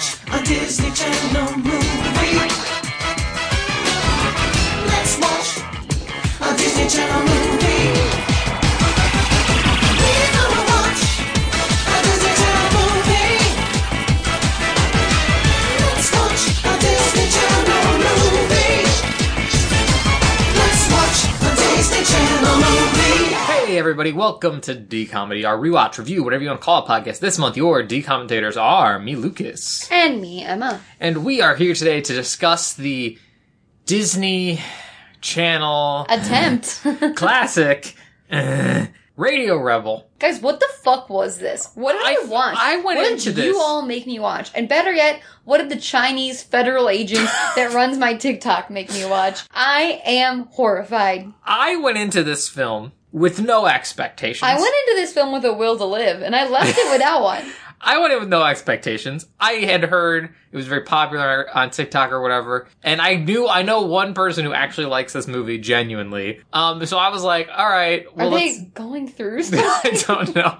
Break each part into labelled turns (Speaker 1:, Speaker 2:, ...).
Speaker 1: watch a Disney Channel movie. Let's watch a Disney Channel movie.
Speaker 2: Everybody, welcome to D Comedy, our rewatch review, whatever you want to call it podcast. This month, your D commentators are me, Lucas,
Speaker 3: And me, Emma.
Speaker 2: and we are here today to discuss the Disney Channel
Speaker 3: Attempt.
Speaker 2: classic uh, Radio Rebel.
Speaker 3: Guys, what the fuck was this? What did I,
Speaker 2: I-
Speaker 3: watch?
Speaker 2: I went
Speaker 3: what
Speaker 2: into
Speaker 3: did
Speaker 2: this-
Speaker 3: you all make me watch? And better yet, what did the Chinese federal agent that runs my TikTok make me watch? I am horrified.
Speaker 2: I went into this film with no expectations.
Speaker 3: I went into this film with a will to live, and I left it without one.
Speaker 2: I went in with no expectations. I had heard it was very popular on TikTok or whatever, and I knew I know one person who actually likes this movie genuinely. Um, so I was like, all right,
Speaker 3: Are
Speaker 2: well,
Speaker 3: they
Speaker 2: let's.
Speaker 3: going through
Speaker 2: stuff?
Speaker 3: I
Speaker 2: don't know.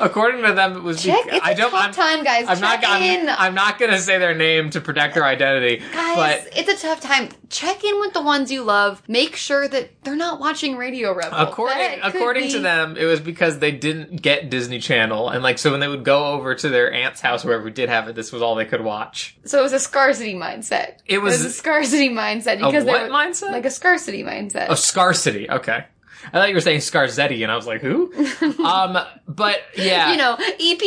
Speaker 2: According to them, it was.
Speaker 3: Check. It's
Speaker 2: I
Speaker 3: a
Speaker 2: don't.
Speaker 3: tough
Speaker 2: I'm,
Speaker 3: time, guys.
Speaker 2: I'm not.
Speaker 3: Check in.
Speaker 2: I'm, I'm not gonna say their name to protect their identity.
Speaker 3: Guys,
Speaker 2: but
Speaker 3: it's a tough time. Check in with the ones you love. Make sure that they're not watching Radio Rebel.
Speaker 2: according
Speaker 3: That
Speaker 2: according to them, it was because they didn't get Disney Channel, and like so when they would go over to their aunt's house, wherever we did have it, this was all they could watch.
Speaker 3: So it was a scarcity mindset.
Speaker 2: It was-
Speaker 3: a scarcity mindset
Speaker 2: A
Speaker 3: because they
Speaker 2: what
Speaker 3: were-
Speaker 2: mindset?
Speaker 3: Like a scarcity mindset.
Speaker 2: Oh, scarcity. Okay. I thought you were saying Scarzetti, and I was like, who? um, but yeah.
Speaker 3: you know, EP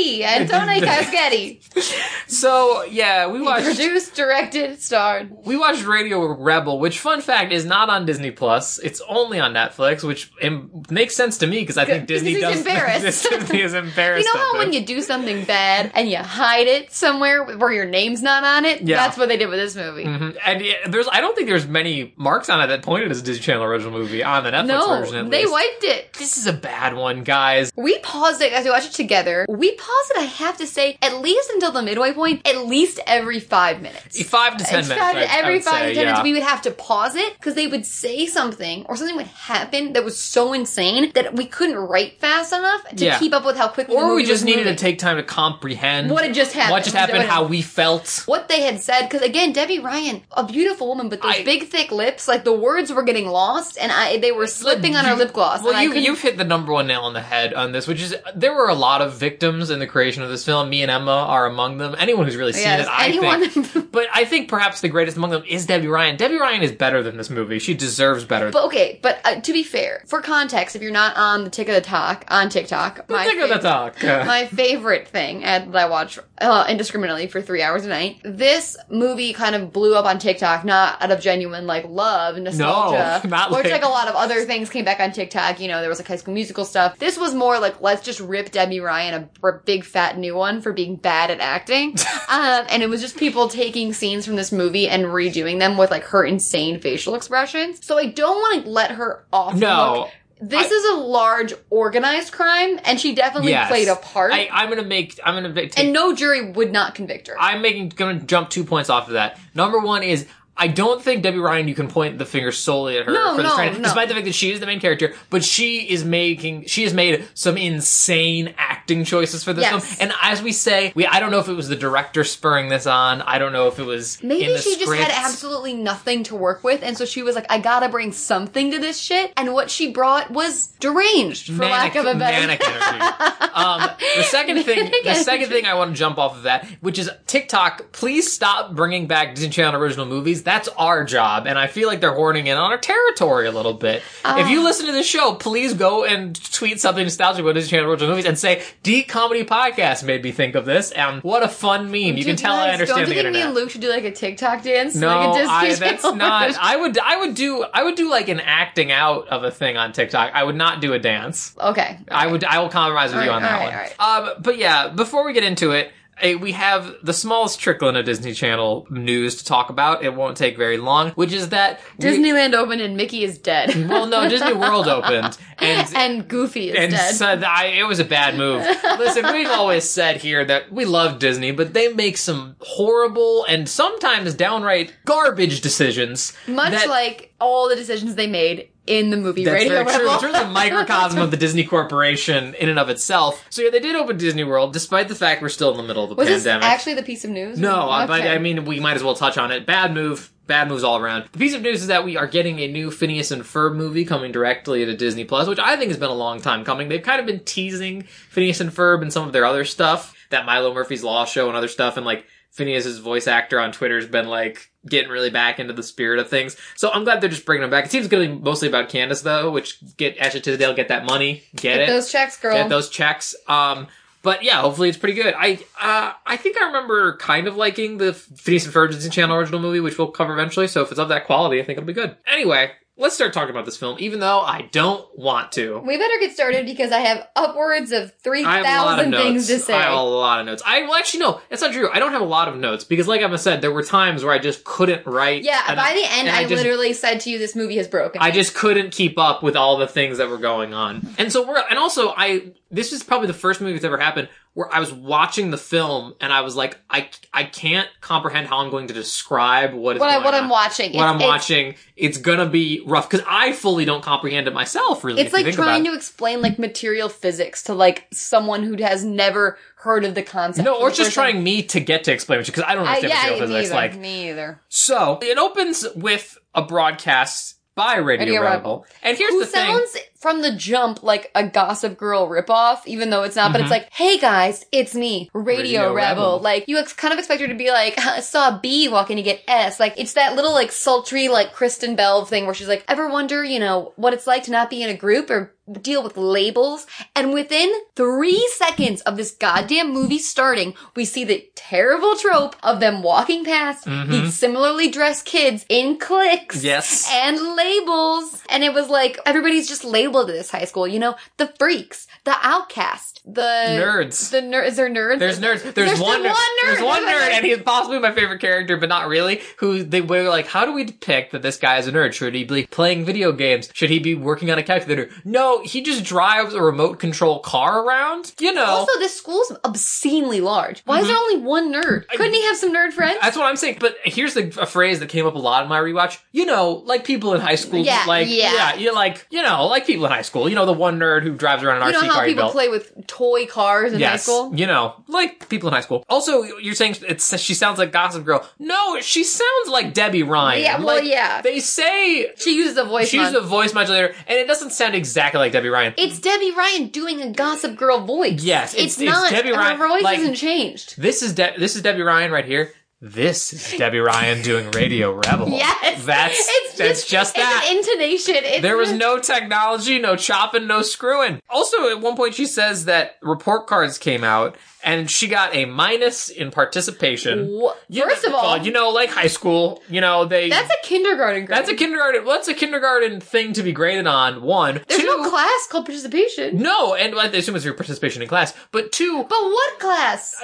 Speaker 3: Antoni Kasketi.
Speaker 2: So yeah, we watched
Speaker 3: Produced, directed, starred.
Speaker 2: we watched Radio Rebel, which fun fact is not on Disney Plus. It's only on Netflix, which im- makes sense to me because I think Disney
Speaker 3: he's
Speaker 2: does.
Speaker 3: embarrassed.
Speaker 2: Disney is embarrassed.
Speaker 3: You know how when you do something bad and you hide it somewhere where your name's not on it?
Speaker 2: Yeah.
Speaker 3: That's what they did with this movie.
Speaker 2: Mhm. And yeah, there's, I don't think there's many marks on it that pointed as a Disney Channel original movie on the Netflix
Speaker 3: No,
Speaker 2: version. At
Speaker 3: they
Speaker 2: least.
Speaker 3: wiped it.
Speaker 2: This is a bad one, guys.
Speaker 3: We paused it as we watched it together. We paused it, I have to say, at least until the midway point, at least every five minutes.
Speaker 2: Five to ten
Speaker 3: It's
Speaker 2: minutes.
Speaker 3: five-
Speaker 2: I- I
Speaker 3: every
Speaker 2: would
Speaker 3: five
Speaker 2: say,
Speaker 3: to ten minutes, we would have to pause it because they would say something or something would happen that was so insane that we couldn't write fast enough to
Speaker 2: Yeah.
Speaker 3: keep up with how quickly. the
Speaker 2: or we just needed
Speaker 3: moving.
Speaker 2: to take time to comprehend
Speaker 3: What had just happened.
Speaker 2: What just happened?
Speaker 3: What-
Speaker 2: How we felt.
Speaker 3: what they had said because again debby ryan a beautiful woman but those
Speaker 2: I-
Speaker 3: big thick lips like the words were getting lost and i they were slipping on lip gloss
Speaker 2: Well, you, you've hit the number one nail on the head on this, which is there were a lot of victims in the creation of this film. Me and Emma are among them. Anyone who's really seen
Speaker 3: Yes,
Speaker 2: it, I
Speaker 3: anyone-
Speaker 2: think. but I think perhaps the greatest among them is Debby Ryan. Debby Ryan is better than this movie. She deserves better.
Speaker 3: but okay but uh, to be fair for context if you're not on the tick of the talk on tiktok my,
Speaker 2: Think of the talk.
Speaker 3: My favorite thing that i watch uh, indiscriminately for three hours a night this movie kind of blew up on tiktok not out of genuine like love and nostalgia
Speaker 2: not
Speaker 3: which
Speaker 2: like-
Speaker 3: like a lot of other things came back on tiktok you know there was like high school musical stuff this was more like let's just rip debby ryan a, a big fat new one for being bad at acting um, and it was just people taking scenes from this movie and redoing them with like her insane facial expressions so i don't want to let her off
Speaker 2: No.
Speaker 3: hook. This
Speaker 2: I-
Speaker 3: is a large organized crime, and she definitely
Speaker 2: yes.
Speaker 3: played a part.
Speaker 2: I, I'm gonna make. I'm gonna take,
Speaker 3: and no jury would not convict her.
Speaker 2: I'm making gonna jump two points off of that. Number one is I don't think Debby Ryan you can point the finger solely at her
Speaker 3: No,
Speaker 2: for this
Speaker 3: no, no.
Speaker 2: despite the fact that she is the main character, but she is making she has made some insane acting choices for this
Speaker 3: Yes.
Speaker 2: film. And as we say, we I don't know if it was the director spurring this on. I don't know if it was
Speaker 3: Maybe
Speaker 2: in the
Speaker 3: she just had absolutely nothing to work with, and so she was like, "I gotta bring something to this shit." And what she brought was deranged, for lack of a better.
Speaker 2: manic energy. Um, the second thing,
Speaker 3: Manic
Speaker 2: the second thing I want to jump off of that, which is TikTok. Please stop bringing back Disney Channel original movies. That's our job, and I feel like they're hoarding in on our territory a little bit. if
Speaker 3: Ah.
Speaker 2: you listen to this show, please go and tweet something nostalgic about Disney Channel original movies and say "D Comedy Podcast" made me think of this, and what a fun meme. You can tell I
Speaker 3: Guys,
Speaker 2: understand
Speaker 3: Don't
Speaker 2: the
Speaker 3: you think me and Luke should do like a TikTok dance?
Speaker 2: No,
Speaker 3: like a Disney
Speaker 2: I, that's
Speaker 3: Channel
Speaker 2: not. I would. I would do. I would do like an acting out of a thing on TikTok. I would not do a dance.
Speaker 3: Okay,
Speaker 2: I would. I will compromise with you
Speaker 3: Alright,
Speaker 2: on that
Speaker 3: alright,
Speaker 2: one. Um, but yeah, before we get into it, we have the smallest trickling of Disney Channel news to talk about. It won't take very long, which is that we-
Speaker 3: Disneyland opened and Mickey is dead.
Speaker 2: well, no, Disney World opened, and
Speaker 3: and Goofy is
Speaker 2: and
Speaker 3: dead.
Speaker 2: said I, it was a bad move. Listen, we've always said here that we love Disney, but they make some horrible and sometimes downright garbage decisions.
Speaker 3: Much
Speaker 2: that-
Speaker 3: like all the decisions they made in the movie
Speaker 2: That's
Speaker 3: Radio
Speaker 2: very true. It's really a microcosm of the Disney Corporation in and of itself. So yeah, they did open Disney World, despite the fact we're still in the middle of the
Speaker 3: Was this
Speaker 2: pandemic.
Speaker 3: actually the piece of news?
Speaker 2: no, uh, but I mean, we might as well touch on it. Bad move. Bad moves all around. The piece of news is that we are getting a new Phineas and Ferb movie coming directly to Disney Plus, which I think has been a long time coming. They've kind of been teasing Phineas and Ferb and some of their other stuff, that Milo Murphy's Law show and other stuff, and like Phineas's voice actor on Twitter's been like getting really back into the spirit of things. So I'm glad they're just bringing him back. It seems going to be mostly about Candace though, which get Ashley Tisdale get that money, get,
Speaker 3: Get
Speaker 2: it,
Speaker 3: those checks, girl.
Speaker 2: get those checks. Um, but yeah, hopefully it's pretty good. I uh, I think I remember kind of liking the Phineas and Ferb Disney Channel original movie, which we'll cover eventually. So if it's of that quality, I think it'll be good. Anyway, let's start talking about this film, even though I don't want to.
Speaker 3: we better get started because I have upwards of three
Speaker 2: I have a lot of
Speaker 3: thousand
Speaker 2: notes.
Speaker 3: things to say.
Speaker 2: I have a lot of notes. I well, actually no, that's not true. I don't have a lot of notes because, like Emma said, there were times where I just couldn't write.
Speaker 3: yeah, by the end,
Speaker 2: and
Speaker 3: I,
Speaker 2: just-
Speaker 3: literally said to you, "This movie has broken."
Speaker 2: I just couldn't keep up with all the things that were going on. And so we're, and also I, this is probably the first movie that's ever happened where I was watching the film and I was like, I, I can't comprehend how I'm going to describe what is
Speaker 3: what, I, what. I'm watching.
Speaker 2: What
Speaker 3: It's-
Speaker 2: I'm
Speaker 3: it's-
Speaker 2: watching, it's gonna be rough because I fully don't comprehend it myself. Really,
Speaker 3: It's like trying to explain like material physics to like someone who has never heard of the concept.
Speaker 2: No, or just
Speaker 3: time.
Speaker 2: trying me to get to explain it because I don't
Speaker 3: I,
Speaker 2: understand
Speaker 3: yeah,
Speaker 2: material physics.
Speaker 3: either.
Speaker 2: Like,
Speaker 3: me either.
Speaker 2: so it opens with a broadcast by Radio,
Speaker 3: Radio
Speaker 2: Rebel.
Speaker 3: Rebel.
Speaker 2: and here's
Speaker 3: Who
Speaker 2: the thing.
Speaker 3: sounds from the jump like a Gossip Girl ripoff, even though it's not. But
Speaker 2: Mhm.
Speaker 3: it's like, hey guys, it's me, Radio,
Speaker 2: Radio
Speaker 3: Rebel.
Speaker 2: Rebel.
Speaker 3: Like you ex- kind of expect her to be like, I saw B walking to get S. Like it's that little like sultry like Kristen Bell thing where she's like, ever wonder, you know, what it's like to not be in a group or deal with labels? And within three seconds of this goddamn movie starting, we see the terrible trope of them walking past these similarly dressed kids in cliques
Speaker 2: Yes.
Speaker 3: and labels. And it was like everybody's just labeled at this high school, you know, the freaks, the outcast, the
Speaker 2: Nerds.
Speaker 3: The nerd is there nerds?
Speaker 2: There's nerds. There's,
Speaker 3: There's
Speaker 2: one. nerd.
Speaker 3: one nerd.
Speaker 2: There's one nerd, and he's possibly my favorite character, but not really. Who they were like, how do we depict that this guy is a nerd? Should he be playing video games? Should he be working on a calculator? No, he just drives a remote control car around. You know.
Speaker 3: Also, this school's obscenely large. Why is there mm-hmm. only one nerd? Couldn't he have some nerd friends?
Speaker 2: that's what I'm saying. But here's the, a phrase that came up a lot in my rewatch. You know, like people in high school,
Speaker 3: Yeah,
Speaker 2: like
Speaker 3: yeah.
Speaker 2: you like you know, like people in high school. You know, the one nerd who drives around an
Speaker 3: you know
Speaker 2: RC
Speaker 3: how
Speaker 2: car he
Speaker 3: people
Speaker 2: built.
Speaker 3: play with toy cars in high school?
Speaker 2: you know, like people in high school. Also, you're saying it's she sounds like Gossip Girl. No, she sounds like Debby Ryan.
Speaker 3: Yeah, well,
Speaker 2: Like,
Speaker 3: yeah.
Speaker 2: They say
Speaker 3: She uses a voice
Speaker 2: she uses a voice modulator, and it doesn't sound exactly like Debby Ryan.
Speaker 3: It's Debby Ryan doing a Gossip Girl voice.
Speaker 2: Yes,
Speaker 3: it's,
Speaker 2: it's- it's
Speaker 3: not. Debby
Speaker 2: Ryan.
Speaker 3: Her voice
Speaker 2: like-
Speaker 3: hasn't changed.
Speaker 2: this is De- this is Debby Ryan right here. This is Debby Ryan doing Radio Rebel.
Speaker 3: Yes,
Speaker 2: that's
Speaker 3: it's
Speaker 2: that's just, that.
Speaker 3: Intonation. It's
Speaker 2: There was
Speaker 3: just-
Speaker 2: no technology, no chopping, no screwing. Also, at one point, she says that report cards came out and she got a minus in participation.
Speaker 3: Wha-
Speaker 2: You
Speaker 3: First
Speaker 2: know,
Speaker 3: of all,
Speaker 2: you know, like high school, you know, they.
Speaker 3: that's a kindergarten grade.
Speaker 2: that's a kindergarten. Well, a kindergarten thing to be graded on. One,
Speaker 3: There's
Speaker 2: two.
Speaker 3: no class called participation.
Speaker 2: no, and I assume it's your participation in class. But two,
Speaker 3: But what class?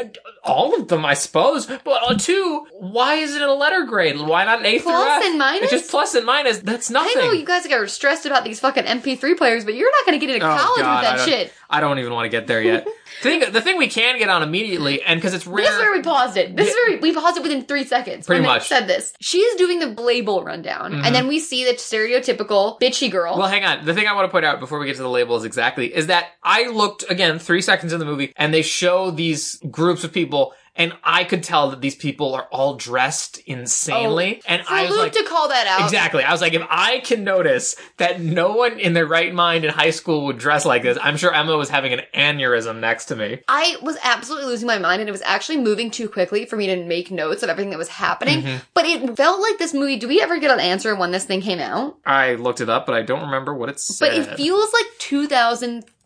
Speaker 2: all of them, I suppose. But uh, two, why is it a letter grade? Why not an A through F?
Speaker 3: and minus?
Speaker 2: It's just plus and minus. That's nothing.
Speaker 3: I know you guys are stressed about these fucking MP3 players, but you're not going to get into
Speaker 2: Oh,
Speaker 3: college
Speaker 2: God,
Speaker 3: with that
Speaker 2: don't-
Speaker 3: shit.
Speaker 2: I don't even want to get there yet. thing, the thing we can get on immediately, and because it's rare.
Speaker 3: This is where we paused it. This is where we, paused it within three seconds.
Speaker 2: Pretty much.
Speaker 3: said this. She's doing the label rundown, and mm-hmm. then we see the stereotypical bitchy girl.
Speaker 2: Well, hang on. The thing I want to point out before we get to the labels exactly is that I looked again three seconds in the movie, and they show these groups of people, and I could tell that these people are all dressed insanely, and I was like.
Speaker 3: to call that out.
Speaker 2: Exactly. I was like, if I can notice that no one in their right mind in high school would dress like this, I'm sure Emma was having an aneurysm next to me.
Speaker 3: I was absolutely losing my mind, and it was actually moving too quickly for me to make notes of everything that was happening.
Speaker 2: Mm-hmm.
Speaker 3: But it felt like this movie. Do we ever get an answer when this thing came out?
Speaker 2: I looked it up, but I don't remember what it said.
Speaker 3: But it feels like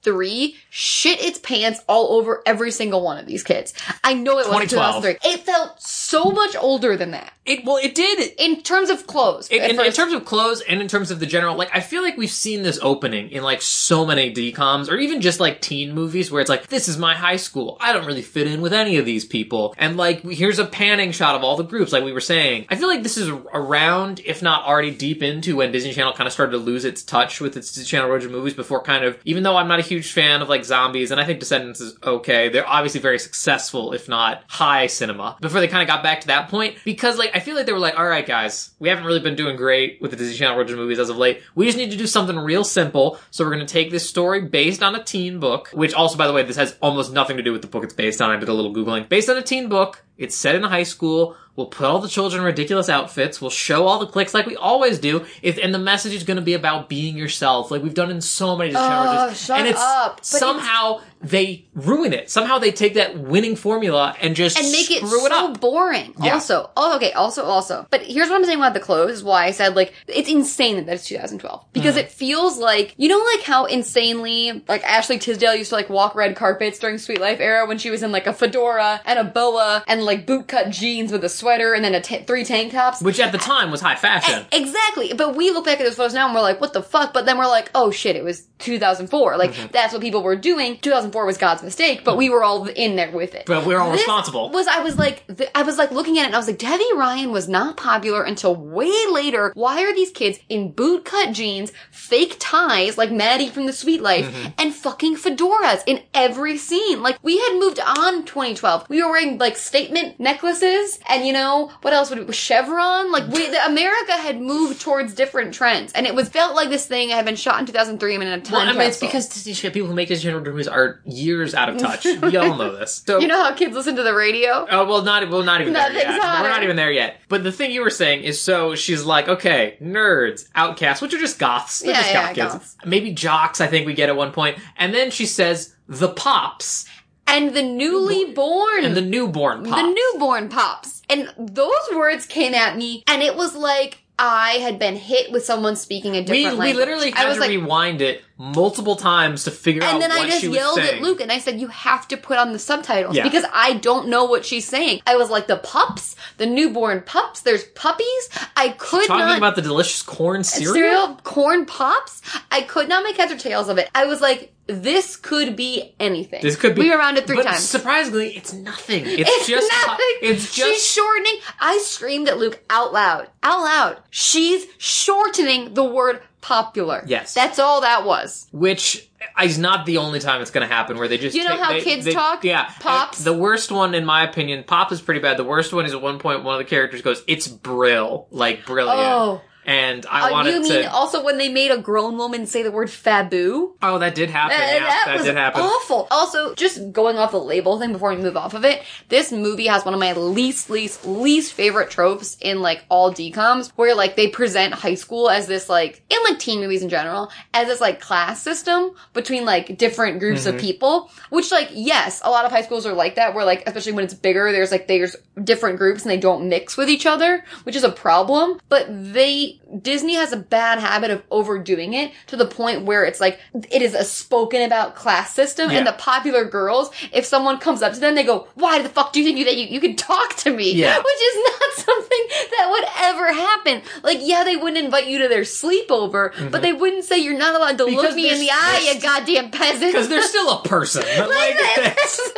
Speaker 3: 2003 shit its pants all over every single one of these kids. I know it wasn't
Speaker 2: 2012.
Speaker 3: 2003. It felt so much older than that
Speaker 2: It well, it did.
Speaker 3: in terms of clothes.
Speaker 2: In, in, in terms of clothes and in terms of the general, like, I feel like we've seen this opening in like so many DComs or even just like teen movies where it's like, this is my high school. I don't really fit in with any of these people. And like, here's a panning shot of all the groups, like we were saying. I feel like this is around, if not already deep into when Disney Channel kind of started to lose its touch with its Disney Channel original movies before kind of, even though I'm not a huge fan of like zombies and I think Descendants is okay, they're obviously very successful, if not high cinema, before they kind of got back to that point because like I feel like they were like, all right, guys, we haven't really been doing great with the Disney Channel original movies as of late. We just need to do something real simple. So we're going to take this story based on a teen book, which also, by the way, this has almost nothing to do with the book it's based on. I did a little googling. Based on a teen book, it's set in a high school. We'll put all the children in ridiculous outfits. We'll show all the clicks like we always do. If, and the message is going to be about being yourself, like we've done in so many
Speaker 3: Oh,
Speaker 2: originals.
Speaker 3: shut
Speaker 2: and it's
Speaker 3: up.
Speaker 2: Somehow they ruin it. Somehow they take that winning formula and just
Speaker 3: and make it so boring.
Speaker 2: Yeah.
Speaker 3: Also, oh, okay, also, also. But here's what I'm saying about the clothes. Is why I said like it's insane that it's 2012 because
Speaker 2: Mm-hmm.
Speaker 3: it feels like you know like how insanely like Ashley Tisdale used to like walk red carpets during Suite Life era when she was in like a fedora and a boa and like bootcut jeans with a sweater and then a t- three tank tops.
Speaker 2: Which at the time was high fashion.
Speaker 3: Exactly. But we look back at those photos now and we're like, what the fuck? But then we're like, oh shit, it was 2004. Like,
Speaker 2: Mm-hmm.
Speaker 3: that's what people were doing. 2004 was God's mistake, but we were all in there with it.
Speaker 2: But we're all
Speaker 3: This
Speaker 2: responsible.
Speaker 3: Was, I was like, th- I was like looking at it and I was like, Debby Ryan was not popular until way later. Why are these kids in bootcut jeans, fake ties, like Maddie from The Suite Life,
Speaker 2: Mm-hmm.
Speaker 3: and fucking fedoras in every scene? Like, we had moved on 2012. We were wearing like statement necklaces and you know, what else would it, be? chevron? Like, we, the, America had moved towards different trends and it was felt like this thing had been shot in 2003 and in a time
Speaker 2: Well, I mean, it's because Disney people who make Disney Channel movies are years out of touch. we all know this. So,
Speaker 3: you know how kids listen to the radio?
Speaker 2: Oh well, not well, not even there yet. We're not even there yet. But the thing you were saying is, so she's like, okay, nerds, outcasts, which are just goths. They're
Speaker 3: Yeah,
Speaker 2: just
Speaker 3: yeah,
Speaker 2: goth kids.
Speaker 3: goths.
Speaker 2: Maybe jocks. I think we get at one point, and then she says the pops
Speaker 3: And the newly born.
Speaker 2: and the newborn pops.
Speaker 3: The newborn pops. And those words came at me, and it was like I had been hit with someone speaking a different
Speaker 2: we
Speaker 3: language.
Speaker 2: We literally
Speaker 3: I
Speaker 2: had
Speaker 3: was
Speaker 2: to
Speaker 3: like,
Speaker 2: rewind it multiple times to figure out
Speaker 3: and then I just yelled at Luke and I said, You have to put on the subtitles
Speaker 2: Yeah.
Speaker 3: because I don't know what she's saying. I was like, The pups, the newborn pups, there's puppies. I could
Speaker 2: Talking
Speaker 3: not.
Speaker 2: about the delicious corn cereal.
Speaker 3: cereal, corn pops. I could not make heads or tails of it. I was like, this could be anything.
Speaker 2: This could be.
Speaker 3: We were around it three
Speaker 2: but
Speaker 3: times.
Speaker 2: Surprisingly, it's nothing. It's,
Speaker 3: It's
Speaker 2: just.
Speaker 3: nothing.
Speaker 2: It's just She's
Speaker 3: shortening. I screamed at Luke out loud. Out loud. She's shortening the word popular.
Speaker 2: Yes.
Speaker 3: That's all that was.
Speaker 2: which is not the only time it's going to happen where they just
Speaker 3: You know
Speaker 2: take-
Speaker 3: how
Speaker 2: they-
Speaker 3: kids
Speaker 2: they-
Speaker 3: talk?
Speaker 2: yeah
Speaker 3: Pops?
Speaker 2: the worst one in my opinion pop is pretty bad the worst one is at one point one of the characters goes it's brill like brilliant
Speaker 3: Oh.
Speaker 2: And i
Speaker 3: Uh,
Speaker 2: wanted
Speaker 3: you mean
Speaker 2: to
Speaker 3: also when they made a grown woman say the word fabu?
Speaker 2: oh that did happen
Speaker 3: Uh,
Speaker 2: yeah
Speaker 3: that,
Speaker 2: that,
Speaker 3: was
Speaker 2: did happen
Speaker 3: awful. Also, just going off the label thing before we move off of it, this movie has one of my least, least, least favorite tropes in like all DComs, where like they present high school as this like in like teen movies in general as this like class system between like different groups
Speaker 2: Mm-hmm.
Speaker 3: of people. Which like yes, a lot of high schools are like that, where like especially when it's bigger, there's like there's different groups and they don't mix with each other, which is a problem. But they Disney has a bad habit of overdoing it to the point where it's like it is a spoken about class system and the popular girls, if someone comes up to them, they go, Why the fuck do you think you that you, you can talk to me?
Speaker 2: Yeah.
Speaker 3: Which is not something that would ever happen. Like, yeah, they wouldn't invite you to their sleepover, but they wouldn't say you're not allowed to
Speaker 2: Mm-hmm. Because
Speaker 3: look me in the eye,
Speaker 2: they're
Speaker 3: you goddamn peasant.
Speaker 2: because they're still a person like, that's-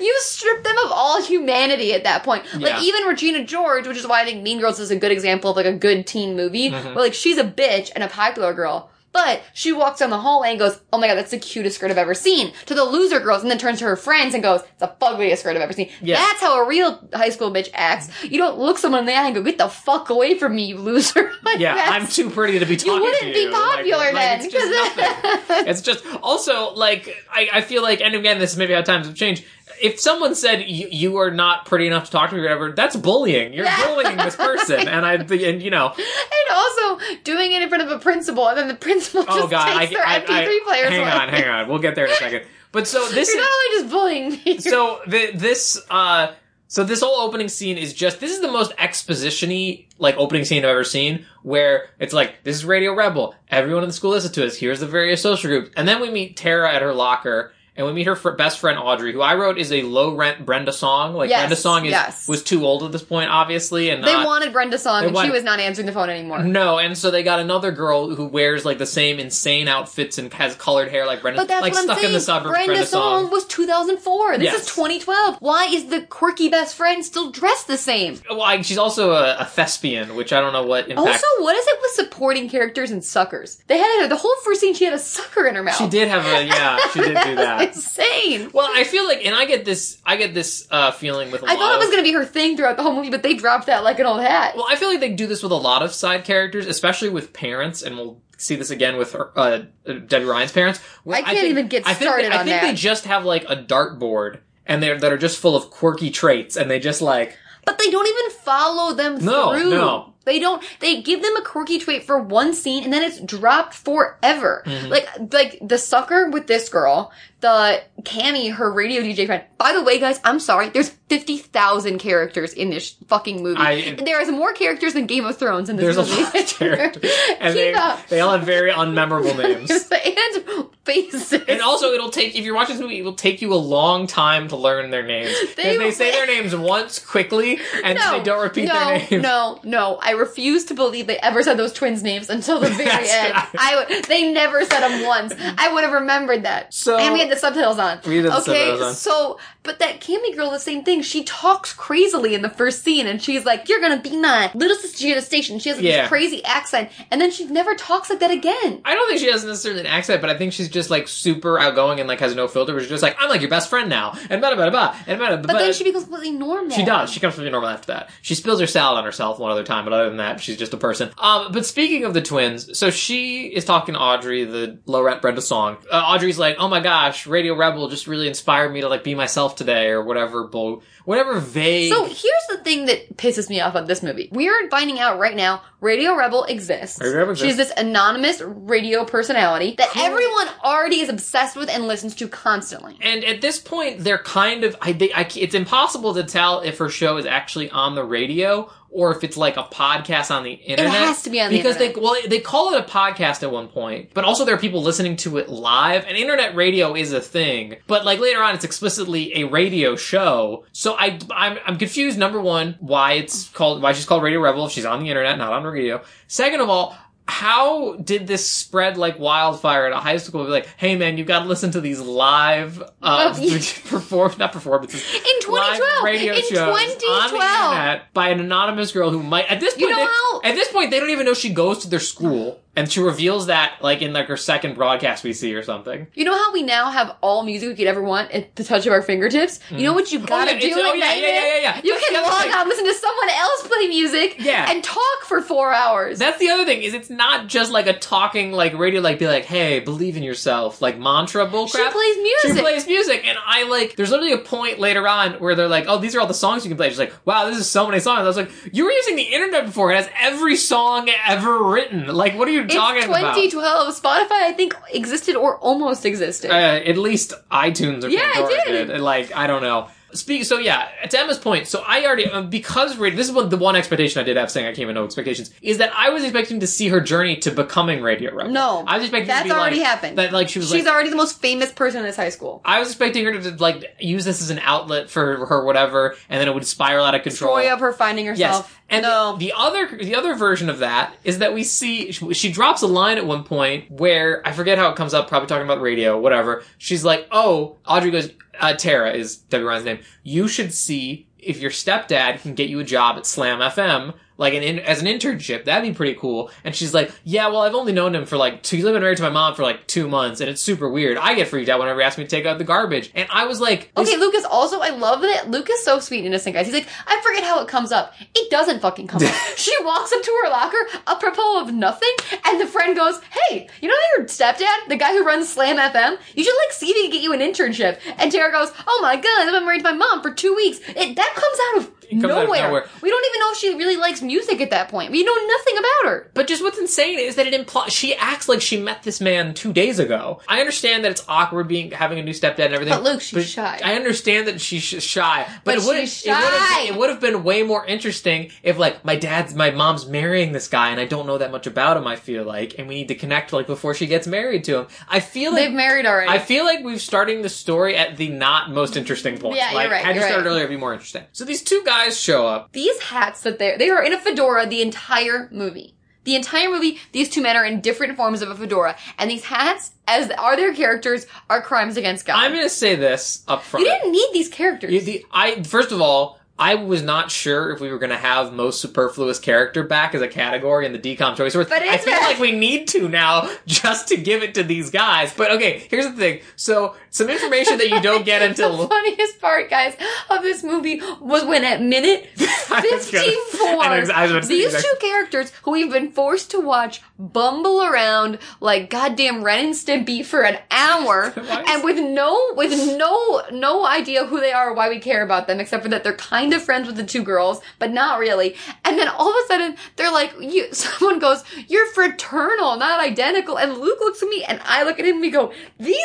Speaker 3: you strip them of all humanity at that point.
Speaker 2: Yeah.
Speaker 3: Like even Regina George, which is why I think Mean Girls is a good example of like a good teen movie,
Speaker 2: Mm-hmm.
Speaker 3: where like she's a bitch and a popular girl. But she walks down the hallway and goes, "Oh my god, that's the cutest skirt I've ever seen." To the loser girls, and then turns to her friends and goes, "It's the ugliest skirt I've ever seen."
Speaker 2: Yeah.
Speaker 3: That's how a real high school bitch acts. You don't look someone in the eye and go, "Get the fuck away from me, you loser!" Like,
Speaker 2: yeah i'm too pretty to be talking
Speaker 3: wouldn't be
Speaker 2: you Like-
Speaker 3: popular
Speaker 2: like,
Speaker 3: then,
Speaker 2: it's just it's just also like I, I feel like and again this is maybe how times have changed if someone said you, are not pretty enough to talk to me or whatever that's bullying. You're bullying this person. And i and you know.
Speaker 3: And also doing it in front of a principal, and then the principal just
Speaker 2: oh god I,
Speaker 3: takes their
Speaker 2: I,
Speaker 3: MP3
Speaker 2: I-
Speaker 3: players
Speaker 2: hang
Speaker 3: away.
Speaker 2: on hang on. We'll get there in a second. But so this
Speaker 3: You're
Speaker 2: is
Speaker 3: not only just bullying me.
Speaker 2: so the, this uh so this whole opening scene is just this is the most exposition-y like opening scene I've ever seen where it's like this is Radio Rebel. Everyone in the school listens to us. Here's the various social groups. And then we meet Tara at her locker and we meet her best friend Audrey who I wrote is a low rent Brenda song like
Speaker 3: Yes,
Speaker 2: Brenda song is
Speaker 3: yes.
Speaker 2: was too old at this point obviously and
Speaker 3: they
Speaker 2: not,
Speaker 3: wanted Brenda Song, and she was not answering the phone anymore.
Speaker 2: no, and so they got another girl who wears like the same insane outfits and has colored hair like Brenda,
Speaker 3: But that's
Speaker 2: like
Speaker 3: what I'm
Speaker 2: stuck
Speaker 3: saying.
Speaker 2: in the suburbs.
Speaker 3: Brenda,
Speaker 2: Brenda,
Speaker 3: Song was 2004. This
Speaker 2: Yes.
Speaker 3: is 2012. Why is the quirky best friend still dressed the same?
Speaker 2: Well, I- she's also a, a thespian, which I don't know what impact.
Speaker 3: Also, what is it with supporting characters and suckers? They had the whole first scene. She had a sucker in her mouth.
Speaker 2: She did have a yeah, she did do that.
Speaker 3: insane.
Speaker 2: Well, I feel like, and I get this, I get this uh, feeling with. I
Speaker 3: I thought it was gonna be her thing throughout the whole movie, but they dropped that like an old hat.
Speaker 2: Well, I feel like they do this with a lot of side characters, especially with parents, and we'll see this again with her, uh, Debby Ryan's parents.
Speaker 3: I can't
Speaker 2: think-
Speaker 3: even get
Speaker 2: I think
Speaker 3: started
Speaker 2: they, I think
Speaker 3: that.
Speaker 2: they just have like a dartboard, and they're that are just full of quirky traits, and they just like
Speaker 3: But they don't even follow them
Speaker 2: No,
Speaker 3: through.
Speaker 2: no.
Speaker 3: They don't. They give them a quirky trait for one scene, and then it's dropped forever.
Speaker 2: Mm-hmm.
Speaker 3: Like, like the sucker with this girl, the Cammy, her radio DJ friend. By the way, guys, I'm sorry. There's fifty thousand characters in this fucking movie.
Speaker 2: I-
Speaker 3: there is more characters than Game of Thrones in this
Speaker 2: there's a
Speaker 3: movie.
Speaker 2: lot of characters, and they they all have very unmemorable names.
Speaker 3: and faces.
Speaker 2: And also, it'll take if you're watching this movie, it will take you a long time to learn their names because
Speaker 3: They-
Speaker 2: they, say their names once quickly, and
Speaker 3: no,
Speaker 2: they don't repeat
Speaker 3: no,
Speaker 2: their names.
Speaker 3: No, no, I refuse to believe they ever said those twins' names until the very
Speaker 2: That's
Speaker 3: end.
Speaker 2: right.
Speaker 3: I they never said them once. I would have remembered that.
Speaker 2: So-
Speaker 3: and we had the subtitles on.
Speaker 2: We had the
Speaker 3: okay,
Speaker 2: subtitles on.
Speaker 3: so but that Cammy girl, the same thing. She talks crazily in the first scene, and she's like, "You're gonna be my little sister at the station." She has
Speaker 2: Yeah.
Speaker 3: this crazy accent, and then she never talks like that again.
Speaker 2: I don't think she has necessarily an accent, but I think she's just like super outgoing and like has no filter. Where she's just like, I'm like your best friend now, and blah blah blah and blah, blah,
Speaker 3: But then she becomes completely normal.
Speaker 2: She does. She comes pretty normal after that. She spills her salad on herself one other time, but other than that, she's just a person. Um, but speaking of the twins, so she is talking to Audrey, the low rent Brenda song. Uh, Audrey's like, "Oh my gosh, Radio Rebel just really inspired me to like be myself today, or whatever, bull, whatever vague."
Speaker 3: So here's the thing that pisses me off about this movie. We are finding out right now Radio Rebel exists.
Speaker 2: Radio Rebel exists.
Speaker 3: She's this anonymous radio personality that
Speaker 2: Cool.
Speaker 3: everyone already is obsessed with and listens to constantly.
Speaker 2: And at this point, they're kind of. I, they, I, it's impossible to tell if her show is actually on the radio or if it's like a podcast on the internet.
Speaker 3: It has to be on the
Speaker 2: because
Speaker 3: internet.
Speaker 2: they well they call it a podcast at one point, but also there are people listening to it live. And internet radio is a thing, but like later on, it's explicitly a radio show. So I I'm, I'm confused. Number one, why it's called why she's called Radio Rebel if she's on the internet, not on radio. Second of all. How did this spread like wildfire at a high school? Be like, hey man, you've got to listen to these live uh,
Speaker 3: Oh, yeah.
Speaker 2: perform not performances
Speaker 3: In
Speaker 2: live
Speaker 3: 2012,
Speaker 2: radio
Speaker 3: in
Speaker 2: shows on the
Speaker 3: 2012.
Speaker 2: internet by an anonymous girl who might at this point
Speaker 3: You know
Speaker 2: they-
Speaker 3: how-
Speaker 2: at this point they don't even know she goes to their school and she reveals that like in like her second broadcast we see or something.
Speaker 3: You know how we now have all music we could ever want at the touch of our fingertips? You know mm. what you oh, gotta
Speaker 2: yeah,
Speaker 3: do
Speaker 2: oh, yeah, yeah, yeah, yeah, yeah.
Speaker 3: You
Speaker 2: That's
Speaker 3: can log on, listen to someone else play music,
Speaker 2: Yeah.
Speaker 3: and talk for four hours.
Speaker 2: That's the other thing is it's not just like a talking like radio like be like hey believe in yourself like mantra bullcrap.
Speaker 3: She plays music.
Speaker 2: She plays music and I like there's literally a point later on where they're like oh these are all the songs you can play. She's like wow this is so many songs. I was like you were using the internet before. It has every song ever written. Like what are you
Speaker 3: it's
Speaker 2: talking about?
Speaker 3: 2012. Spotify, I think, existed or almost existed.
Speaker 2: Uh, at least iTunes or
Speaker 3: Yeah, it
Speaker 2: Pandora
Speaker 3: did.
Speaker 2: Like I don't know. Speak. So yeah, to Emma's point. So I already uh, because radio, this is what the one expectation I did have saying I came with no expectations is that I was expecting to see her journey to becoming Radio Rebel.
Speaker 3: No,
Speaker 2: I was expecting
Speaker 3: that's already
Speaker 2: like,
Speaker 3: happened.
Speaker 2: That like she was
Speaker 3: She's
Speaker 2: like.
Speaker 3: already the most famous person in this high school.
Speaker 2: I was expecting her to like use this as an outlet for her whatever, and then it would spiral out of control.
Speaker 3: Story of her finding
Speaker 2: Yes,
Speaker 3: herself.
Speaker 2: And
Speaker 3: no.
Speaker 2: the, the other the other version of that is that we see she, she drops a line at one point where I forget how it comes up, probably talking about radio, whatever. She's like, "Oh," Audrey goes, uh, "Tara is Debby Ryan's name. You should see if your stepdad can get you a job at Slam FM." Like an in, as an internship, that'd be pretty cool. And she's like, "Yeah, well, I've only known him for like two. He's been married to my mom for like two months, and it's super weird. I get freaked out whenever he asks me to take out the garbage." And I was like,
Speaker 3: Okay, Lucas. Also, I love that Lucas so sweet and innocent, guys. He's like, I forget how it comes up. It doesn't fucking come up. she walks up to her locker, apropos of nothing, and the friend goes, "Hey, you know your stepdad, the guy who runs Slam FM? You should like see if he can get you an internship." And Tara goes, "Oh my god, I've been married to my mom for two weeks. It that comes out of
Speaker 2: comes out of
Speaker 3: nowhere.
Speaker 2: nowhere.
Speaker 3: We don't even know if she really likes music at that point. We know nothing about her."
Speaker 2: But just what's insane is that it implies she acts like she met this man two days ago. I understand that it's awkward being having a new stepdad and everything.
Speaker 3: But Luke, she's shy.
Speaker 2: I understand that she's shy, but,
Speaker 3: But
Speaker 2: it would it would have
Speaker 3: shy.
Speaker 2: it would have been way more interesting if like my dad's my mom's marrying this guy and I don't know that much about him. I feel like, and we need to connect like before she gets married to him. I feel like
Speaker 3: They've married already.
Speaker 2: I feel like we've starting the story at the not most interesting point.
Speaker 3: Yeah, you're right,
Speaker 2: Had you started
Speaker 3: right.
Speaker 2: earlier, it'd be more interesting. So these two guys show up.
Speaker 3: these hats that they're they are in a fedora the entire movie. The entire movie, these two men are in different forms of a fedora, and these hats, as are their characters, are crimes against God.
Speaker 2: I'm to say this up front.
Speaker 3: you didn't need these characters.
Speaker 2: You- the, I first of all, I was not sure if we were going to have most superfluous character back as a category in the DCOM choice awards.
Speaker 3: But
Speaker 2: I feel like we need to now just to give it to these guys. But okay, here's the thing. So some information that you don't get
Speaker 3: the
Speaker 2: until
Speaker 3: funniest part, guys, of this movie was when at minute
Speaker 2: I was gonna-
Speaker 3: 54,
Speaker 2: I know ex- I was about to say
Speaker 3: these two characters who we've been forced to watch bumble around like goddamn Ren and Stimpy for an hour, and with no, with no, no idea who they are or why we care about them, except for that they're kind of friends with the two girls, but not really. And then all of a sudden, they're like, you, someone goes, you're fraternal, not identical. And Luke looks at me and I look at him and we go, these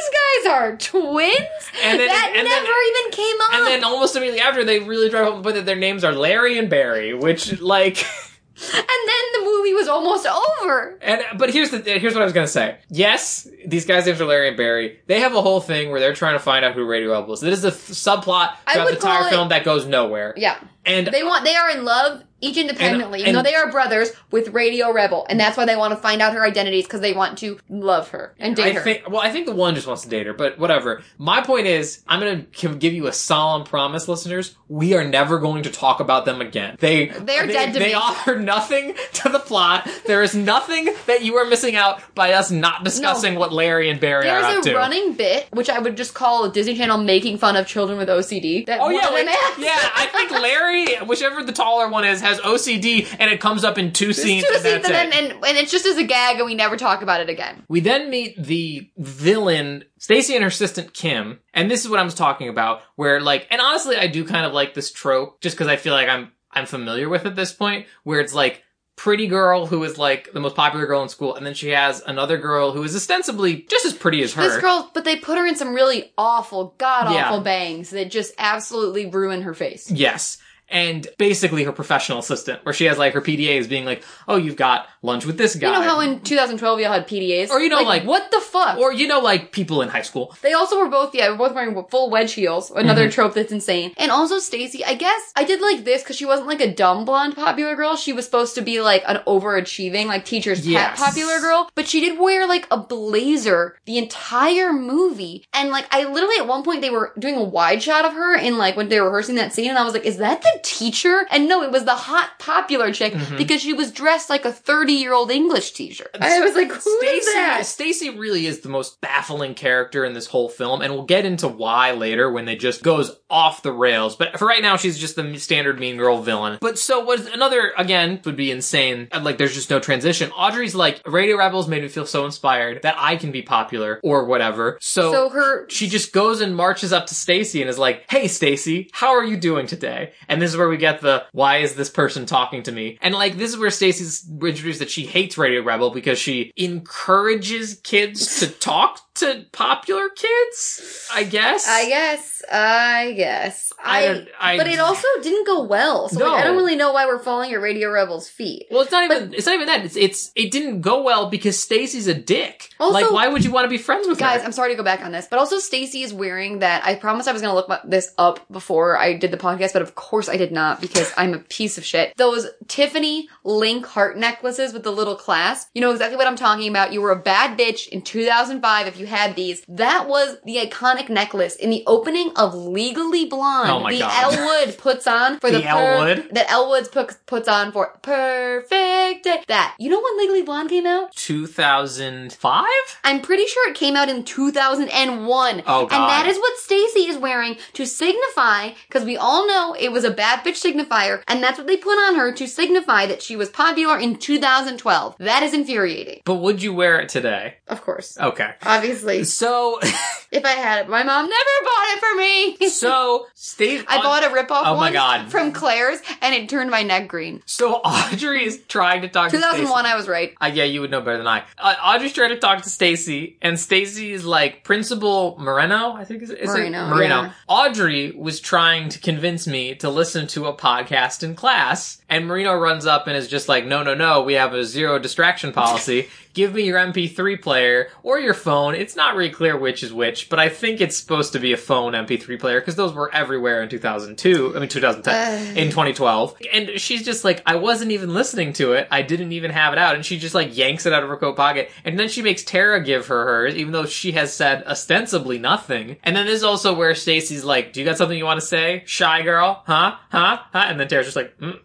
Speaker 3: guys are twins?
Speaker 2: And then-
Speaker 3: that
Speaker 2: and then-
Speaker 3: never even came up.
Speaker 2: and then almost immediately after they really drive home the point that their names are Larry and Barry, which like
Speaker 3: And then the movie was almost over.
Speaker 2: And but here's the here's what I was gonna say. Yes, these guys' names are Larry and Barry. They have a whole thing where they're trying to find out who Radio Rebel is. That is a th- subplot throughout the entire
Speaker 3: it-
Speaker 2: film that goes nowhere.
Speaker 3: Yeah.
Speaker 2: And
Speaker 3: They want they are in love each independently.
Speaker 2: And-
Speaker 3: even though they are brothers with Radio Rebel. And that's why they want to find out her identities because they want to love her and date
Speaker 2: I
Speaker 3: her.
Speaker 2: think well, I think the one just wants to date her, but whatever. My point is, I'm gonna give you a solemn promise, listeners. We are never going to talk about them again. They
Speaker 3: They're
Speaker 2: they,
Speaker 3: dead to
Speaker 2: They
Speaker 3: me.
Speaker 2: offer nothing to the plot. There is nothing that you are missing out by us not discussing what Larry and Barry are up to.
Speaker 3: There's a running bit, which I would just call Disney Channel making fun of children with OCD. That
Speaker 2: Oh yeah,
Speaker 3: of them
Speaker 2: wait,
Speaker 3: has.
Speaker 2: yeah. I think Larry, whichever the taller one is, has OCD, and it comes up in two scenes,
Speaker 3: Two
Speaker 2: and
Speaker 3: scenes
Speaker 2: that's
Speaker 3: and,
Speaker 2: it.
Speaker 3: then, and, and it's just as a gag and we never talk about it again.
Speaker 2: we then meet the villain, Stacy and her assistant Kim, and this is what I was talking about. Where like, and honestly, I do kind of like this trope, just because I feel like I'm I'm familiar with it at this point, where it's like pretty girl who is like the most popular girl in school, and then she has another girl who is ostensibly just as pretty as her.
Speaker 3: This girl, but they put her in some really awful, god awful
Speaker 2: Yeah.
Speaker 3: bangs that just absolutely ruin her face.
Speaker 2: Yes. And basically her professional assistant, where she has like her PDAs being like, oh, you've got lunch with this guy.
Speaker 3: You know how in 2012 y'all had PDAs?
Speaker 2: Or, you know, like-
Speaker 3: what the fuck?
Speaker 2: or, you know, like people in high school.
Speaker 3: They also were both, yeah, were both wearing full wedge heels. Another
Speaker 2: Mm-hmm.
Speaker 3: trope that's insane. And also Stacy, I guess I did like this because she wasn't like a dumb blonde popular girl. She was supposed to be like an overachieving, like teacher's pet popular girl. But she did wear like a blazer the entire movie. And like I literally at one point they were doing a wide shot of her in like when they were rehearsing that scene, and I was like, is that the teacher? And no, it was the hot popular chick
Speaker 2: Mm-hmm.
Speaker 3: because she was dressed like a 30 year old English teacher. I was like, who is
Speaker 2: Stacy,
Speaker 3: that?
Speaker 2: Stacy really is the most baffling character in this whole film, and we'll get into why later when it just goes off the rails. But for right now, she's just the standard mean girl villain. But so was another again would be insane. Like there's just no transition. Audrey's like Radio Rebels made me feel so inspired that I can be popular or whatever. So,
Speaker 3: So her
Speaker 2: she just goes and marches up to Stacy and is like, "Hey Stacy, how are you doing today?" And this is where we get the why is this person talking to me? And like this is where Stacy's introduced that she hates Radio Rebel because she encourages kids to talk to popular kids, I guess.
Speaker 3: I guess. I guess.
Speaker 2: I
Speaker 3: I,
Speaker 2: I-
Speaker 3: but it also didn't go well. So like, I don't really know why we're falling at Radio Rebel's feet.
Speaker 2: well, it's not even. it's not even that. It's it's it didn't go well because Stacy's a dick.
Speaker 3: Also-
Speaker 2: like, why would you want to be friends with
Speaker 3: Guys,
Speaker 2: her?
Speaker 3: I'm sorry to go back on this, but also Stacy is wearing that. I promised I was going to look this up before I did the podcast, but of course I did not because I'm a piece of shit. Those Tiffany link heart necklaces with the little clasp. You know exactly what I'm talking about. You were a bad bitch in 2005 if you had these. That was the iconic necklace in the opening of Legally Blonde.
Speaker 2: Oh my
Speaker 3: the
Speaker 2: God.
Speaker 3: Elle Woods puts on for the,
Speaker 2: The Elwood?
Speaker 3: that Elle Woods puts puts on for perfect day. That you know when Legally Blonde came out?
Speaker 2: 2005.
Speaker 3: I'm pretty sure it came out in 2001.
Speaker 2: Oh,
Speaker 3: And that is what Stacy is wearing to signify, because we all know it was a bad bitch signifier, and that's what they put on her to signify that she was popular in 2012. That is infuriating.
Speaker 2: But would you wear it today?
Speaker 3: Of course.
Speaker 2: Okay.
Speaker 3: Obviously.
Speaker 2: So,
Speaker 3: If I had it, my mom never bought it for me.
Speaker 2: so State.
Speaker 3: I bought a ripoff
Speaker 2: Oh my
Speaker 3: one
Speaker 2: God.
Speaker 3: from Claire's, and it turned my neck green.
Speaker 2: So Audrey is trying to talk to
Speaker 3: 2001, I was right.
Speaker 2: Uh, yeah, you would know better than I. Uh, Audrey's trying to talk to Stacy, and Stacy is like Principal Moreno. I think is, is
Speaker 3: Moreno,
Speaker 2: it Moreno.
Speaker 3: yeah.
Speaker 2: Audrey was trying to convince me to listen to a podcast in class, and Marino runs up and is just like, "No, no, no. We have a zero distraction policy. Give me your MP3 player or your phone. It's not really clear which is which, but I think it's supposed to be a phone MP3 player because those were everywhere in 2002. I mean, 2010 in 2012. And she's just like, I wasn't even listening to it. I didn't even have it out, and she just like yanks it out of her coat pocket, and then she makes Tara give her hers, even though she has said ostensibly nothing. And then this is also where Stacy's like, "Do you got something you want to say, shy girl? Huh? Huh? Huh?" And then Tara's just like. Mm.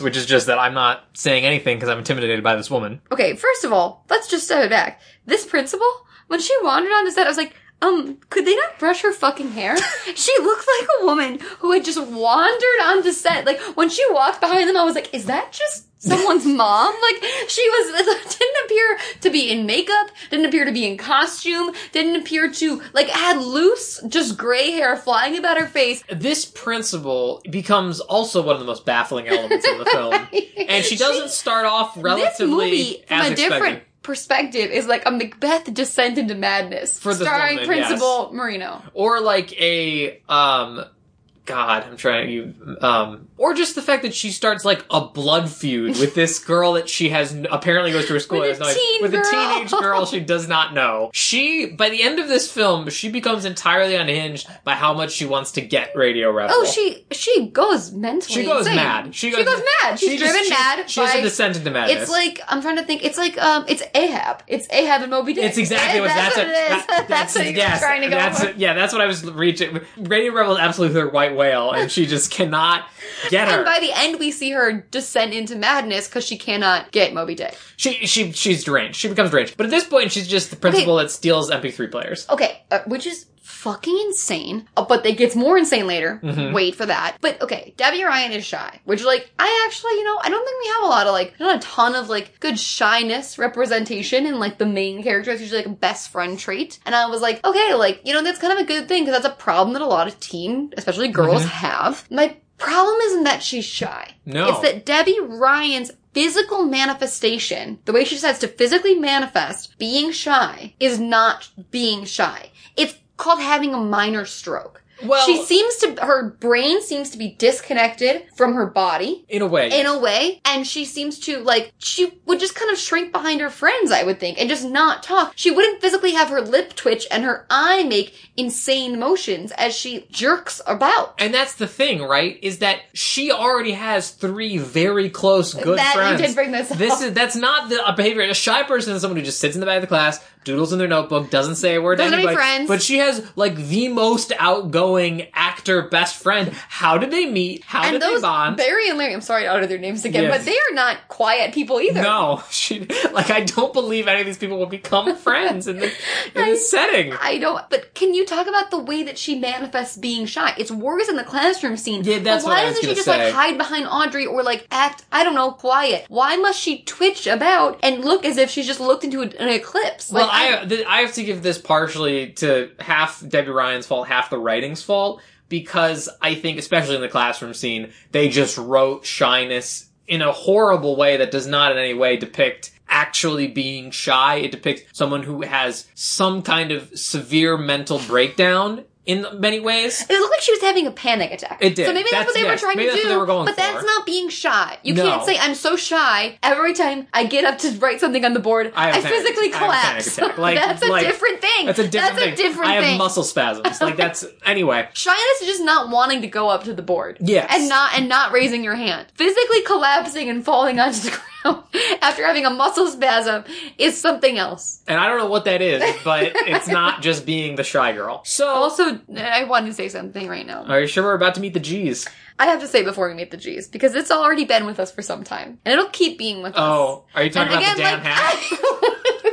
Speaker 2: Which is just that I'm not saying anything because I'm intimidated by this woman.
Speaker 3: Okay, first of all, let's just step it back. This principal, when she wandered onto set, I was like, um, could they not brush her fucking hair? she looked like a woman who had just wandered onto set. Like, when she walked behind them, I was like, is that just someone's mom? Like, she was, didn't appear to be in makeup, didn't appear to be in costume, didn't appear to, like, had loose, just gray hair flying about her face.
Speaker 2: This principle becomes also one of the most baffling elements in the film. And she doesn't start off relatively this
Speaker 3: movie, from
Speaker 2: as expected.
Speaker 3: different perspective, is like a Macbeth descent into madness.
Speaker 2: For
Speaker 3: starring
Speaker 2: woman,
Speaker 3: Principal Marino.
Speaker 2: or like a um god i'm trying to you um or just the fact that she starts like a blood feud with this girl that she has n- apparently goes to her school
Speaker 3: With a
Speaker 2: no idea-
Speaker 3: teen
Speaker 2: with a teenage girl she does not know she by the end of this film she becomes entirely unhinged by how much she wants to get radio rebel
Speaker 3: Oh, she she goes mentally.
Speaker 2: she goes
Speaker 3: insane.
Speaker 2: mad she goes,
Speaker 3: mad. She's
Speaker 2: she
Speaker 3: driven
Speaker 2: she-
Speaker 3: mad.
Speaker 2: she
Speaker 3: by,
Speaker 2: a descent into madness
Speaker 3: It's like I'm trying to think. It's like um, it's Ahab. It's Ahab and Moby Dick.
Speaker 2: It's exactly what that's,
Speaker 3: what
Speaker 2: a,
Speaker 3: it is.
Speaker 2: that-
Speaker 3: that's what
Speaker 2: yes,
Speaker 3: trying to go
Speaker 2: that's
Speaker 3: for.
Speaker 2: yeah, that's what I was reaching. Radio Rebel is absolutely her white whale, and she just cannot get her.
Speaker 3: And by the end, we see her descend into madness because she cannot get Moby Dick.
Speaker 2: she she she's deranged. She becomes deranged. But at this point, she's just the principal that steals MP3 players.
Speaker 3: Okay, uh, which is fucking insane. Uh, but it gets more insane later.
Speaker 2: Mm-hmm.
Speaker 3: Wait for that. But okay, Debby Ryan is shy, which like I actually, you know, I don't think we have a lot of like not a ton of like good shyness representation in like the main character. It's usually like a best friend trait. And I was like, okay, like you know, that's kind of a good thing because that's a problem that a lot of teen, especially girls,
Speaker 2: Mm-hmm.
Speaker 3: have. My problem isn't that she's shy.
Speaker 2: No.
Speaker 3: it's that Debby Ryan's physical manifestation, the way she decides to physically manifest being shy, is not being shy. It's called having a minor stroke.
Speaker 2: Well-
Speaker 3: she seems to, her brain seems to be disconnected from her body
Speaker 2: In a way,
Speaker 3: in a way, and she seems to like she would just kind of shrink behind her friends, I would think, and just not talk. She wouldn't physically have her lip twitch and her eye make insane motions as she jerks about.
Speaker 2: and that's the thing, right? Is that she already has three very close good
Speaker 3: That- you
Speaker 2: friends.
Speaker 3: did bring this up.
Speaker 2: This is that's not the a behavior. A shy person is someone who just sits in the back of the class, doodles in their notebook, doesn't say a word
Speaker 3: Doesn't
Speaker 2: to anybody.
Speaker 3: friends.
Speaker 2: But she has like the most outgoing actor best friend. How did they meet? How
Speaker 3: and
Speaker 2: did
Speaker 3: those
Speaker 2: they bond?
Speaker 3: Barry and Larry, I'm sorry to utter their names again,
Speaker 2: Yes.
Speaker 3: but they are not quiet people either.
Speaker 2: No, she like I don't believe any of these people will become friends in the in this setting.
Speaker 3: I don't. But can you talk about the way that she manifests being shy? It's worse in the classroom scene.
Speaker 2: Yeah, that's
Speaker 3: but why
Speaker 2: I
Speaker 3: doesn't she just
Speaker 2: say.
Speaker 3: like hide behind Audrey or like act? I don't know, quiet. Why must she twitch about and look as if she's just looked into an eclipse?
Speaker 2: Well,
Speaker 3: Like,
Speaker 2: I th- I have to give this partially to half Debby Ryan's fault, half the writing's fault, because I think, especially in the classroom scene, they just wrote shyness in a horrible way that does not in any way depict actually being shy. It depicts someone who has some kind of severe mental breakdown in many ways.
Speaker 3: It looked like she was having a panic attack.
Speaker 2: It did.
Speaker 3: So maybe
Speaker 2: That's-
Speaker 3: that's, what they
Speaker 2: yes,
Speaker 3: were trying
Speaker 2: maybe
Speaker 3: to do.
Speaker 2: what they were going
Speaker 3: but that's not being shy. You
Speaker 2: No.
Speaker 3: can't say I'm so shy every time I get up to write something on the board.
Speaker 2: I
Speaker 3: I, physically
Speaker 2: I
Speaker 3: collapse.
Speaker 2: attack. Like-
Speaker 3: that's a
Speaker 2: like-
Speaker 3: different thing.
Speaker 2: That's a different
Speaker 3: that's
Speaker 2: thing.
Speaker 3: a different
Speaker 2: I have
Speaker 3: thing.
Speaker 2: muscle spasms. Like that's anyway.
Speaker 3: Shyness is just not wanting to go up to the board.
Speaker 2: Yes.
Speaker 3: And not and not raising your hand. Physically collapsing and falling onto the ground after having a muscle spasm is something else.
Speaker 2: And I don't know what that is, but it's not just being the shy girl. So
Speaker 3: Also, I wanted to say something right now.
Speaker 2: Are you sure we're about to meet the G's?
Speaker 3: I have to say before we meet the G's because it's already been with us for some time and it'll keep being with us.
Speaker 2: Oh, are you talking
Speaker 3: And
Speaker 2: about the damn
Speaker 3: like,
Speaker 2: hat?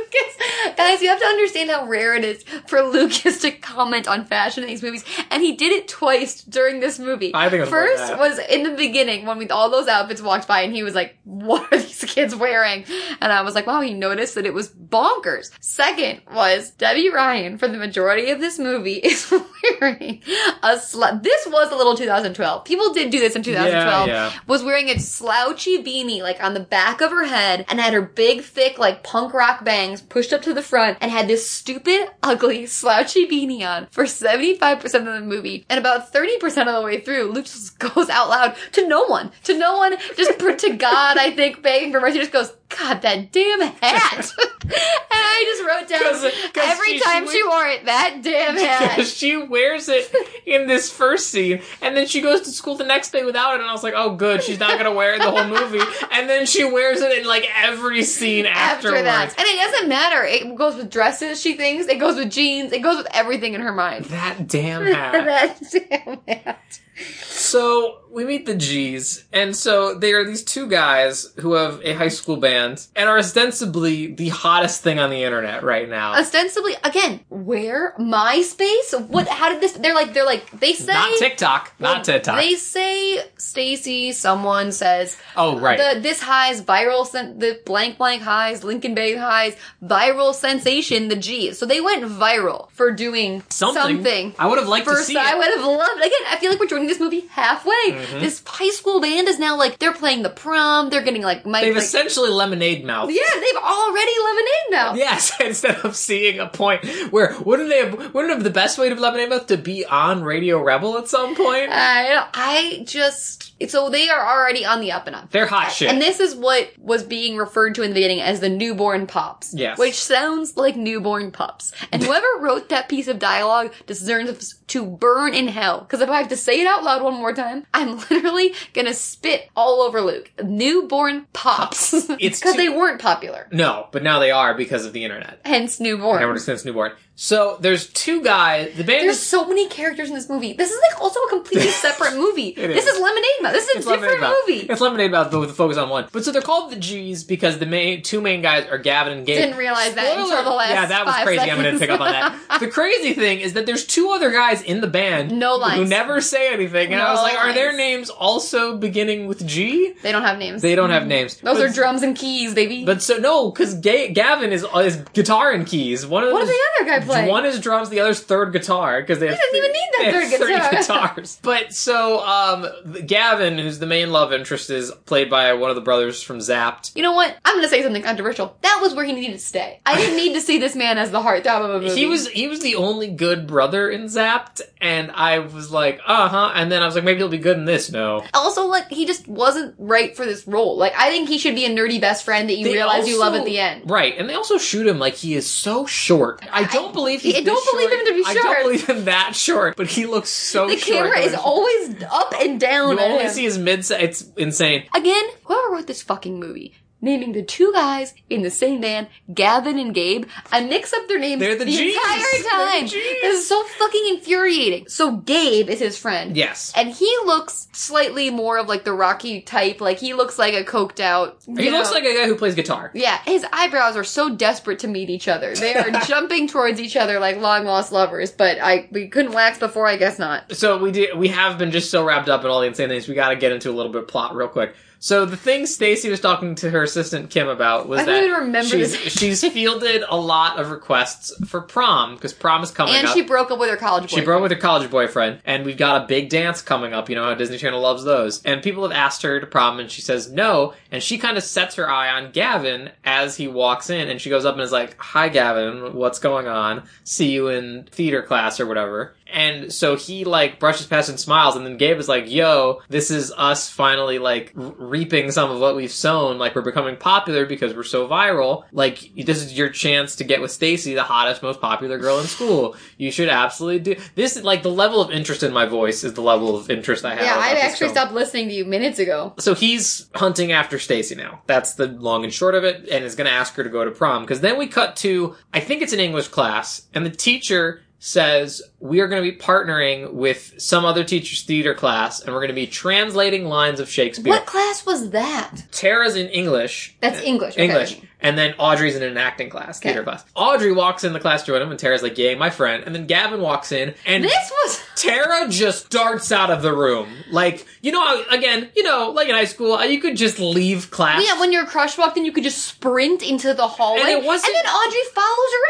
Speaker 3: Guys, you have to understand how rare it is for Lucas to comment on fashion in these movies, and he did it twice during this movie.
Speaker 2: I think it was
Speaker 3: first was in the beginning when we all those outfits walked by, and he was like, "What are these kids wearing?" And I was like, "Wow!" He noticed that it was bonkers. Second was Debby Ryan for the majority of this movie is wearing a slut. This was a little 2012. People did do this in 2012
Speaker 2: yeah.
Speaker 3: was wearing a slouchy beanie like on the back of her head and had her big thick like punk rock bangs pushed up to the front and had this stupid ugly slouchy beanie on for 75% of the movie. And about 30% of the way through Luke just goes out loud to no one. To no one. Just to God I think begging for mercy. Just goes God, that damn hat. and I just wrote down
Speaker 2: 'Cause- uh, 'cause
Speaker 3: every
Speaker 2: she- she
Speaker 3: time
Speaker 2: was-
Speaker 3: she wore it, that damn hat.
Speaker 2: she wears it in this first scene, and then she goes to school the next day without it, and I was like, oh, good, she's not gonna wear it the whole movie. And then she wears it in like every scene
Speaker 3: After
Speaker 2: afterwards.
Speaker 3: that. And it doesn't matter. It goes with dresses, she thinks. It goes with jeans. It goes with everything in her mind.
Speaker 2: That damn hat.
Speaker 3: that damn hat.
Speaker 2: So we meet the G's, and so they are these two guys who have a high school band and are ostensibly the hottest thing on the internet right now.
Speaker 3: Ostensibly, again, where MySpace? What? How did this? They're like, they're like, they say
Speaker 2: not TikTok,
Speaker 3: well,
Speaker 2: not TikTok.
Speaker 3: They say Stacy. Someone says
Speaker 2: oh right.
Speaker 3: the this highs viral. Sen- the blank blank highs. Lincoln Bay highs viral sensation. The G. So they went viral for doing
Speaker 2: something.
Speaker 3: something.
Speaker 2: I would have liked to
Speaker 3: First,
Speaker 2: see
Speaker 3: I would have loved. Again, I feel like we're joining this movie halfway.
Speaker 2: Mm-hmm.
Speaker 3: This high school band is now like they're playing the prom. They're getting like Mike.
Speaker 2: They've
Speaker 3: like,
Speaker 2: essentially lemonade mouth.
Speaker 3: yeah, they've already lemonade mouth.
Speaker 2: Yes, instead of seeing a point where wouldn't they have, wouldn't have the best way to lemonade mouth to be on Radio Rebel at some point?
Speaker 3: Uh, I I just so they are already on the up and up.
Speaker 2: They're hot shit.
Speaker 3: And this is what was being referred to in the beginning as the newborn pops.
Speaker 2: Yes.
Speaker 3: Which sounds like newborn pups. And whoever wrote that piece of dialogue deserves to burn in hell. Because if I have to say it out loud one more time, I'm literally gonna spit all over Luke. Newborn pops.
Speaker 2: It's
Speaker 3: because
Speaker 2: too-
Speaker 3: they weren't popular.
Speaker 2: no, but now they are because of the internet.
Speaker 3: Hence newborn.
Speaker 2: Ever since newborn. So there's two guys. The band
Speaker 3: There's
Speaker 2: is
Speaker 3: so many characters in this movie. This is like also a completely separate movie.
Speaker 2: It
Speaker 3: this
Speaker 2: is.
Speaker 3: is Lemonade Mouth. This is a
Speaker 2: It's
Speaker 3: different movie.
Speaker 2: It's Lemonade Mouth, but with a focus on one. But so they're called the G's because the main two main guys are Gavin and Gabe.
Speaker 3: Didn't realize that until the last
Speaker 2: Yeah, that was crazy. I'm going to pick up on that. the crazy thing is that there's two other guys in the band
Speaker 3: No lines.
Speaker 2: who never say anything, and I was like, are their names also beginning with G?
Speaker 3: They don't have names.
Speaker 2: They don't have mm-hmm. names.
Speaker 3: Those
Speaker 2: But-
Speaker 3: are drums and keys, baby.
Speaker 2: But so no, because Ga- Gavin is is guitar and keys. One of
Speaker 3: what
Speaker 2: is-
Speaker 3: the other guy play?
Speaker 2: One is drums, the other's third guitar because they have
Speaker 3: doesn't even need that
Speaker 2: they
Speaker 3: third
Speaker 2: three
Speaker 3: guitar.
Speaker 2: guitars. But so um, Gavin, who's the main love interest, is played by one of the brothers from Zapped.
Speaker 3: you know what? I'm gonna say something controversial. That was where he needed to stay. I didn't need to see this man as the heartthrob of a movie.
Speaker 2: He was he was the only good brother in Zapped, and I was like, uh huh. And then I was like, maybe he'll be good in this. No,
Speaker 3: also like he just wasn't right for this role. Like I think he should be a nerdy best friend that you
Speaker 2: They
Speaker 3: realize you love at the end.
Speaker 2: Right, and they also shoot him like he is so short. I don't believe he's
Speaker 3: I don't believe
Speaker 2: short.
Speaker 3: him to be short.
Speaker 2: I don't believe him that short, but he looks so
Speaker 3: The camera is always up and down.
Speaker 2: You only
Speaker 3: him.
Speaker 2: see his mid. It's insane.
Speaker 3: Again, whoever wrote this fucking movie, naming the two guys in the same band, Gavin and Gabe, I mix up their names
Speaker 2: They're the Gs.
Speaker 3: entire
Speaker 2: They're the
Speaker 3: time. This is so fucking infuriating. So Gabe is his friend.
Speaker 2: Yes.
Speaker 3: And he looks slightly more of like the Rocky type. Like he looks like a coked out.
Speaker 2: He
Speaker 3: you
Speaker 2: looks like a guy who plays guitar.
Speaker 3: Yeah, his eyebrows are so desperate to meet each other. They are jumping towards each other like long lost lovers. But I we couldn't wax before. I guess not.
Speaker 2: So we did. We have been just so wrapped up in all the insane things. We got to get into a little bit of plot real quick. So the thing Stacy was talking to her assistant Kim about was
Speaker 3: I
Speaker 2: that she's, she's fielded a lot of requests for prom because prom is coming up
Speaker 3: And
Speaker 2: up.
Speaker 3: she broke up with her college
Speaker 2: She
Speaker 3: boyfriend.
Speaker 2: broke with her college boyfriend, and we've got a big dance coming up. You know how Disney Channel loves those. And people have asked her to prom, and she says no. And she kind of sets her eye on Gavin as he walks in, and she goes up and is like, "Hi, Gavin, what's going on? See you in theater class or whatever." And so he like brushes past and smiles, and then Gabe is like, "Yo, this is us finally like reaping some of what we've sown. Like we're becoming popular because we're so viral. Like this is your chance to get with Stacy, the hottest, most popular girl in school. You should absolutely do this. Is like the level of interest in my voice is the level of interest I have.
Speaker 3: Yeah, I actually stopped listening to you minutes ago.
Speaker 2: So he's hunting after Stacy now. That's the long and short of it, and is going to ask her to go to prom. Because then we cut to, I think it's an English class, and the teacher says we are going to be partnering with some other teacher's theater class, and we're going to be translating lines of Shakespeare.
Speaker 3: What class was that?
Speaker 2: Tara's in English.
Speaker 3: That's English. okay.
Speaker 2: English. And then Audrey's in an acting class, theater
Speaker 3: Okay.
Speaker 2: class. Audrey walks in the class to join him, and Tara's like, "Yay, my friend!" And then Gavin walks in, and
Speaker 3: This was
Speaker 2: Tara just darts out of the room. Like, you know, again, you know, like in high school, uh, you could just leave class.
Speaker 3: yeah. When your crush walked in, you could just sprint into the hallway,
Speaker 2: And it wasn't-
Speaker 3: and then Audrey follows around.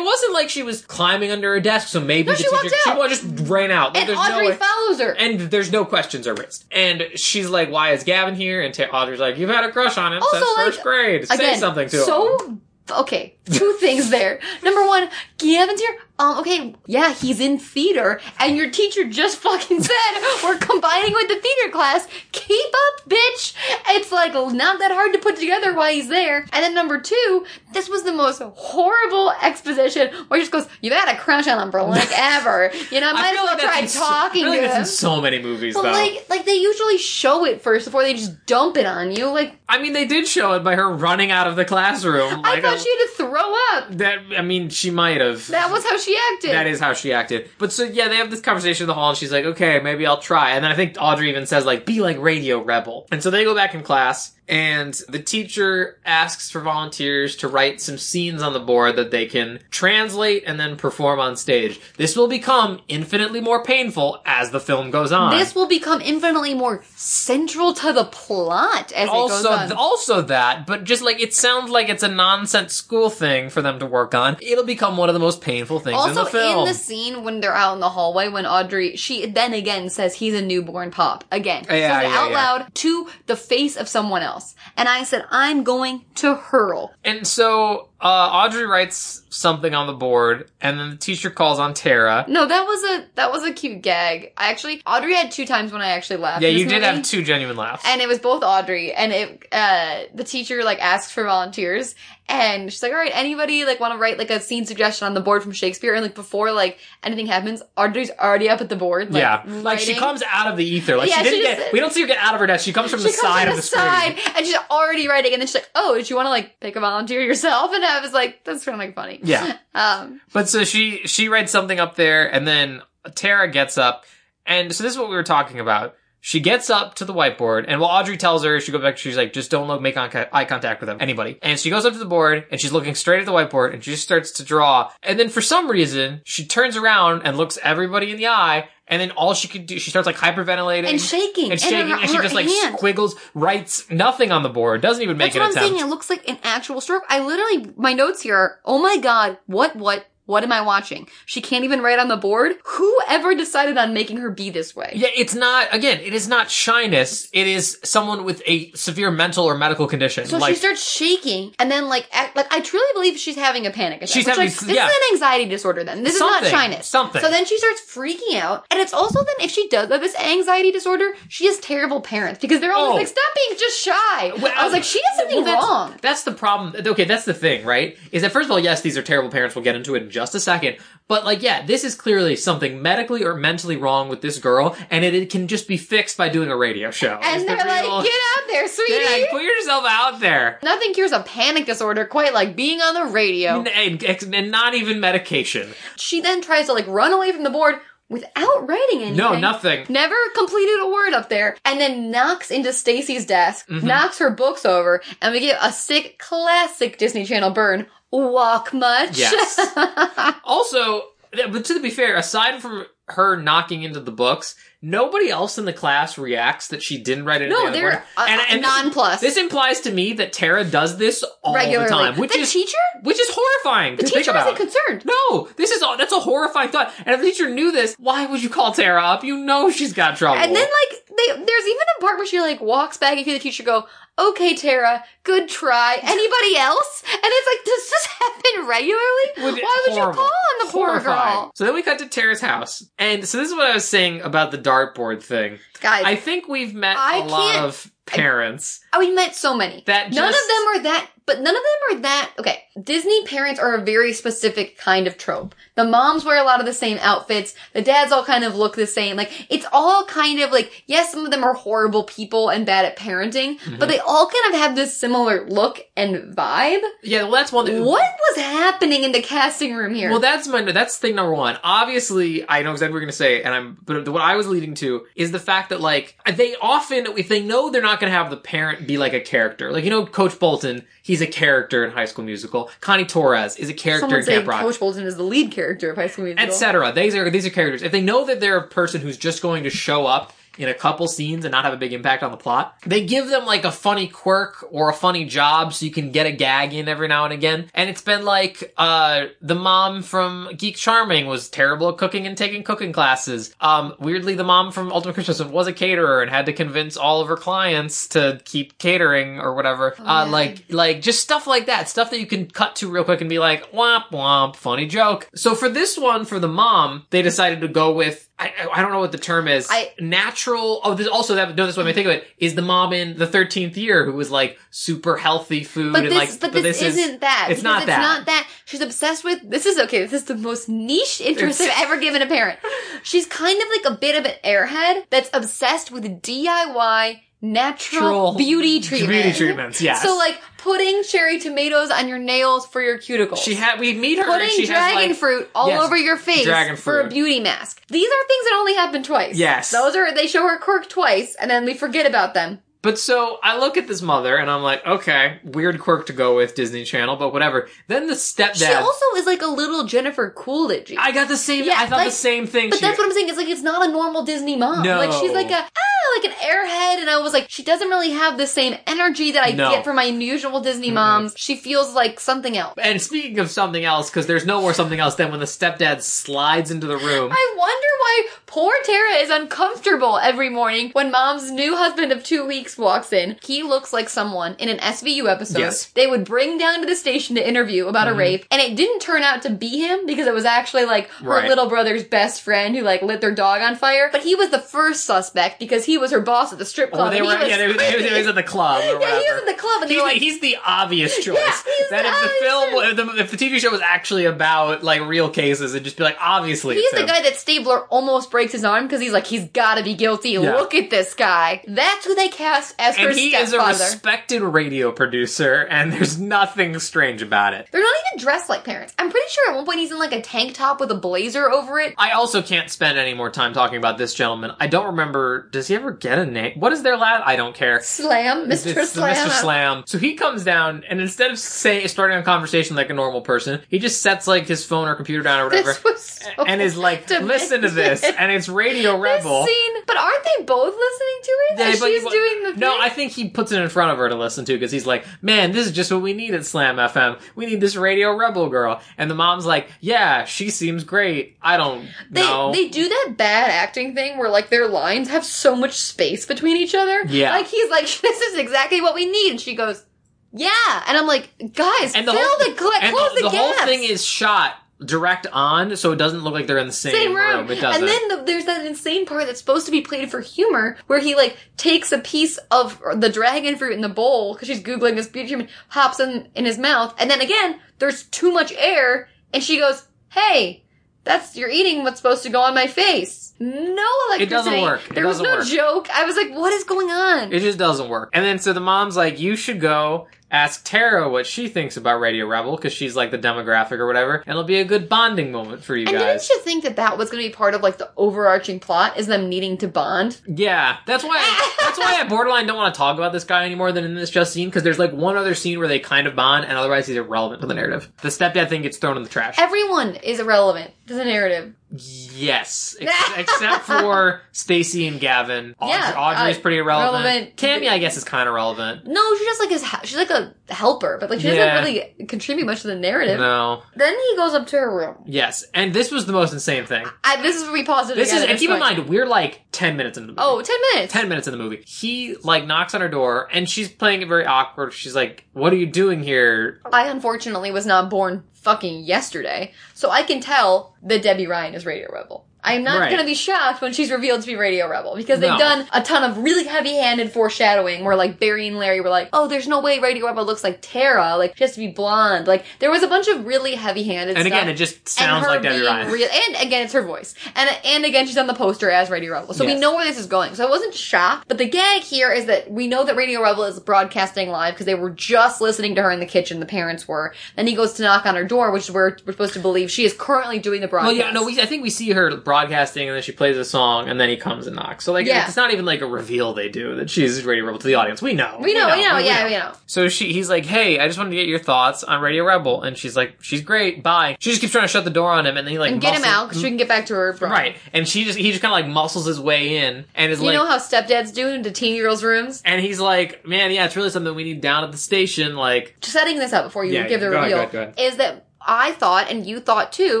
Speaker 2: It wasn't like she was climbing under a desk, so maybe
Speaker 3: No,
Speaker 2: the
Speaker 3: she
Speaker 2: teacher she just ran out.
Speaker 3: And
Speaker 2: there's
Speaker 3: Audrey
Speaker 2: no
Speaker 3: follows her.
Speaker 2: and there's no questions are raised. And she's like, "Why is Gavin here?" And Audrey's like, "You've had a crush on him
Speaker 3: Also,
Speaker 2: since
Speaker 3: like,
Speaker 2: first grade. Say
Speaker 3: Again,
Speaker 2: something to him."
Speaker 3: so okay. Two things there. Number one, Gavin's here. Um, okay, yeah, he's in theater, and your teacher just fucking said we're combining with the theater class. Keep up, bitch. It's like not that hard to put together why he's there. And then number two, this was the most horrible exposition where he just goes, "You've had a crush on him for like ever." You know, I might as well try
Speaker 2: in so-
Speaker 3: talking
Speaker 2: I feel like
Speaker 3: to
Speaker 2: that's
Speaker 3: him.
Speaker 2: in so many movies,
Speaker 3: But
Speaker 2: though.
Speaker 3: like, like they usually show it first before they just dump it on you. Like,
Speaker 2: I mean, they did show it by her running out of the classroom.
Speaker 3: I
Speaker 2: Like
Speaker 3: thought
Speaker 2: a-
Speaker 3: she had to throw up.
Speaker 2: that. I mean, she might have.
Speaker 3: That was how she acted.
Speaker 2: That is how she acted. But so yeah, they have this conversation in the hall, and she's like, "Okay, maybe I'll try." And then I think Audrey even says like, "Be like Radio Rebel." And so they go back in class, and the teacher asks for volunteers to write some scenes on the board that they can translate and then perform on stage. This will become infinitely more painful as the film goes on.
Speaker 3: This will become infinitely more central to the plot as it
Speaker 2: also,
Speaker 3: goes on.
Speaker 2: also that, but just like it sounds like it's a nonsense school thing for them to work on. It'll become one of the most painful things in the film.
Speaker 3: In the scene when they're out in the hallway, when Audrey, she then again says he's a newborn pop. Again.
Speaker 2: Yeah,
Speaker 3: says it
Speaker 2: yeah,
Speaker 3: out
Speaker 2: yeah.
Speaker 3: loud to the face of someone else. And I said, I'm going to hurl.
Speaker 2: And so uh, Audrey writes something on the board, and then the teacher calls on Tara.
Speaker 3: No, that was a, that was a cute gag. I actually, Audrey had two times when I actually laughed.
Speaker 2: Yeah, you did
Speaker 3: movie.
Speaker 2: have two genuine laughs.
Speaker 3: and it was both Audrey and it uh the teacher like asks for volunteers and she's like, All right, anybody like wanna write like a scene suggestion on the board from Shakespeare and like before like anything happens, Audrey's already up at the board. Like,
Speaker 2: yeah, like she comes out of the ether. Like
Speaker 3: Yeah,
Speaker 2: she didn't
Speaker 3: she
Speaker 2: get. we don't see her get out of her desk. She comes from
Speaker 3: she
Speaker 2: the
Speaker 3: comes
Speaker 2: side
Speaker 3: from
Speaker 2: of
Speaker 3: the
Speaker 2: the screen.
Speaker 3: side and she's already writing and then she's like, Oh, did you wanna like pick a volunteer yourself? And I was like, That's kind of like funny.
Speaker 2: Yeah.
Speaker 3: Um
Speaker 2: But so she she writes something up there, and then Tara gets up, and so this is what we were talking about. She gets up to the whiteboard, and while Audrey tells her, she goes back. She's like, "Just don't look, make eye contact with them, anybody." And she goes up to the board, and she's looking straight at the whiteboard, and she just starts to draw. And then for some reason, she turns around and looks everybody in the eye, and then all she could do, she starts like hyperventilating
Speaker 3: and shaking.
Speaker 2: and shaking,
Speaker 3: her,
Speaker 2: and she just like
Speaker 3: hand.
Speaker 2: squiggles, writes nothing on the board, doesn't even make
Speaker 3: That's what
Speaker 2: an
Speaker 3: I'm
Speaker 2: attempt.
Speaker 3: saying. It looks like an actual stroke. I literally, my notes here are, oh my god, what, what, what am I watching? She can't even write on the board? Whoever decided on making her be this way?
Speaker 2: Yeah, it's not, again, it is not shyness. It is someone with a severe mental or medical condition.
Speaker 3: So
Speaker 2: like,
Speaker 3: she starts shaking, and then like, act, like I truly believe she's having a panic attack.
Speaker 2: She's having-
Speaker 3: like, this
Speaker 2: yeah.
Speaker 3: is an anxiety disorder. Then this is not shyness.
Speaker 2: something.
Speaker 3: So then she starts freaking out, and it's also then if she does have this anxiety disorder, she has terrible parents because they're always
Speaker 2: Oh.
Speaker 3: like, "Stop being just shy."
Speaker 2: Well,
Speaker 3: I was like, she has something
Speaker 2: well, that's,
Speaker 3: wrong.
Speaker 2: That's the problem. Okay, that's the thing, right? Is that first of all, yes, these are terrible parents. We'll get into it just a second. But like, yeah, this is clearly something medically or mentally wrong with this girl, and it, it can just be fixed by doing a radio show.
Speaker 3: And
Speaker 2: the
Speaker 3: they're like,
Speaker 2: real-
Speaker 3: "Get out there, sweetie."
Speaker 2: Yeah, put yourself out there.
Speaker 3: Nothing cures a panic disorder quite like being on the radio.
Speaker 2: And, and- and not even medication.
Speaker 3: She then tries to like run away from the board without writing anything.
Speaker 2: No, nothing.
Speaker 3: Never completed a word up there, and then knocks into Stacy's desk,
Speaker 2: Mm-hmm.
Speaker 3: knocks her books over, and we get a sick, classic Disney Channel burn. Walk much?
Speaker 2: Yes. Also, but to be fair, aside from her knocking into the books, nobody else in the class reacts that she didn't write anything.
Speaker 3: No, they're uh,
Speaker 2: And- and this-
Speaker 3: nonplussed.
Speaker 2: This implies to me that Tara does this all
Speaker 3: regularly.
Speaker 2: the time, which
Speaker 3: the
Speaker 2: is
Speaker 3: teacher,
Speaker 2: which is horrifying
Speaker 3: the
Speaker 2: to think
Speaker 3: teacher isn't concerned.
Speaker 2: no, this is all, that's a horrifying thought. And if the teacher knew this, why would you call Tara up? You know she's got trouble.
Speaker 3: And then like they, there's even a part where she like walks back and hear the teacher go, "Okay, Tara, good try." Anybody else? And it's like, does this happen regularly?
Speaker 2: Would-
Speaker 3: Why would
Speaker 2: horrible.
Speaker 3: you call on the poor girl?
Speaker 2: So then we cut to Tara's house, and so this is what I was saying about the dartboard thing.
Speaker 3: Guys,
Speaker 2: I think we've met
Speaker 3: I
Speaker 2: a lot of parents
Speaker 3: Oh, we met so many.
Speaker 2: that
Speaker 3: none
Speaker 2: just,
Speaker 3: of them are that, but none of them are that. Okay, Disney parents are a very specific kind of trope. The moms wear a lot of the same outfits. The dads all kind of look the same. Like it's all kind of like yes, some of them are horrible people and bad at parenting,
Speaker 2: Mm-hmm.
Speaker 3: but they all kind of have this similar look and vibe.
Speaker 2: Yeah, well, that's one. that-
Speaker 3: What was happening in the casting room here?
Speaker 2: Well, that's my that's thing number one. Obviously, I know exactly what you're gonna say, and I'm. But what I was leading to is the fact that like they often, if they know they're not gonna have the parent be like a character, like you know, Coach Bolton, he's a character in High School Musical. Connie Torres is a character
Speaker 3: Someone
Speaker 2: in Camp Rock.
Speaker 3: Coach Bolton is the lead character of High School Musical.
Speaker 2: etc. These are these are characters. If they know that they're a person who's just going to show up in a couple scenes and not have a big impact on the plot, they give them like a funny quirk or a funny job so you can get a gag in every now and again. And it's been like uh the mom from Geek Charming was terrible at cooking and taking cooking classes. Um weirdly the mom from Ultimate Christmas was a caterer and had to convince all of her clients to keep catering or whatever. uh like like just stuff like that. Stuff that you can cut to real quick and be like, womp womp, funny joke. So for this one, for the mom, they decided to go with I, I- don't know what the term is.
Speaker 3: I-
Speaker 2: natural. Oh, this also that no, this way I think of it is the mom in the thirteenth year who was like super healthy food
Speaker 3: But
Speaker 2: and
Speaker 3: this,
Speaker 2: like.
Speaker 3: but this,
Speaker 2: is-
Speaker 3: isn't that.
Speaker 2: It's not
Speaker 3: it's
Speaker 2: that.
Speaker 3: not that. She's obsessed with. This is okay. This is the most niche interest I've ever given a parent. She's kind of like a bit of an airhead that's obsessed with DIY natural
Speaker 2: Natural
Speaker 3: beauty treatment.
Speaker 2: beauty treatments, yes.
Speaker 3: So like putting cherry tomatoes on your nails for your cuticles.
Speaker 2: She had we meet her and
Speaker 3: Putting
Speaker 2: she
Speaker 3: dragon
Speaker 2: has like
Speaker 3: fruit all
Speaker 2: Yes,
Speaker 3: over your face
Speaker 2: dragon
Speaker 3: for a beauty mask. These are things that only happen twice.
Speaker 2: Yes.
Speaker 3: Those are they show her quirk twice and then we forget about them.
Speaker 2: But so I look at this mother and I'm like, okay, weird quirk to go with Disney Channel, but whatever. Then the stepdad.
Speaker 3: She also is like a little Jennifer Coolidge.
Speaker 2: I got the same.
Speaker 3: Yeah,
Speaker 2: I thought
Speaker 3: like-
Speaker 2: the same thing.
Speaker 3: But
Speaker 2: She-
Speaker 3: that's what I'm saying. It's like it's not a normal Disney mom.
Speaker 2: No.
Speaker 3: Like she's like a ah, like an airhead, and I was like, she doesn't really have the same energy that I
Speaker 2: No.
Speaker 3: get from my usual Disney moms. She feels like something else.
Speaker 2: And speaking of something else, because there's no more something else than when the stepdad slides into the room.
Speaker 3: I wonder why poor Tara is uncomfortable every morning when mom's new husband of two weeks walks in. He looks like someone in an SVU episode
Speaker 2: Yes.
Speaker 3: they would bring down to the station to interview about a mm-hmm. rape, and it didn't turn out to be him because it was actually like her
Speaker 2: Right.
Speaker 3: little brother's best friend who like lit their dog on fire. But he was the first suspect because he was her boss at the strip oh, club.
Speaker 2: Or they were,
Speaker 3: he was
Speaker 2: yeah, they, they, they was at the club or
Speaker 3: yeah,
Speaker 2: whatever.
Speaker 3: he was at the club, and
Speaker 2: He's, the,
Speaker 3: like,
Speaker 2: he's the obvious choice.
Speaker 3: Yeah, he's
Speaker 2: that
Speaker 3: the
Speaker 2: if the film, if the, if the TV show was actually about like real cases, it'd just be like obviously.
Speaker 3: He's the
Speaker 2: him.
Speaker 3: guy that Stabler almost breaks his arm because he's like, he's gotta be guilty.
Speaker 2: Yeah.
Speaker 3: Look at this guy. That's who they cast as her
Speaker 2: and he is a respected radio producer, and there's nothing strange about it.
Speaker 3: They're not even dressed like parents. I'm pretty sure at one point he's in like a tank top with a blazer over it.
Speaker 2: I also can't spend any more time talking about this gentleman. I don't remember. Does he ever get a name? What is their lad? I don't care.
Speaker 3: Slam, Mr.
Speaker 2: It's
Speaker 3: Slam.
Speaker 2: Mr. Slam. So he comes down, and instead of say starting a conversation like a normal person, he just sets like his phone or computer down or whatever,
Speaker 3: This so
Speaker 2: and is like, "Listen to this," and it's Radio
Speaker 3: This
Speaker 2: Rebel.
Speaker 3: scene, but aren't they both listening to it?
Speaker 2: Yeah,
Speaker 3: she's doing the
Speaker 2: No,
Speaker 3: thing?
Speaker 2: I think he puts it in front of her to listen to because he's like, "Man, this is just what we need at Slam FM. We need this Radio Rebel girl." And the mom's like, "Yeah, she seems great. I don't
Speaker 3: They
Speaker 2: know."
Speaker 3: they do that bad acting thing where like their lines have so much space between each other.
Speaker 2: Yeah.
Speaker 3: like he's like, "This is exactly what we need," and she goes, "Yeah," and I'm like, "Guys,
Speaker 2: and the
Speaker 3: fill
Speaker 2: whole,
Speaker 3: the cl-
Speaker 2: and
Speaker 3: close the,
Speaker 2: the whole
Speaker 3: gaps."
Speaker 2: thing is shot direct on, so it doesn't look like they're in the same,
Speaker 3: same room.
Speaker 2: It doesn't.
Speaker 3: And then the, there's that insane part that's supposed to be played for humor, where he like takes a piece of the dragon fruit in the bowl because she's googling this beauty treatment, hops in in his mouth, and then again there's too much air, and she goes, "Hey, that's you're eating what's supposed to go on my face." No electricity.
Speaker 2: It doesn't work. It
Speaker 3: there was
Speaker 2: doesn't
Speaker 3: no
Speaker 2: work.
Speaker 3: joke. I was like, "What is going on?"
Speaker 2: It just doesn't work. And then so the mom's like, you should go ask Tara what she thinks about Radio Rebel because she's like the demographic or whatever, and it'll be a good bonding moment for you
Speaker 3: and
Speaker 2: guys.
Speaker 3: didn't you think that that was going to be part of like the overarching plot? Is them needing to bond?
Speaker 2: Yeah, that's why. that's why I borderline don't want to talk about this guy anymore than in this just scene because there's like one other scene where they kind of bond, and otherwise he's irrelevant to the narrative. The stepdad thing gets thrown in the trash.
Speaker 3: Everyone is irrelevant to the narrative.
Speaker 2: Yes, ex- except for Stacy and Gavin. Audrey,
Speaker 3: Yeah,
Speaker 2: Audrey's
Speaker 3: uh,
Speaker 2: pretty irrelevant.
Speaker 3: relevant.
Speaker 2: Cammy, I guess, is kind of relevant.
Speaker 3: No, she's just like is she's like a helper, but like she doesn't really contribute much to the narrative.
Speaker 2: No.
Speaker 3: Then he goes up to her room.
Speaker 2: Yes, and this was the most insane thing.
Speaker 3: I, this is where we paused it.
Speaker 2: This is, and keep in mind, we're like ten minutes into the movie.
Speaker 3: Oh, 10 minutes.
Speaker 2: 10 minutes in the movie. He like knocks on her door and she's playing it very awkward. She's like, "What are you doing here?"
Speaker 3: I unfortunately was not born fucking yesterday, so I can tell that Debby Ryan is Radio Rebel. I am not
Speaker 2: Right.
Speaker 3: going to be shocked when she's revealed to be Radio Rebel because they've
Speaker 2: No.
Speaker 3: done a ton of really heavy-handed foreshadowing where like Barry and Larry were like, "Oh, there's no way Radio Rebel looks like Tara. Like she has to be blonde." Like there was a bunch of really heavy-handed
Speaker 2: And
Speaker 3: stuff.
Speaker 2: again, it just sounds like
Speaker 3: Debby
Speaker 2: Ryan.
Speaker 3: real- and again, it's her voice. And and again, she's on the poster as Radio Rebel, so we know where this is going. So I wasn't shocked. But the gag here is that we know that Radio Rebel is broadcasting live because they were just listening to her in the kitchen. The parents were. Then he goes to knock on her door, which is where we're supposed to believe she is currently doing the
Speaker 2: well,
Speaker 3: broadcast.
Speaker 2: yeah, no, we, I think we see her broadcasting and then she plays a song and then he comes and knocks. So like,
Speaker 3: Yeah.
Speaker 2: it's not even like a reveal they do that she's Radio Rebel to the audience. We know.
Speaker 3: we know, we know, yeah, we know.
Speaker 2: So she, he's like, "Hey, I just wanted to get your thoughts on Radio Rebel," and she's like, "She's great, bye." She just keeps trying to shut the door on him, and then he like
Speaker 3: And get him out because we can get back to her.
Speaker 2: Right, and she just he just kind of like muscles his way in, and is
Speaker 3: You
Speaker 2: like,
Speaker 3: know how stepdads do into teen girls' rooms?
Speaker 2: and he's like, "Man, yeah, it's really something we need down at the station." Like,
Speaker 3: Just setting this up before you
Speaker 2: Yeah,
Speaker 3: give the
Speaker 2: go ahead,
Speaker 3: reveal
Speaker 2: go ahead, go ahead.
Speaker 3: is that I thought, and you thought too,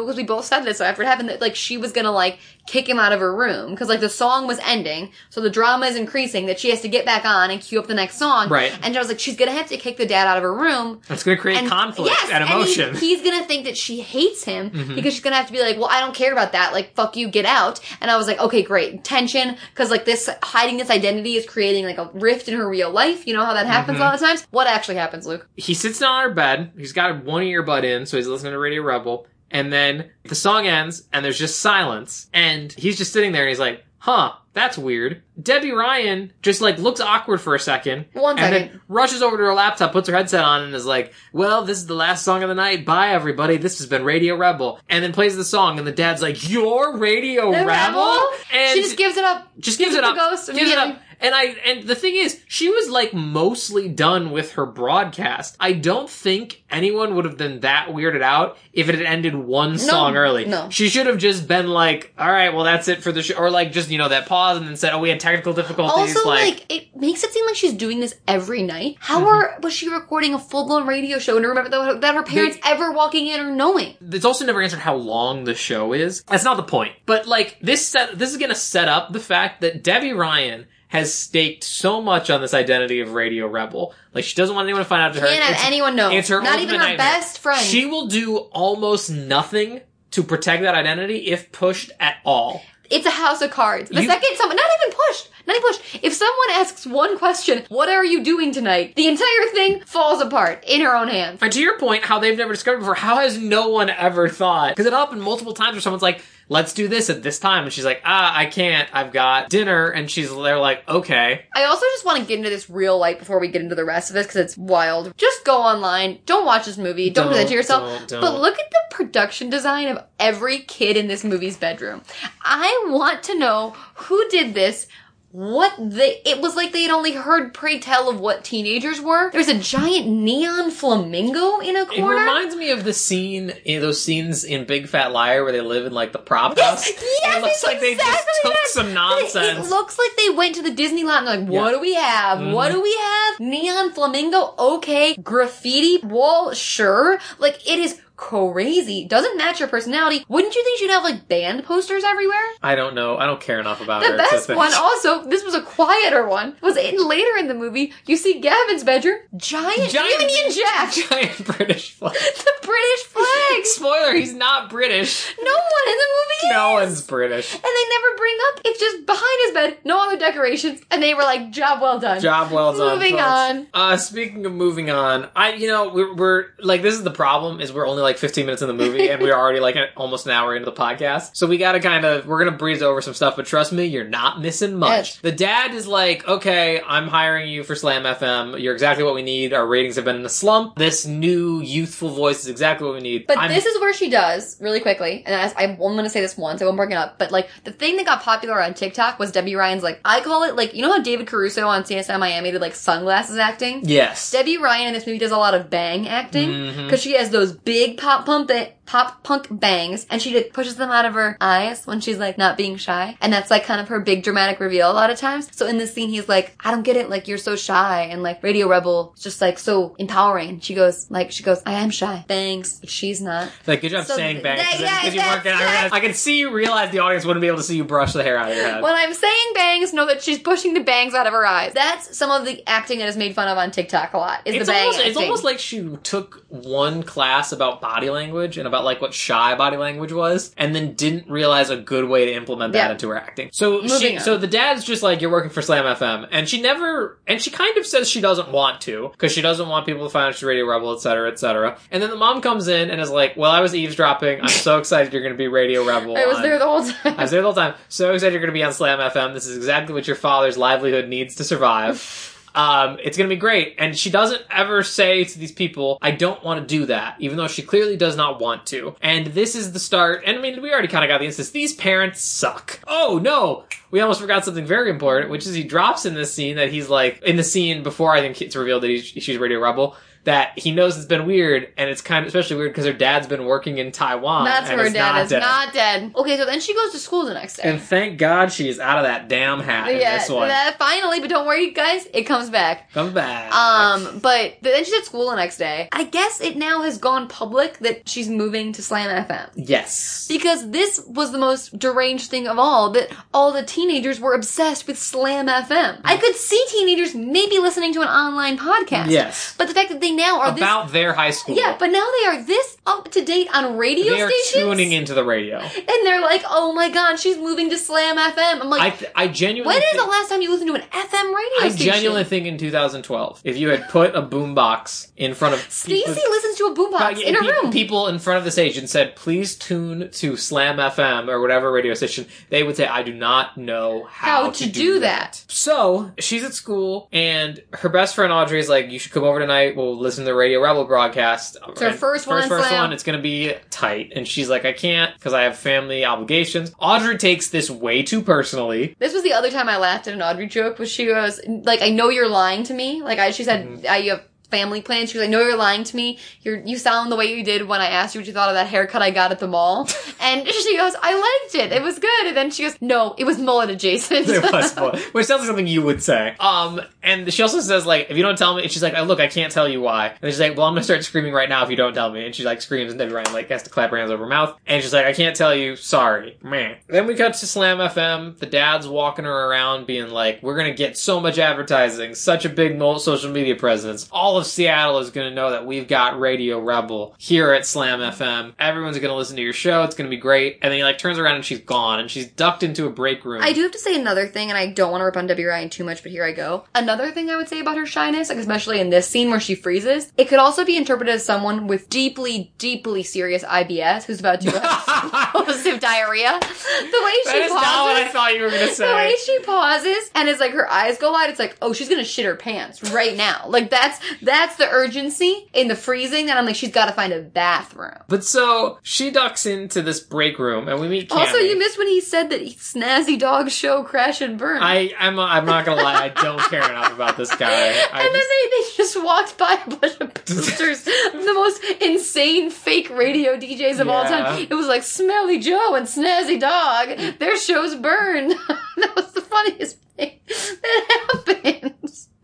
Speaker 3: because we both said this after it happened, that like she was gonna like kick him out of her room because like the song was ending, so the drama is increasing that she has to get back on and cue up the next song.
Speaker 2: Right.
Speaker 3: And I was like, she's gonna have to kick the dad out of her room
Speaker 2: That's going to create
Speaker 3: and
Speaker 2: conflict
Speaker 3: yes,
Speaker 2: and
Speaker 3: he-
Speaker 2: emotion. Mm-hmm.
Speaker 3: he's gonna think that she hates him because she's gonna have to be like, "Well, I don't care about that. Like, fuck you, get out." And I was like, "Okay, great, tension," because like this hiding this identity is creating like a rift in her real life. You know how that happens
Speaker 2: Mm-hmm.
Speaker 3: a lot of times. What actually happens, Luke?
Speaker 2: he sits down on her bed. He's got one earbud in, so he's listening to Radio Rebel. And then the song ends, and there's just silence. And he's just sitting there, and he's like, "Huh, that's weird." Debby Ryan just like looks awkward for a second,
Speaker 3: One
Speaker 2: and
Speaker 3: second.
Speaker 2: then rushes over to her laptop, puts her headset on, and is like, "Well, this is the last song of the night. Bye, everybody. This has been Radio Rebel." And then plays the song, and the dad's like, "You're Radio
Speaker 3: The
Speaker 2: Rebel?"
Speaker 3: rebel?
Speaker 2: And
Speaker 3: she just gives it up.
Speaker 2: just gives it
Speaker 3: the
Speaker 2: up.
Speaker 3: ghost
Speaker 2: gives it up. And I and the thing is, she was like mostly done with her broadcast. I don't think anyone would have been that weirded out if it had ended one song early.
Speaker 3: no.
Speaker 2: She should have just been like, "All right, well that's it for the show," or like just you know that pause and then said, "Oh, we had technical difficulties."
Speaker 3: Also,
Speaker 2: like,
Speaker 3: like, it makes it seem like she's doing this every night. How
Speaker 2: Mm-hmm.
Speaker 3: are, was she recording a full blown radio show and remember that, that her parents ever walking in or knowing?
Speaker 2: it's also never answered how long the show is. That's not the point. But like this set, this is to set up the fact that Debby Ryan has staked so much on this identity of Radio Rebel. Like she doesn't want anyone to find out to her.
Speaker 3: Can't have
Speaker 2: It's-
Speaker 3: anyone know.
Speaker 2: It's her
Speaker 3: Not even her
Speaker 2: nightmare.
Speaker 3: best friend.
Speaker 2: She will do almost nothing to protect that identity if pushed at all.
Speaker 3: It's a house of cards. The
Speaker 2: You-
Speaker 3: second someone, not even pushed, not even pushed. If someone asks one question, what are you doing tonight? The entire thing falls apart in her own hands.
Speaker 2: And to your point, how they've never discovered before, how has no one ever thought? Because it happened multiple times where someone's like, let's do this at this time. And she's like, ah, I can't. I've got dinner. And she's, they're like, okay.
Speaker 3: I also just want to get into this real light before we get into the rest of this because it's wild. Just go online. Don't watch this movie. Don't, do that
Speaker 2: Don't,
Speaker 3: to yourself.
Speaker 2: don't, don't.
Speaker 3: But look at the production design of every kid in this movie's bedroom. I want to know who did this. What they, it was like they had only heard pray tell of what teenagers were. There's a giant neon flamingo in a corner.
Speaker 2: It reminds me of the scene, in those scenes in Big Fat Liar where they live in like the prop house.
Speaker 3: Yes,
Speaker 2: it looks like they just
Speaker 3: exactly
Speaker 2: took
Speaker 3: that.
Speaker 2: some nonsense.
Speaker 3: It looks like they went to the Disney lot and they're like, what
Speaker 2: Yeah.
Speaker 3: do we have? What
Speaker 2: Mhm.
Speaker 3: do we have? Neon flamingo, okay. Graffiti wall, sure. Like, it is crazy. Doesn't match your personality. Wouldn't you think you'd have like band posters everywhere?
Speaker 2: I don't know. I don't care enough about
Speaker 3: The
Speaker 2: her. to
Speaker 3: best
Speaker 2: think-
Speaker 3: one also, this was a quieter one, was in later in the movie, you see Gavin's bedroom, giant,
Speaker 2: Giant-
Speaker 3: Union Jack,
Speaker 2: Giant British flag.
Speaker 3: the British flag.
Speaker 2: Spoiler, he's not British.
Speaker 3: No one in the movie
Speaker 2: No
Speaker 3: is.
Speaker 2: one's British.
Speaker 3: And they never bring up. It's just behind his bed, no other decorations, and they were like, "Job well done."
Speaker 2: Job well done.
Speaker 3: Moving
Speaker 2: folks.
Speaker 3: on.
Speaker 2: Uh, speaking of moving on, I you know we're, we're like this is the problem is we're only like 15 minutes in the movie and we're already like almost an hour into the podcast. So we got to kind of we're gonna breeze over some stuff, but trust me, you're not missing much.
Speaker 3: Yes.
Speaker 2: The dad is like, okay, I'm hiring you for Slam FM. You're exactly what we need. Our ratings have been in a slump. This new youthful voice is exactly what we need.
Speaker 3: But
Speaker 2: I'm-
Speaker 3: this is where she does really quickly, and I, I'm to say this once. I won't bring it up, but like the thing that got popular on TikTok was Debby Ryan's like I call it like you know how David Caruso on CSI Miami did like sunglasses acting.
Speaker 2: yes.
Speaker 3: Debby Ryan in this movie does a lot of bang acting
Speaker 2: mm-hmm.
Speaker 3: because she has those big pop pump pop punk bangs, and she just pushes them out of her eyes when she's like not being shy, and that's like kind of her big dramatic reveal a lot of times. So in this scene, he's like, "I don't get it, like you're so shy," and like Radio Rebel is just like so empowering. And she goes, like she goes, "I am shy, bangs, but she's not."
Speaker 2: Like, good job
Speaker 3: So
Speaker 2: saying
Speaker 3: bangs.
Speaker 2: Because
Speaker 3: yeah,
Speaker 2: you weren't gonna, I, I can see you realize the audience wouldn't be able to see you brush the hair out of your head.
Speaker 3: When I'm saying bangs, know that she's pushing the bangs out of her eyes. That's some of the acting that is made fun of on TikTok a lot. Is
Speaker 2: it's
Speaker 3: the bang
Speaker 2: almost, it's almost like she took one class about body language and about like what shy body language was, and then didn't realize a good way to implement that
Speaker 3: Yeah.
Speaker 2: into her acting. So she,
Speaker 3: Moving on.
Speaker 2: so the dad's just like, "You're working for Slam FM," and she never, and she kind of says she doesn't want to because she doesn't want people to find out she's Radio Rebel, etc., etc. And then the mom comes in and is like, "Well, I was eavesdropping. I'm so excited you're going to be Radio Rebel."
Speaker 3: I was
Speaker 2: on-
Speaker 3: there the whole time.
Speaker 2: I was there the whole time. So excited you're going to be on Slam FM. This is exactly what your father's livelihood needs to survive. Um, it's to be great. And she doesn't ever say to these people, I don't want to do that, even though she clearly does not want to. And this is the start. And I mean, we already kind of got the instance. These parents suck. Oh no! We almost forgot something very important, which is he drops in this scene that he's like, in the scene before I think it's revealed that he's, she's Radio Rebel. That he knows it's been weird, and it's kind of especially weird because her dad's been working in Taiwan.
Speaker 3: That's her dad
Speaker 2: not
Speaker 3: is
Speaker 2: dead.
Speaker 3: not dead. Okay, so then she goes to school the next day.
Speaker 2: And thank God she's out of that damn hat in
Speaker 3: yeah,
Speaker 2: this one.
Speaker 3: that- finally, but don't worry, guys, it comes back.
Speaker 2: Comes back.
Speaker 3: Um, but then she's at school the next day. I guess it now has gone public that she's moving to Slam FM.
Speaker 2: yes.
Speaker 3: Because this was the most deranged thing of all, that all the teenagers were obsessed with Slam FM. I could see teenagers maybe listening to an online podcast.
Speaker 2: Yes.
Speaker 3: But the fact that they now are
Speaker 2: About their high school.
Speaker 3: Yeah, but now they are this up to date on radio
Speaker 2: they are
Speaker 3: stations.
Speaker 2: tuning into the radio.
Speaker 3: And they're like, oh my god, she's moving to Slam FM. I'm
Speaker 2: I
Speaker 3: like,
Speaker 2: th- I genuinely.
Speaker 3: when is the last time you listened to an FM radio station?
Speaker 2: I
Speaker 3: station?
Speaker 2: genuinely think in 2012, if you had put a boombox in front of
Speaker 3: Stacy listens to a boombox in a
Speaker 2: pe-
Speaker 3: room.
Speaker 2: people in front of the stage and said, "Please tune to Slam FM or whatever radio station," they would say, "I do not know how,
Speaker 3: How to do that.
Speaker 2: So she's at school, and her best friend Audrey is like, "You should come over tonight. We'll listen to the Radio Rebel broadcast." It's
Speaker 3: her first one on
Speaker 2: First
Speaker 3: Slam.
Speaker 2: one. It's gonna be tight, and she's like, "I can't because I have family obligations." Audrey takes this way too personally.
Speaker 3: This was the other time I laughed at an Audrey joke, was she was like, "I know you're lying to me." Like I, she said,
Speaker 2: Mm-hmm.
Speaker 3: "I you have family plan. She was like, "No, you're lying to me. You're you sound the way you did when I asked you what you thought of that haircut I got at the mall." and she goes, "I liked it. It was good." And then she goes, "No, it was mullet adjacent."
Speaker 2: It was fun. Which sounds like something you would say. Um, and she also says like, if you don't tell me, and she's like, look, I can't tell you why. And she's like, well, I'm gonna start screaming right now if you don't tell me. And she like screams, and Debby Ryan like has to clap her hands over her mouth. And she's like, I can't tell you, sorry, man. Then we cut to Slam FM. The dad's walking her around, being like, we're gonna get so much advertising, such a big social media presence. All of Seattle is gonna know that we've got Radio Rebel here at Slam FM. Everyone's gonna listen to your show. It's gonna be great. And then he like turns around and she's gone, and she's ducked into a break room.
Speaker 3: I do have to say another thing, and I don't want to rip on Debby Ryan too much, but here I go. Another thing I would say about her shyness, like especially in this scene where she freezes, it could also be interpreted as someone with deeply, deeply serious IBS who's about to have explosive diarrhea. The way she
Speaker 2: That is
Speaker 3: pauses,
Speaker 2: not what I thought you were gonna say.
Speaker 3: the way she pauses and it's like her eyes go wide, it's like, oh, she's gonna shit her pants right now. Like that's that's the urgency in the freezing that I'm like, she's got to find a bathroom.
Speaker 2: But so she ducks into this break room, and we meet. Cammy.
Speaker 3: Also, you missed when he said that snazzy dogs show crash and burn.
Speaker 2: I I'm I'm not gonna lie. I don't care enough about this guy. I
Speaker 3: and then they, they just walked by a bunch of posters the most insane fake radio DJs of all time. It was like Smelly Joe and Snazzy Dog. Their shows burned. that was the funniest thing that happened.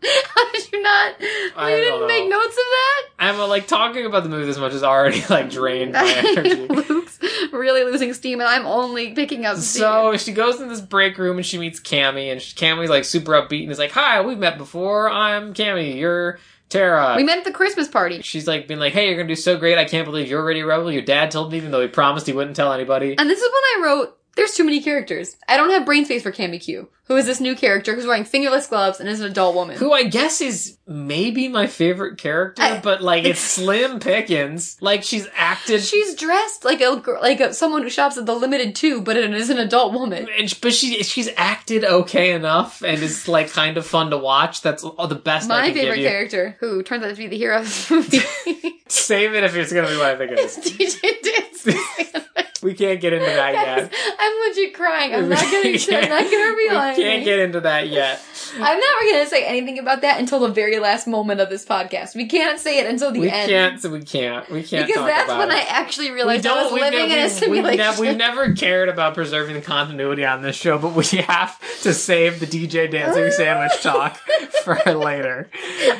Speaker 3: How did you not?
Speaker 2: I
Speaker 3: you didn't make notes of that?
Speaker 2: I'm uh, like talking about the movie this much is already like drained my energy.
Speaker 3: Luke's really losing steam, and I'm only picking up steam.
Speaker 2: So she goes in this break room and she meets Cammy, and she, Cammy's like super upbeat and is like, "Hi, we've met before. I'm Cammy. You're Tara."
Speaker 3: we met at the Christmas party.
Speaker 2: She's like being like, "Hey, you're gonna do so great. I can't believe you're Radio Rebel. Your dad told me, even though he promised he wouldn't tell anybody."
Speaker 3: And this is when I wrote, there's too many characters. I don't have brain space for Cammy Q, who is this new character who's wearing fingerless gloves and is an adult woman.
Speaker 2: Who I guess is maybe my favorite character,
Speaker 3: I-
Speaker 2: but like it's Slim Pickens. Like she's acted,
Speaker 3: She's dressed like a like a, someone who shops at the Limited Too, but it is an adult woman.
Speaker 2: and, but she she's acted okay enough, and is like kind of fun to watch. That's all the best. I
Speaker 3: My
Speaker 2: can
Speaker 3: favorite
Speaker 2: give you.
Speaker 3: character, who turns out to be the hero of this movie,
Speaker 2: Save it if it's gonna be what I think it
Speaker 3: is
Speaker 2: is.
Speaker 3: DJ Dance.
Speaker 2: We can't get into that yet.
Speaker 3: I'm legit crying. I'm not gonna. I'm not gonna
Speaker 2: we
Speaker 3: realize.
Speaker 2: can't get into that yet.
Speaker 3: I'm not gonna say anything about that until the very last moment of this podcast. We can't say it until the
Speaker 2: We
Speaker 3: end.
Speaker 2: We can't. So we can't. We can't.
Speaker 3: because that's when
Speaker 2: it.
Speaker 3: I actually realized I was living
Speaker 2: never,
Speaker 3: in a simulation.
Speaker 2: We've, never, we've never cared about preserving the continuity on this show, but we have to save the DJ dancing sandwich talk for later.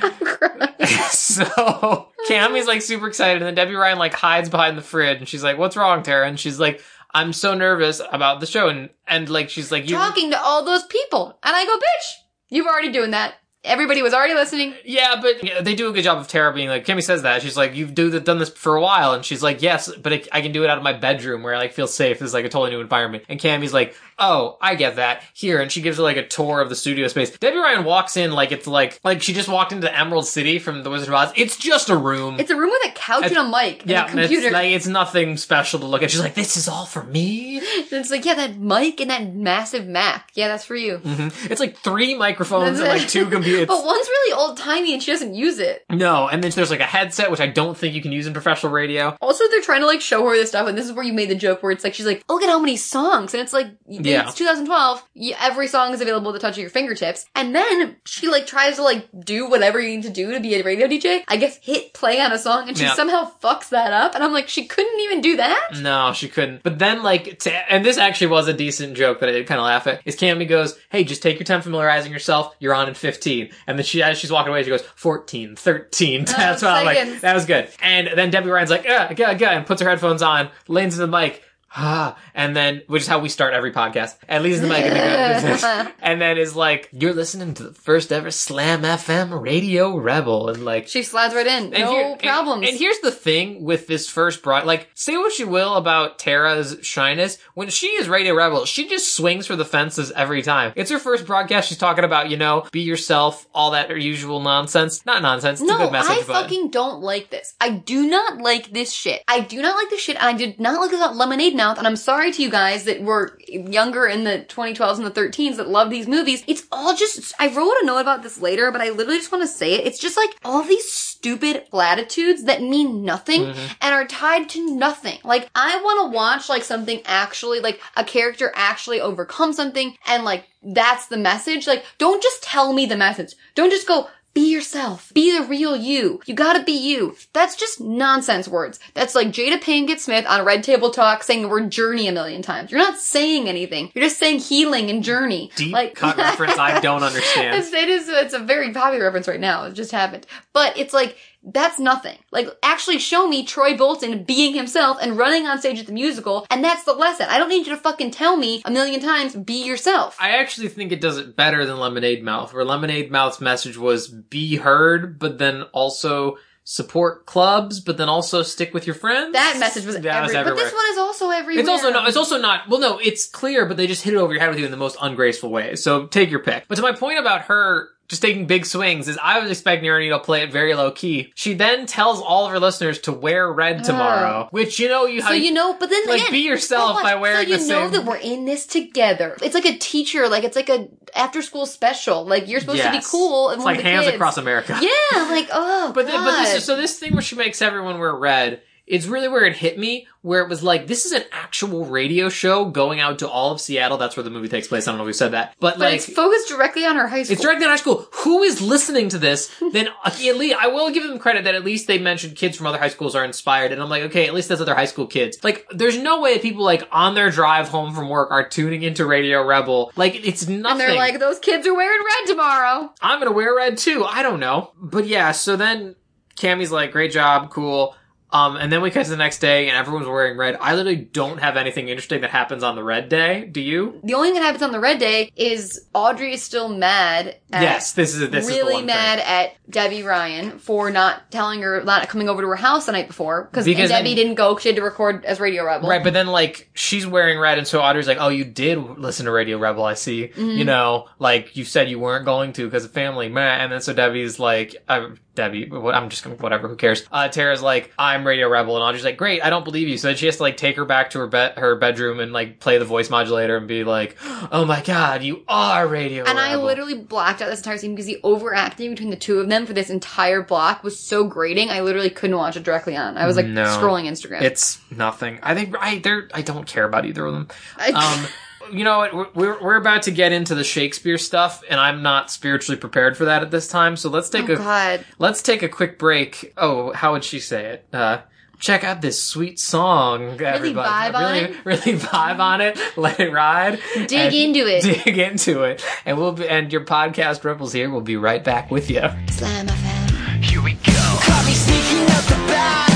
Speaker 2: I'm crying. so Cammy's like super excited, and then Debby Ryan like hides behind the fridge, and she's like, "What's wrong, Tara?" And she's like, "I'm so nervous about the show," and and like she's like, "You."
Speaker 3: talking to all those people. And I go, bitch, you've already doing that. Everybody was already listening.
Speaker 2: Yeah, but they do a good job of Tara being like, Kimmy says that. She's like, you've do, done this for a while. And she's like, yes, but it, I can do it out of my bedroom where I like feel safe. This is like a totally new environment. And Cammy's like, oh, I get that. Here. And she gives her like a tour of the studio space. Debby Ryan walks in like it's like, like she just walked into Emerald City from The Wizard of Oz. It's just a room.
Speaker 3: It's a room with a couch and a mic and
Speaker 2: yeah,
Speaker 3: a
Speaker 2: and it's
Speaker 3: computer.
Speaker 2: like, it's nothing special to look at. She's like, this is all for me.
Speaker 3: and it's like, yeah, that mic and that massive Mac. Yeah, that's for you.
Speaker 2: Mhm. It's like three microphones and like two computers.
Speaker 3: but one's really old timey and she doesn't use it.
Speaker 2: no, and then there's like a headset, which I don't think you can use in professional radio.
Speaker 3: Also, they're trying to like show her this stuff, and this is where you made the joke where it's like she's like, "Look at how many songs," and it's like,
Speaker 2: Yeah. Yeah.
Speaker 3: It's 2012. You, every song is available at the touch of your fingertips. And then she like tries to like do whatever you need to do to be a radio DJ. I guess hit play on a song and she
Speaker 2: Yeah.
Speaker 3: somehow fucks that up. And I'm like, she couldn't even do that?
Speaker 2: No, she couldn't. But then, like, to, and this actually was a decent joke that I did kind of laugh at. Is Cammy goes, "Hey, just take your time familiarizing yourself. You're on in 15." And then she, as she's walking away, she goes, "14, 13." That's oh, why I'm like, that was good. And then Debby Ryan's like, "Yeah, yeah, yeah," and puts her headphones on, leans into the mic. Ah, and then, which is how we start every podcast. And leans into the mic and, and then is like, "You're listening to the first ever Slam FM Radio Rebel," and like,
Speaker 3: She slides right in.
Speaker 2: and
Speaker 3: no
Speaker 2: here-
Speaker 3: problems.
Speaker 2: And, here's the thing with this first broad, like, say what you will about Tara's shyness. When she is Radio Rebel, she just swings for the fences every time. It's her first broadcast. She's talking about, you know, be yourself, all that usual nonsense. Not nonsense. It's a
Speaker 3: No,
Speaker 2: good message,
Speaker 3: I
Speaker 2: but
Speaker 3: fucking don't like this. I do not like this shit. I do not like this shit. I did not like about Lemonade Mouth, and I'm sorry to you guys that were younger in the 2012s and the 13s that love these movies. It's all just. I wrote a note about this later, but I literally just want to say it. It's just like all these stupid platitudes that mean nothing
Speaker 2: Mm-hmm.
Speaker 3: and are tied to nothing. Like I want to watch like something actually like a character actually overcome something and like that's the message. Like don't just tell me the message. Don't just go be yourself. Be the real you. You gotta be you. That's just nonsense words. That's like Jada Pinkett Smith on Red Table Talk saying the word journey a million times. You're not saying anything. You're just saying healing and journey.
Speaker 2: deep
Speaker 3: like,
Speaker 2: cut reference I don't understand.
Speaker 3: it's, it is, it's a very popular reference right now. It just happened. But it's like, that's nothing. Like, actually show me Troy Bolton being himself and running on stage at the musical, and that's the lesson. I don't need you to fucking tell me a million times, be yourself.
Speaker 2: I actually think it does it better than Lemonade Mouth, where Lemonade Mouth's message was be heard, but then also support clubs, but then also stick with your friends.
Speaker 3: that message was,
Speaker 2: That
Speaker 3: every-
Speaker 2: was
Speaker 3: But this one is also everywhere.
Speaker 2: It's also not. It's also not. Well, no, it's clear, but they just hit it over your head with you in the most ungraceful way. So take your pick. But to my point about her just taking big swings is I was expecting her to play it very low key. She then tells all of her listeners to wear red uh, tomorrow, which you know you
Speaker 3: So you know, but then
Speaker 2: like,
Speaker 3: again,
Speaker 2: be yourself by wearing
Speaker 3: So you know
Speaker 2: same-
Speaker 3: that we're in this together. It's like a teacher, like it's like a after school special. Like you're supposed to be cool. And
Speaker 2: It's like hands
Speaker 3: kids.
Speaker 2: across America.
Speaker 3: Yeah, like oh,
Speaker 2: But, th- but this is, so this thing where she makes everyone wear red, it's really where it hit me, where it was like, this is an actual radio show going out to all of Seattle. That's where the movie takes place. I don't know if we said that. But,
Speaker 3: But
Speaker 2: like,
Speaker 3: it's focused directly on our high school.
Speaker 2: it's directed at high school. Who is listening to this? Then at least I will give them credit that at least they mentioned kids from other high schools are inspired, and I'm like, okay, at least that's other high school kids. Like, there's no way that people like on their drive home from work are tuning into Radio Rebel. Like, it's nothing.
Speaker 3: and they're like, those kids are wearing red tomorrow.
Speaker 2: I'm gonna wear red too. I don't know. But yeah, so then Cammy's like, great job, cool. Um, and then we cut to the next day and everyone's wearing red. I literally don't have anything interesting that happens on the red day. Do you?
Speaker 3: The only thing that happens on the red day is Audrey is still mad. At,
Speaker 2: yes, this is this is the
Speaker 3: really
Speaker 2: one
Speaker 3: mad
Speaker 2: Thing.
Speaker 3: at Debby Ryan for not telling her, not coming over to her house the night before because Debby
Speaker 2: then-
Speaker 3: didn't go. She had to record as Radio Rebel.
Speaker 2: Right, but then like she's wearing red, and so Audrey's like, "Oh, you did listen to Radio Rebel, I see.
Speaker 3: Mm-hmm.
Speaker 2: You know, like you said you weren't going to because of family, meh." And then so Debby's like, uh, "Debby, I'm just gonna whatever, who cares?" Uh, Tara's like, "I'm Radio Rebel," and Audrey's like, "Great, I don't believe you." So then she has to like take her back to her bed, her bedroom, and like play the voice modulator and be like, "Oh my god, you are Radio
Speaker 3: And I literally blacked out this entire scene because the overacting between the two of them for this entire block was so grating. I literally couldn't watch it directly on. I was like
Speaker 2: No.
Speaker 3: scrolling Instagram.
Speaker 2: It's nothing. I think I they're I don't care about either of them.
Speaker 3: I-
Speaker 2: Um, you know what? We're- We're we're about to get into the Shakespeare stuff, and I'm not spiritually prepared for that at this time. So let's take
Speaker 3: oh
Speaker 2: a
Speaker 3: God.
Speaker 2: let's take a quick break. Oh, how would she say it? Uh, check out this sweet song, everybody.
Speaker 3: vibe on
Speaker 2: really,
Speaker 3: it?
Speaker 2: really vibe on it. Let it ride.
Speaker 3: Dig into it.
Speaker 2: Dig into it, and we'll be. And your podcast ripples here. We'll be right back with you.
Speaker 3: Slam FM.
Speaker 4: Here we go. Caught me sneaking out the back.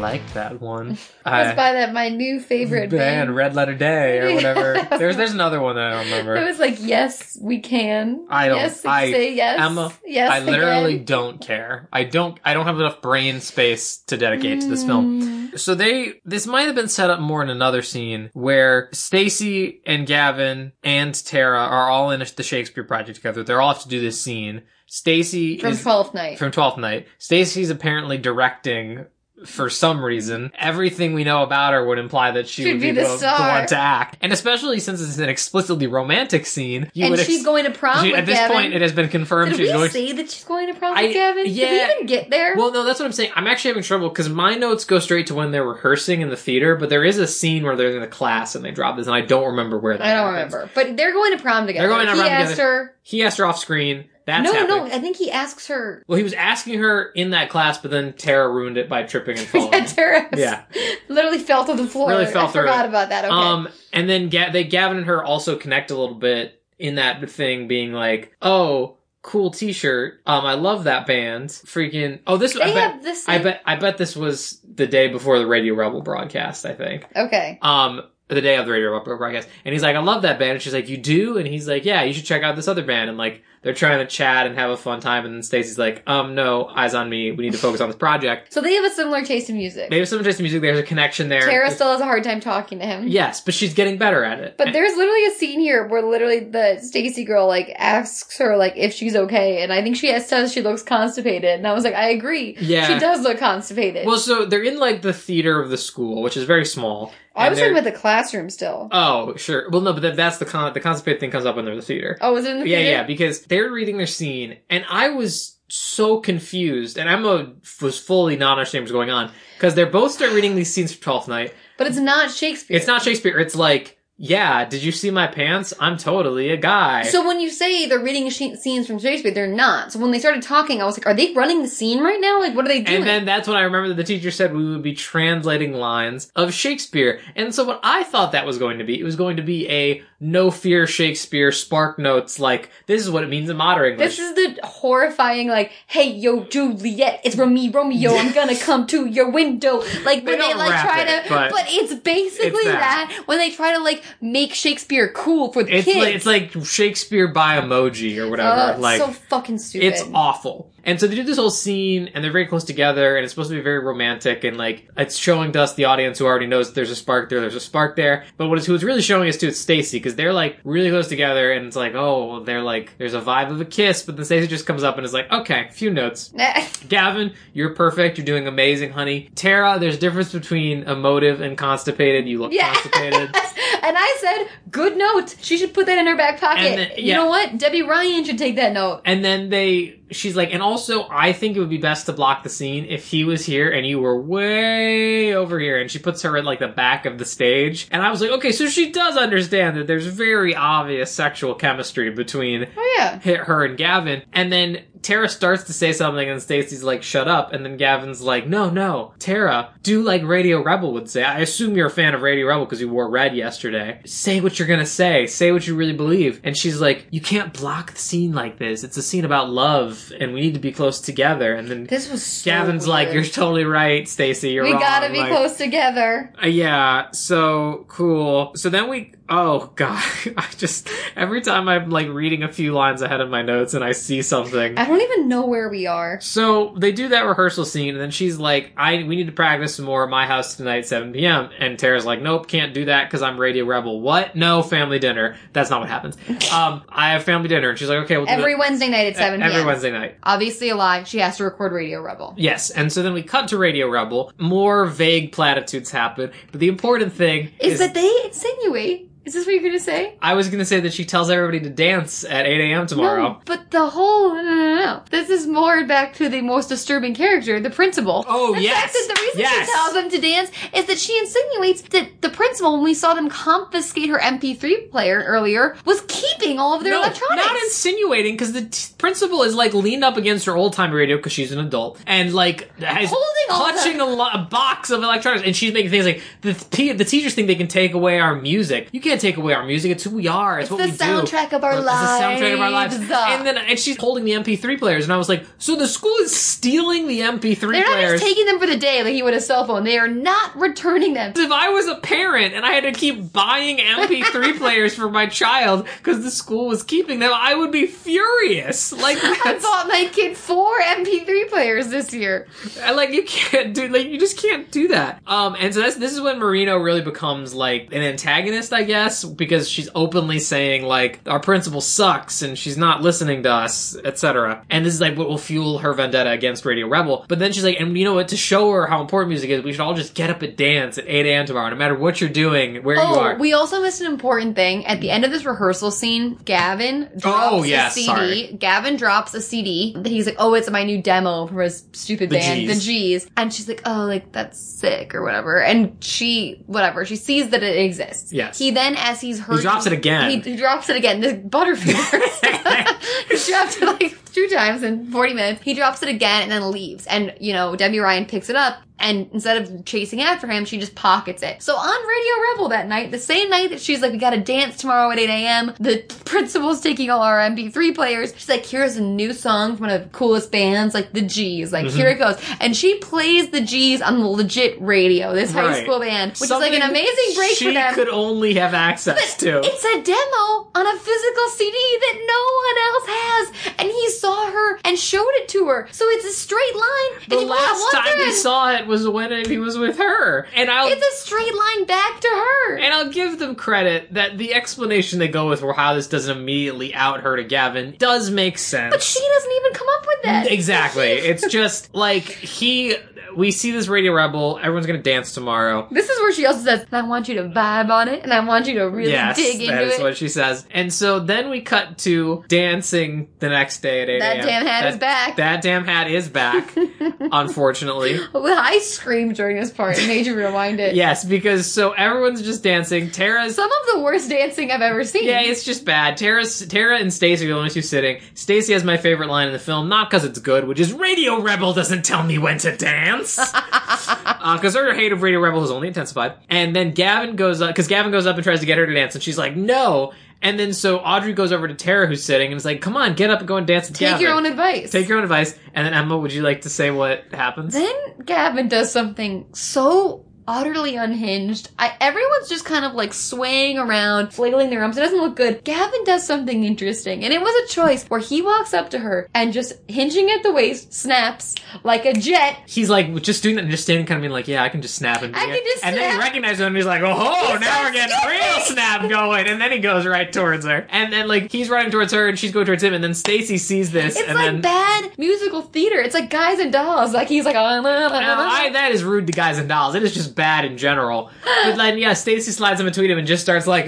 Speaker 4: Like
Speaker 2: that one.
Speaker 3: Let's
Speaker 2: I,
Speaker 3: buy that my new favorite
Speaker 2: band,
Speaker 3: band.
Speaker 2: Red Letter Day or whatever. there's there's another one that I don't remember.
Speaker 3: It was like, yes, we can.
Speaker 2: I don't.
Speaker 3: Yes,
Speaker 2: I
Speaker 3: say yes.
Speaker 2: Emma.
Speaker 3: yes,
Speaker 2: I literally
Speaker 3: again.
Speaker 2: don't care. I don't. I don't have enough brain space to dedicate to this film.
Speaker 3: Mm.
Speaker 2: So they. This might have been set up more in another scene where Stacy and Gavin and Tara are all in the Shakespeare project together. They're all have to do this scene. Stacy
Speaker 3: From Twelfth Night.
Speaker 2: from Twelfth Night. Stacy's apparently directing for some reason. Everything we know about her would imply that she
Speaker 3: She'd
Speaker 2: would
Speaker 3: be
Speaker 2: be,
Speaker 3: the
Speaker 2: the, one to act. And especially since it's an explicitly romantic scene, you
Speaker 3: and
Speaker 2: would
Speaker 3: she's
Speaker 2: ex-
Speaker 3: going to prom
Speaker 2: she- at this
Speaker 3: Gavin.
Speaker 2: point it has been confirmed
Speaker 3: Did
Speaker 2: she's
Speaker 3: we
Speaker 2: going
Speaker 3: say that she's going to prom
Speaker 2: I-
Speaker 3: with Gavin? Did we even get there?
Speaker 2: well, no, that's what I'm saying. I'm actually having trouble because my notes go straight to when they're rehearsing in the theater, but there is a scene where they're in the class and they drop this, and I don't remember where that
Speaker 3: I don't
Speaker 2: happens.
Speaker 3: remember. But they're going to prom together.
Speaker 2: They're going to
Speaker 3: he
Speaker 2: prom
Speaker 3: asked
Speaker 2: together.
Speaker 3: her.
Speaker 2: He asked her off screen. That's
Speaker 3: no,
Speaker 2: happening.
Speaker 3: no. I think he asks her.
Speaker 2: Well, he was asking her in that class, but then Tara ruined it by tripping and falling.
Speaker 3: Yeah, Tara
Speaker 2: Yeah.
Speaker 3: literally fell to the floor.
Speaker 2: Really fell
Speaker 3: I
Speaker 2: through
Speaker 3: forgot
Speaker 2: it.
Speaker 3: about that. Okay.
Speaker 2: Um, and then Ga- they Gavin and her also connect a little bit in that thing, being like, "Oh, cool T-shirt. Um, I love that band. Freaking. Oh, this.
Speaker 3: they
Speaker 2: I bet.
Speaker 3: have this.
Speaker 2: I bet. I bet this was the day before the Radio Rebel broadcast. I think.
Speaker 3: Okay.
Speaker 2: Um, the day of the Radio Rebel broadcast, and he's like, "I love that band," and she's like, "You do?" And he's like, "Yeah, you should check out this other band." And like, they're trying to chat and have a fun time, and then Stacy's like, "Um, no, eyes on me. We need to focus on this project."
Speaker 3: So they have a similar taste in music.
Speaker 2: They have some in music. There's a connection there.
Speaker 3: Tara still has a hard time talking to him.
Speaker 2: Yes, but she's getting better at it.
Speaker 3: But there's literally a scene here where literally the Stacy girl like asks her like if she's okay, and I think she says she looks constipated, and I was like, I agree.
Speaker 2: Yeah.
Speaker 3: she does look constipated.
Speaker 2: Well, so they're in like the theater of the school, which is very small.
Speaker 3: I was talking about the classroom still.
Speaker 2: Oh, sure. Well, no, but that, that's the con. The constipated thing comes up when they're in the theater.
Speaker 3: oh, was it in the
Speaker 2: yeah,
Speaker 3: theater?
Speaker 2: yeah, because they're reading their scene, and I was so confused, and Emma was fully not understanding what's going on because they're both start reading these scenes for Twelfth Night.
Speaker 3: But it's not Shakespeare.
Speaker 2: It's not Shakespeare. It's like, yeah, did you see my pants? I'm totally a guy.
Speaker 3: So when you say they're reading scenes from Shakespeare, they're not. So when they started talking, I was like, are they running the scene right now? Like, what are they doing?
Speaker 2: And then that's when I remember that the teacher said we would be translating lines of Shakespeare. And so what I thought that was going to be, it was going to be a no fear Shakespeare SparkNotes like this is what it means in modern English.
Speaker 3: This is the horrifying, like, hey, yo, Juliet, it's Romeo, Romeo, I'm gonna come to your window. Like, when they,
Speaker 2: don't
Speaker 3: like, try
Speaker 2: it,
Speaker 3: to,
Speaker 2: but
Speaker 3: but, it's basically
Speaker 2: it's that.
Speaker 3: that. when they try to, like, make Shakespeare cool for the
Speaker 2: it's
Speaker 3: kids.
Speaker 2: like, it's like Shakespeare by emoji or whatever.
Speaker 3: Uh,
Speaker 2: like
Speaker 3: so fucking stupid.
Speaker 2: It's awful. And so they do this whole scene, and they're very close together, and it's supposed to be very romantic, and like it's showing to us the audience who already knows there's a spark there. There's a spark there. But what it's who it's really showing us to it's Stacy because they're like really close together, and it's like oh they're like there's a vibe of a kiss, but then Stacy just comes up and is like okay, few notes. Gavin, you're perfect. You're doing amazing, honey. Tara, there's a difference between emotive and constipated. You look
Speaker 3: Yeah.
Speaker 2: constipated.
Speaker 3: and I said, good note. She should put that in her back pocket.
Speaker 2: And then-
Speaker 3: You know what? Debby Ryan should take that note.
Speaker 2: And then they, she's like, and also, I think it would be best to block the scene if he was here and you were way over here. And she puts her at like the back of the stage. And I was like, okay, so she does understand that there's very obvious sexual chemistry between
Speaker 3: Oh yeah.
Speaker 2: hit her and Gavin. And then Tara starts to say something and Stacy's like, shut up. And then Gavin's like, no, no, Tara, do like Radio Rebel would say. I assume you're a fan of Radio Rebel because you wore red yesterday. Say what you're gonna say. Say what you really believe. And she's like, you can't block the scene like this. It's a scene about love and we need to be close together. And then
Speaker 3: This was so
Speaker 2: Gavin's like, you're totally right, Stacy. You're right.
Speaker 3: we
Speaker 2: wrong.
Speaker 3: gotta be
Speaker 2: Like,
Speaker 3: close together.
Speaker 2: uh, Yeah, so cool. So then we, oh god, I just, every time I'm like reading a few lines ahead of my notes and I see something.
Speaker 3: I don't even know where we are.
Speaker 2: So they do that rehearsal scene and then she's like, I, we need to practice some more at my house tonight, 7 p.m. And Tara's like, nope, can't do that because I'm Radio Rebel. What? No, family dinner. That's not what happens. Um, I have family dinner. And she's like, okay, we'll
Speaker 3: Every Wednesday night at 7 p.m.
Speaker 2: every Wednesday night.
Speaker 3: Obviously a lie. She has to record Radio Rebel.
Speaker 2: Yes, and so then we cut to Radio Rebel. More vague platitudes happen, but the important thing
Speaker 3: Is that they insinuate? Is this what you're gonna say?
Speaker 2: I was gonna say that she tells everybody to dance at 8 a.m. tomorrow.
Speaker 3: No, but the whole no, no, no, no. This is more back to the most disturbing character, the principal.
Speaker 2: Oh,
Speaker 3: the
Speaker 2: yes,
Speaker 3: fact that the reason
Speaker 2: yes.
Speaker 3: she tells them to dance is that she insinuates that the principal, when we saw them confiscate her MP3 player earlier, was keeping all of their
Speaker 2: no,
Speaker 3: electronics.
Speaker 2: not insinuating, because the t- principal is like leaned up against her old time radio because she's an adult and like has
Speaker 3: Holding
Speaker 2: clutching a, lo- a box of electronics, and she's making things like the t- the teachers think they can take away our music. You can't take away our music. It's who we are. It's,
Speaker 3: It's
Speaker 2: what
Speaker 3: the soundtrack of our
Speaker 2: It's the soundtrack of our lives.
Speaker 3: lives.
Speaker 2: And then and she's holding the MP3 players, and I was like, so the school is stealing the MP3
Speaker 3: They're not
Speaker 2: players.
Speaker 3: just taking them for the day like he would a cell phone. They are not returning them.
Speaker 2: if I was a parent and I had to keep buying MP3 players for my child because the school was keeping them, I would be furious. Like
Speaker 3: I bought my kid four MP3 players this year.
Speaker 2: I- like you can't do like you just can't do that. Um, and so that's this is when Moreno really becomes like an antagonist, I guess, because she's openly saying like our principal sucks and she's not listening to us, etc. And this is like what will fuel her vendetta against Radio Rebel. But then she's like, and you know what? To show her how important music is, we should all just get up and dance at 8 a.m. tomorrow, no matter what you're doing, where you
Speaker 3: Oh,
Speaker 2: are.
Speaker 3: we also missed an important thing. At the end of this rehearsal scene, Gavin oh, drops
Speaker 2: Oh, yes,
Speaker 3: a CD.
Speaker 2: sorry.
Speaker 3: Gavin drops a CD. that He's like, oh, it's my new demo from his stupid
Speaker 2: The
Speaker 3: band,
Speaker 2: Gs.
Speaker 3: The G's. And she's like, oh, like, that's sick or whatever. And she, whatever, she sees that it exists.
Speaker 2: Yes.
Speaker 3: He then, as he's heard...
Speaker 2: He drops it again.
Speaker 3: He, he drops it again. The Butterfingers. he dropped it like two times in 40 minutes. He drops it again and then leaves. And, you know, Debby Ryan picks it up and instead of chasing after him, she just pockets it. So on Radio Rebel that night, the same night that she's like, we gotta dance tomorrow at 8 a.m., the principal's taking all our MP3 players. She's like, here's a new song from one of the coolest bands, like the G's. Like, here it mm-hmm. goes. And she plays the G's on the legit radio, this high school band, which is like an amazing break
Speaker 2: she
Speaker 3: for them.
Speaker 2: could only have access to.
Speaker 3: It's a demo on a physical CD that no one else has, and he saw her and showed it to her. So it's a straight line.
Speaker 2: the
Speaker 3: and you pull out
Speaker 2: last time he saw it was when he was with her, and I'll
Speaker 3: it's a straight line back to her.
Speaker 2: And I'll give them credit that the explanation they go with for how this doesn't immediately out her to Gavin does make sense.
Speaker 3: but she doesn't even come up with that.
Speaker 2: exactly. It's just like he. We see this Radio Rebel. Everyone's gonna dance tomorrow.
Speaker 3: This is where she also says, "I want you to vibe on it, and I want you to really
Speaker 2: yes,
Speaker 3: dig into it."
Speaker 2: that is what she says. And so then we cut to dancing the next day at 8
Speaker 3: That
Speaker 2: a.m.
Speaker 3: damn hat
Speaker 2: That-
Speaker 3: is back.
Speaker 2: That damn hat is back, unfortunately.
Speaker 3: I screamed during this part. It made you rewind it.
Speaker 2: Yes, because so everyone's just dancing. Tara's
Speaker 3: Some of the worst dancing I've ever seen.
Speaker 2: Yeah, it's just bad. Tara's, Tara and Stacy are the only two sitting. Stacy has my favorite line in the film, not because it's good, which is Radio Rebel doesn't tell me when to Because uh, her hate of Radio Rebel has only intensified. And then Gavin goes up, because Gavin goes up and tries to get her to dance, and she's like, no. And then so Audrey goes over to Tara, who's sitting, and is like, come on, get up and go and dance with
Speaker 3: Take
Speaker 2: Gavin.
Speaker 3: your own advice.
Speaker 2: Take your own advice. And then Emma, would you like to say what happens?
Speaker 3: Then Gavin does something so utterly unhinged. I, everyone's just kind of like swaying around, flailing their arms. It doesn't look good. Gavin does something interesting, and it was a choice where he walks up to her and just hinging at the waist, snaps like a jet.
Speaker 2: He's like just doing that and just standing kind of being like, yeah, I can just snap and be
Speaker 3: I
Speaker 2: it."
Speaker 3: can just
Speaker 2: And then he recognizes him and he's like, oh,
Speaker 3: He
Speaker 2: now we're getting real snap going. And then he goes right towards her. And then like he's running towards her and she's going towards him. And then Stacy sees this
Speaker 3: It's
Speaker 2: and
Speaker 3: like
Speaker 2: then.
Speaker 3: bad musical theater. It's like guys and dolls. Like he's like, oh, no, no, no, no.
Speaker 2: I, that is rude to guys and dolls. It is just bad in general. But then, yeah, Stacy slides in between him and just starts like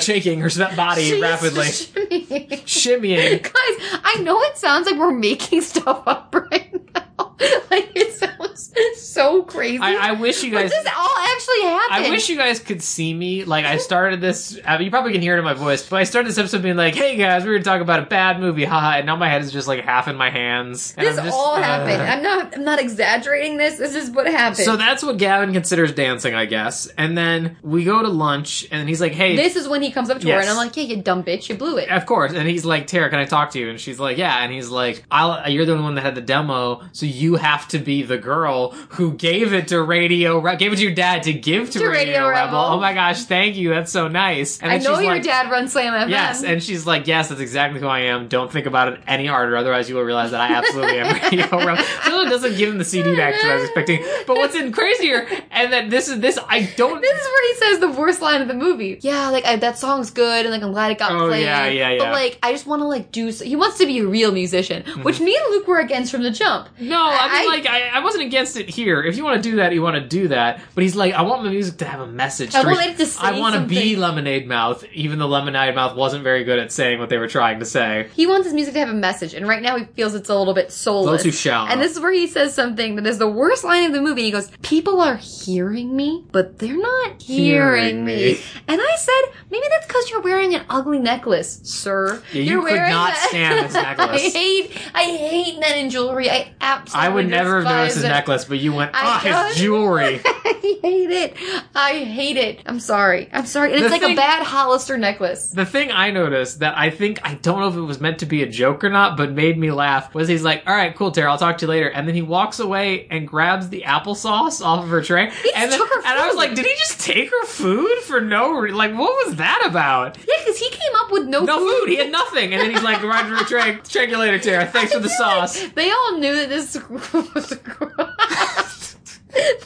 Speaker 2: shaking her body
Speaker 3: She's
Speaker 2: rapidly,
Speaker 3: shimmying.
Speaker 2: shimmying.
Speaker 3: Guys, I know it sounds like we're making stuff up right now. like it sounds so crazy.
Speaker 2: I, I wish you
Speaker 3: but
Speaker 2: guys.
Speaker 3: this all actually happened.
Speaker 2: I wish you guys could see me. Like, I started this. I mean, you probably can hear it in my voice, but I started this episode being like, "Hey guys, we were talking about a bad movie, haha." And now my head is just like half in my hands. And
Speaker 3: This
Speaker 2: just,
Speaker 3: all
Speaker 2: uh,
Speaker 3: happened. I'm not. I'm not exaggerating this. This is what happened.
Speaker 2: So that's what Gavin considers dancing, I guess. And then we go to lunch, and he's like, "Hey,
Speaker 3: this is when he comes up to her, and I'm like, "Yeah, you dumb bitch, you blew it."
Speaker 2: Of course, and he's like, Tara, can I talk to you? And she's like, Yeah. And he's like, I'll, You're the only one that had the demo, so you have to be the girl who gave it to Radio, Re- gave it to your dad to give to,
Speaker 3: To
Speaker 2: Radio,
Speaker 3: Radio
Speaker 2: Rebel.
Speaker 3: Rebel.
Speaker 2: Oh my gosh, thank you. That's so nice. And
Speaker 3: I know
Speaker 2: she's
Speaker 3: your
Speaker 2: like,
Speaker 3: dad runs Slam FM.
Speaker 2: Yes, and she's like, yes, that's exactly who I am. Don't think about it any harder, otherwise you will realize that I absolutely am Radio Rebel. Still doesn't give him the CD back that I was expecting. But what's in crazier, and that this is this, I don't.
Speaker 3: This is where he says the worst line of the movie. Yeah, like I, that song's good, and like I'm glad it got
Speaker 2: Oh,
Speaker 3: played.
Speaker 2: yeah, yeah, yeah.
Speaker 3: But like, I just want to like do. So, he wants to be a real musician, which mm-hmm. me and Luke were against from the jump.
Speaker 2: No, I mean,
Speaker 3: I-
Speaker 2: like, I, I wasn't against it here. If you want to do that, you want to do that. But he's like, I want my music to have a message.
Speaker 3: I
Speaker 2: to
Speaker 3: want it to say
Speaker 2: I want to be
Speaker 3: something.
Speaker 2: Lemonade Mouth, even though Lemonade Mouth wasn't very good at saying what they were trying to say.
Speaker 3: He wants his music to have a message, and right now he feels it's a little bit soulless.
Speaker 2: A little too shallow.
Speaker 3: And this is where he says something that is the worst line of the movie. He goes, "People are hearing me, but they're not
Speaker 2: Hearing
Speaker 3: hearing, me.
Speaker 2: me.
Speaker 3: And I said, "Maybe that's because you're wearing an ugly necklace, sir.
Speaker 2: Yeah, you
Speaker 3: you're
Speaker 2: could
Speaker 3: wearing
Speaker 2: not stand this necklace.
Speaker 3: I hate, I hate men in jewelry. I
Speaker 2: I would never have noticed his
Speaker 3: it.
Speaker 2: necklace, but you went,
Speaker 3: I
Speaker 2: ah, his jewelry.
Speaker 3: I hate it. I hate it. I'm sorry. I'm sorry. And
Speaker 2: The
Speaker 3: it's like
Speaker 2: thing-
Speaker 3: a bad Hollister necklace.
Speaker 2: The thing I noticed that I think I don't know if it was meant to be a joke or not, but made me laugh was he's like, "All right, cool, Tara, I'll talk to you later," and then he walks away and grabs the applesauce off of her tray,
Speaker 3: just
Speaker 2: and then,
Speaker 3: took her
Speaker 2: and I was like, "Did he just take her food for no reason? like? What was that about?"
Speaker 3: Yeah, because he came up with no,
Speaker 2: No food. He had nothing, and then he's like, "Right to her tray. Check you later, Tara. Thanks for the sauce."
Speaker 3: They all knew that this was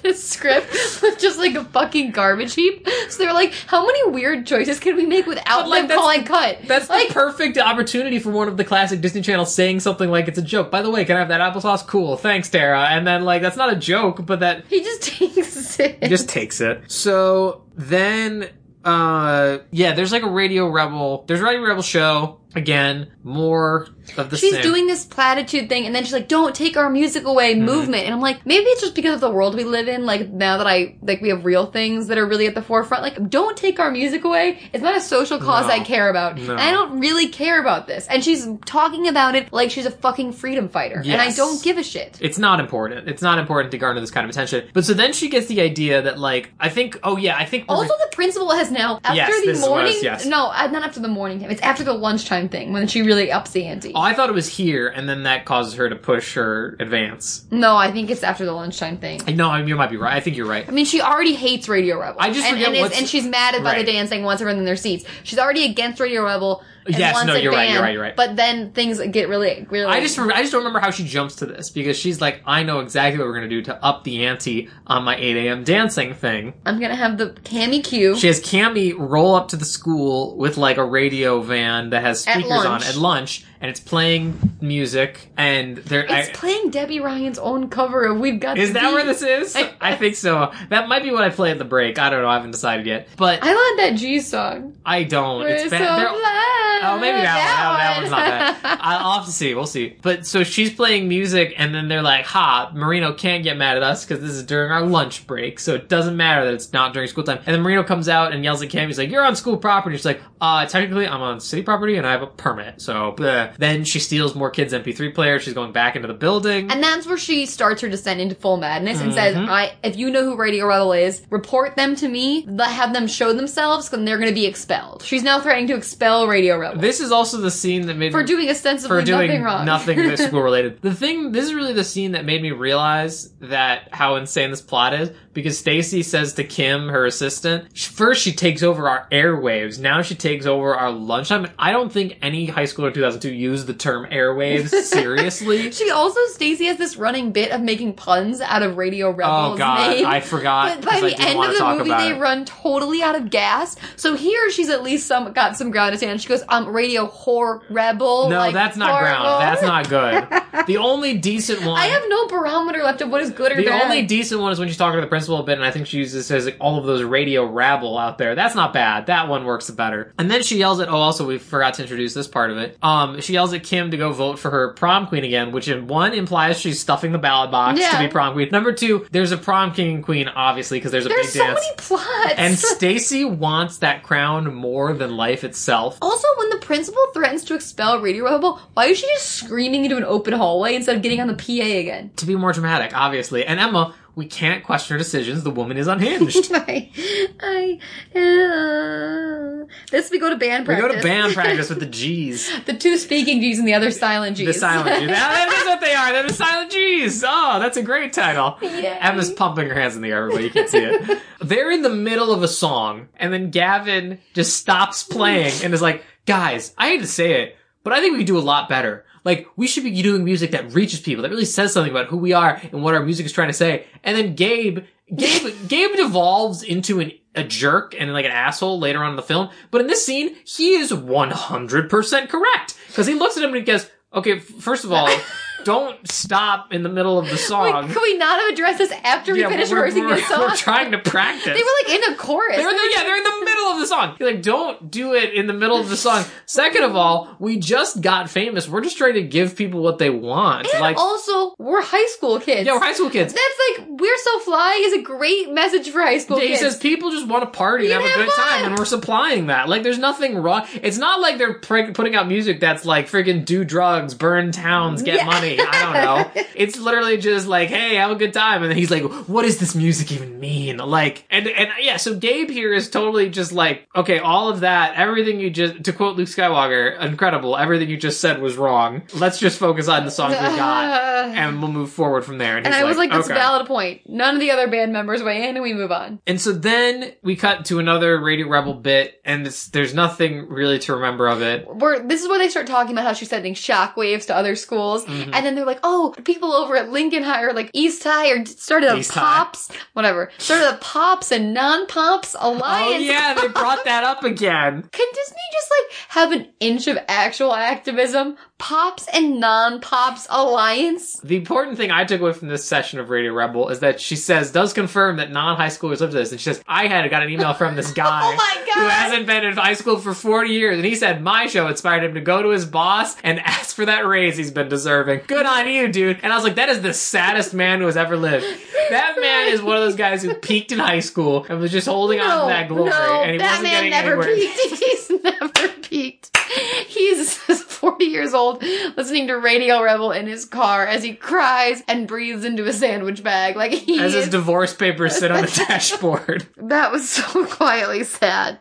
Speaker 3: this script was just like a fucking garbage heap. So they were like, "How many weird choices can we make without
Speaker 2: But, like,
Speaker 3: them
Speaker 2: that's-
Speaker 3: calling cut?"
Speaker 2: That's
Speaker 3: like
Speaker 2: the perfect opportunity for one of the classic Disney Channel saying something like it's a joke. By the way, can I have that applesauce? Cool, thanks, Tara. And then like that's not a joke, but that
Speaker 3: he just takes it.
Speaker 2: He just takes it. So then, uh, yeah, there's like a Radio Rebel. There's a Radio Rebel show again. More of the same.
Speaker 3: she's
Speaker 2: same.
Speaker 3: doing this platitude thing, and then she's like, "Don't take our music away"
Speaker 2: Mm-hmm.
Speaker 3: movement, and I'm like, maybe it's just because of the world we live in. Like now that I like, we have real things that are really at the forefront. Like, don't take our music away. It's not a social cause
Speaker 2: No.
Speaker 3: I care about,
Speaker 2: No.
Speaker 3: I don't really care about this. And she's talking about it like she's a fucking freedom fighter, and I don't give a shit.
Speaker 2: It's not important. It's not important to garner this kind of attention. But so then she gets the idea that like I think. Oh yeah, I think.
Speaker 3: Also, the principal has now after
Speaker 2: Yes,
Speaker 3: the
Speaker 2: this was-
Speaker 3: morning.
Speaker 2: yes.
Speaker 3: No, uh, not after the morning time. It's after the lunchtime thing when she really ups the ante.
Speaker 2: Oh, I thought it was here, and then that causes her to push her advance.
Speaker 3: no, I think it's after the lunchtime thing.
Speaker 2: No, I mean, you might be right. I think you're right.
Speaker 3: I mean, she already hates Radio Rebel.
Speaker 2: I just
Speaker 3: and,
Speaker 2: forget
Speaker 3: and, is- and she's mad about
Speaker 2: Right.
Speaker 3: the dancing once everyone's in their seats. She's already against Radio Rebel. And
Speaker 2: Yes, no, you're right, you're right, you're right.
Speaker 3: But then things get really, really.
Speaker 2: I just I just don't remember how she jumps to this because she's like, I know exactly what we're gonna do to up the ante on my 8 a.m. dancing thing.
Speaker 3: I'm gonna have the Cammy Q.
Speaker 2: She has Cammy roll up to the school with like a radio van that has speakers on at lunch, and it's playing music. And there,
Speaker 3: it's
Speaker 2: I,
Speaker 3: playing Debby Ryan's own cover of "We've Got."
Speaker 2: is that where this is?
Speaker 3: I-
Speaker 2: think so. That might be what I play at the break. I don't know. I haven't decided yet, but
Speaker 3: I love that G song.
Speaker 2: I don't.
Speaker 3: We're
Speaker 2: it's
Speaker 3: so
Speaker 2: bad. They're-
Speaker 3: fly.
Speaker 2: Oh, maybe that, one. That, that one's not bad. I'll have to see. We'll see. But so she's playing music, and then they're like, "Ha, Moreno can't get mad at us because this is during our lunch break, so it doesn't matter that it's not during school time." And then Moreno comes out and yells at Cam. He's like, "You're on school property." She's like, "Uh, technically, I'm on city property, and I have a permit." So bleh. then she steals more kids' MP3 players. She's going back into the building.
Speaker 3: And that's where she starts her descent into full madness and says,
Speaker 2: Mm-hmm.
Speaker 3: "I, if you know who Radio Rebel is, report them to me. Have them show themselves, and they're going to be expelled." She's now threatening to expel Radio Rebel
Speaker 2: this is also the scene that made me.
Speaker 3: for
Speaker 2: me-
Speaker 3: doing ostensibly
Speaker 2: for doing
Speaker 3: nothing wrong.
Speaker 2: nothing school related. The thing, this is really the scene that made me realize that how insane this plot is because Stacy says to Kim, her assistant, first she takes over our airwaves, now she takes over our lunchtime. I don't think any high schooler in 2002 used the term airwaves seriously.
Speaker 3: She also Stacy has this running bit of making puns out of Radio Rebel's
Speaker 2: oh god,
Speaker 3: name.
Speaker 2: I forgot.
Speaker 3: But by the end of the movie, they
Speaker 2: it.
Speaker 3: run totally out of gas. So here, she's at least some got some ground to stand. She goes, "Um, Radio Whore Rebel."
Speaker 2: No,
Speaker 3: like,
Speaker 2: that's not ground. That's not good. The only decent one.
Speaker 3: I have no barometer left of what is good or
Speaker 2: The
Speaker 3: bad.
Speaker 2: only decent one is when she's talking to the principal a bit, and I think she uses says like all of those radio rabble out there. That's not bad. That one works better. And then she yells at. Oh, also we forgot to introduce this part of it. Um, she yells at Kim to go vote for her prom queen again, which in one implies she's stuffing the ballot box
Speaker 3: Yeah.
Speaker 2: to be prom queen. Number two, there's a prom king and queen obviously because there's a
Speaker 3: There's
Speaker 2: big
Speaker 3: so
Speaker 2: dance.
Speaker 3: many plots.
Speaker 2: and Stacy wants that crown more than life itself.
Speaker 3: also, when the principal threatens to expel Radio Rebel, why is she just screaming into an open hallway instead of getting on the PA again?
Speaker 2: To be more dramatic, obviously. And Emma, we can't question her decisions. The woman is unhinged.
Speaker 3: I, I, uh, this we go to band practice.
Speaker 2: we go to band practice with the G's.
Speaker 3: The two speaking G's and the other silent G's.
Speaker 2: The silent G's. That's what they are. They're the silent G's. Oh, that's a great title.
Speaker 3: Yay.
Speaker 2: Emma's pumping her hands in the air, but you can't see it. They're in the middle of a song, and then Gavin just stops playing and is like, guys, I hate to say it, but I think we could do a lot better. Like, we should be doing music that reaches people, that really says something about who we are and what our music is trying to say. And then Gabe, Gabe, Gabe devolves into an, a jerk and like an asshole later on in the film. But in this scene, he is 100% correct. Cause he looks at him and he goes, okay, f- first of all, don't stop in the middle of the
Speaker 3: Wait,
Speaker 2: song.
Speaker 3: could we not have addressed this after we
Speaker 2: Yeah,
Speaker 3: finished
Speaker 2: we're,
Speaker 3: rehearsing
Speaker 2: we're,
Speaker 3: this song?
Speaker 2: we're trying to practice.
Speaker 3: They were like in a chorus.
Speaker 2: They're in the, yeah, they're in the middle of the song. You're like, don't do it in the middle of the song. Second of all, we just got famous. We're just trying to give people what they want.
Speaker 3: and
Speaker 2: like,
Speaker 3: also, we're high school kids.
Speaker 2: yeah, we're high school kids.
Speaker 3: That's like, we're so fly is a great message for high school
Speaker 2: kids. He says people just want to party and
Speaker 3: You
Speaker 2: have a good
Speaker 3: fun.
Speaker 2: time, and we're supplying that. Like, there's nothing wrong. It's not like they're putting out music that's like freaking do drugs, burn towns, get
Speaker 3: Yeah.
Speaker 2: money. I don't know. It's literally just like, hey, have a good time. And then he's like, what does this music even mean? Like, and, and yeah, so Gabe here is totally just like, okay, all of that, everything you just, to quote Luke Skywalker, incredible, everything you just said was wrong. Let's just focus on the songs we got and we'll move forward from there.
Speaker 3: And
Speaker 2: he's
Speaker 3: I was like, that's
Speaker 2: okay.
Speaker 3: a valid point. None of the other band members weigh in and we move on.
Speaker 2: And so then we cut to another Radio Rebel bit, and it's, there's nothing really to remember of it.
Speaker 3: Where this is where they start talking about how she's sending shockwaves to other schools,
Speaker 2: Mm-hmm.
Speaker 3: and then they're like, "Oh, people over at Lincoln High or like East High or started a
Speaker 2: East High.
Speaker 3: Pops, whatever, started a Pops and non-Pops oh, alliance."
Speaker 2: Oh yeah, they brought that up again.
Speaker 3: Can Disney just like have an inch of actual activism? Pops and non-Pops alliance.
Speaker 2: The important thing I took away from this session of Radio Rebel is that she says, does confirm that non-high schoolers live to this. And she says, I had got an email from this guy
Speaker 3: Oh
Speaker 2: who hasn't been in high school for 40 years. And he said my show inspired him to go to his boss and ask for that raise he's been deserving. Good on you, dude. And I was like, that is the saddest man who has ever lived. That man is one of those guys who peaked in high school and was just holding on to that glory.
Speaker 3: no,
Speaker 2: and he
Speaker 3: that
Speaker 2: wasn't
Speaker 3: man
Speaker 2: getting
Speaker 3: never
Speaker 2: anywhere.
Speaker 3: peaked. He's never peaked. He's 40 years old, listening to Radio Rebel in his car as he cries and breathes into a sandwich bag. Like he
Speaker 2: As his divorce papers sit on the dashboard.
Speaker 3: that was so quietly sad.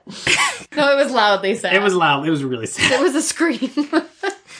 Speaker 3: no, it was loudly sad.
Speaker 2: It was loud. It was really sad.
Speaker 3: It was a scream.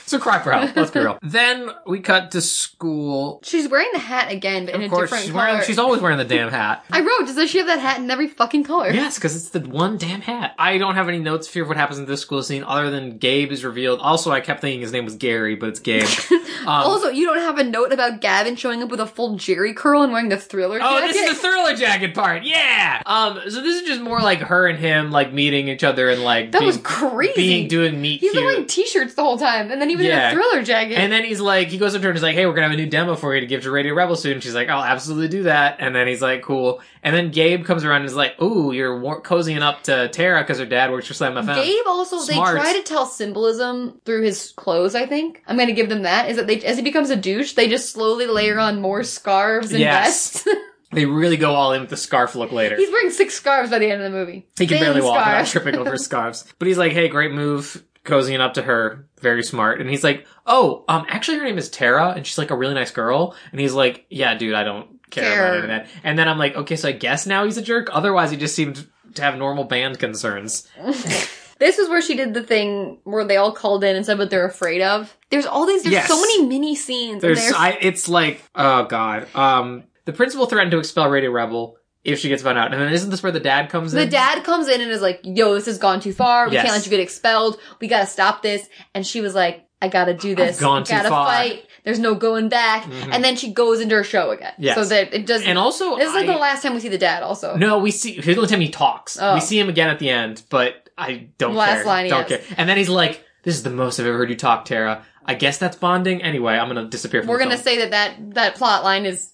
Speaker 2: So cry for help. Let's be real. Then we cut to school.
Speaker 3: she's wearing the hat again, but in
Speaker 2: Of
Speaker 3: a
Speaker 2: course,
Speaker 3: different
Speaker 2: she's
Speaker 3: color.
Speaker 2: wearing. She's always wearing the damn hat.
Speaker 3: I wrote, does she have that hat in every fucking color?
Speaker 2: Yes, because it's the one damn hat. I don't have any notes here of what happens in this school scene other than Gabe is revealed. Also, I kept thinking his name was Gary, but it's Gabe. Um,
Speaker 3: also, you don't have a note about Gavin showing up with a full Jheri curl and wearing the thriller jacket.
Speaker 2: Oh,
Speaker 3: jacket?
Speaker 2: this is the thriller jacket part. Yeah. Um. So this is just more like her and him like meeting each other and like
Speaker 3: That
Speaker 2: being,
Speaker 3: was crazy.
Speaker 2: being doing meet
Speaker 3: He's
Speaker 2: cute.
Speaker 3: wearing t-shirts the whole time, and then he was
Speaker 2: Yeah.
Speaker 3: a thriller jacket.
Speaker 2: And then he's like, he goes up to her and he's like, "Hey, we're gonna have a new demo for you to give to Radio Rebel soon." She's like, "I'll absolutely do that." And then he's like, "Cool." And then Gabe comes around and is like, "Ooh, you're war- cozying up to Tara because her dad works for Slam FM."
Speaker 3: Gabe also
Speaker 2: Smart.
Speaker 3: they try to tell symbolism through his clothes. I think I'm going to give them that. Is that they as he becomes a douche, they just slowly layer on more scarves and
Speaker 2: Yes.
Speaker 3: vests.
Speaker 2: They really go all in with the scarf look later.
Speaker 3: He's wearing six scarves by the end of the movie.
Speaker 2: He can
Speaker 3: Thin
Speaker 2: barely walk without
Speaker 3: scarves.
Speaker 2: tripping over scarves. But he's like, "Hey, great move." Cozying up to her, very smart. And he's like, "Oh, um, actually, her name is Tara, and she's like a really nice girl." And he's like, "Yeah, dude, I don't care,
Speaker 3: Care.
Speaker 2: about any of that." And then I'm like, "Okay, so I guess now he's a jerk. Otherwise, he just seemed to have normal band concerns."
Speaker 3: This is where she did the thing where they all called in and said what they're afraid of. There's all these. There's
Speaker 2: Yes.
Speaker 3: so many mini scenes.
Speaker 2: There's, I, it's like, oh god. Um, the principal threatened to expel Radio Rebel if she gets found out. And then isn't this where the dad comes
Speaker 3: The
Speaker 2: in?
Speaker 3: The dad comes in and is like, yo, this has gone too far. We
Speaker 2: Yes.
Speaker 3: can't let you get expelled. We gotta stop this. And she was like, I gotta do this.
Speaker 2: gone too
Speaker 3: gotta
Speaker 2: far."
Speaker 3: fight. There's no going back.
Speaker 2: Mhm.
Speaker 3: And then she goes into her show again.
Speaker 2: Yes.
Speaker 3: So that it doesn't.
Speaker 2: And also,
Speaker 3: this is like
Speaker 2: I-
Speaker 3: the last time we see the dad also.
Speaker 2: No, we see. Here's the only time he talks.
Speaker 3: Oh.
Speaker 2: We see him again at the end, but I don't
Speaker 3: Last
Speaker 2: care.
Speaker 3: line,
Speaker 2: don't
Speaker 3: yes.
Speaker 2: care. And then he's like, "This is the most I've ever heard you talk, Tara. I guess that's bonding. Anyway, I'm gonna disappear from
Speaker 3: We're gonna
Speaker 2: film.
Speaker 3: say that that, that plot line is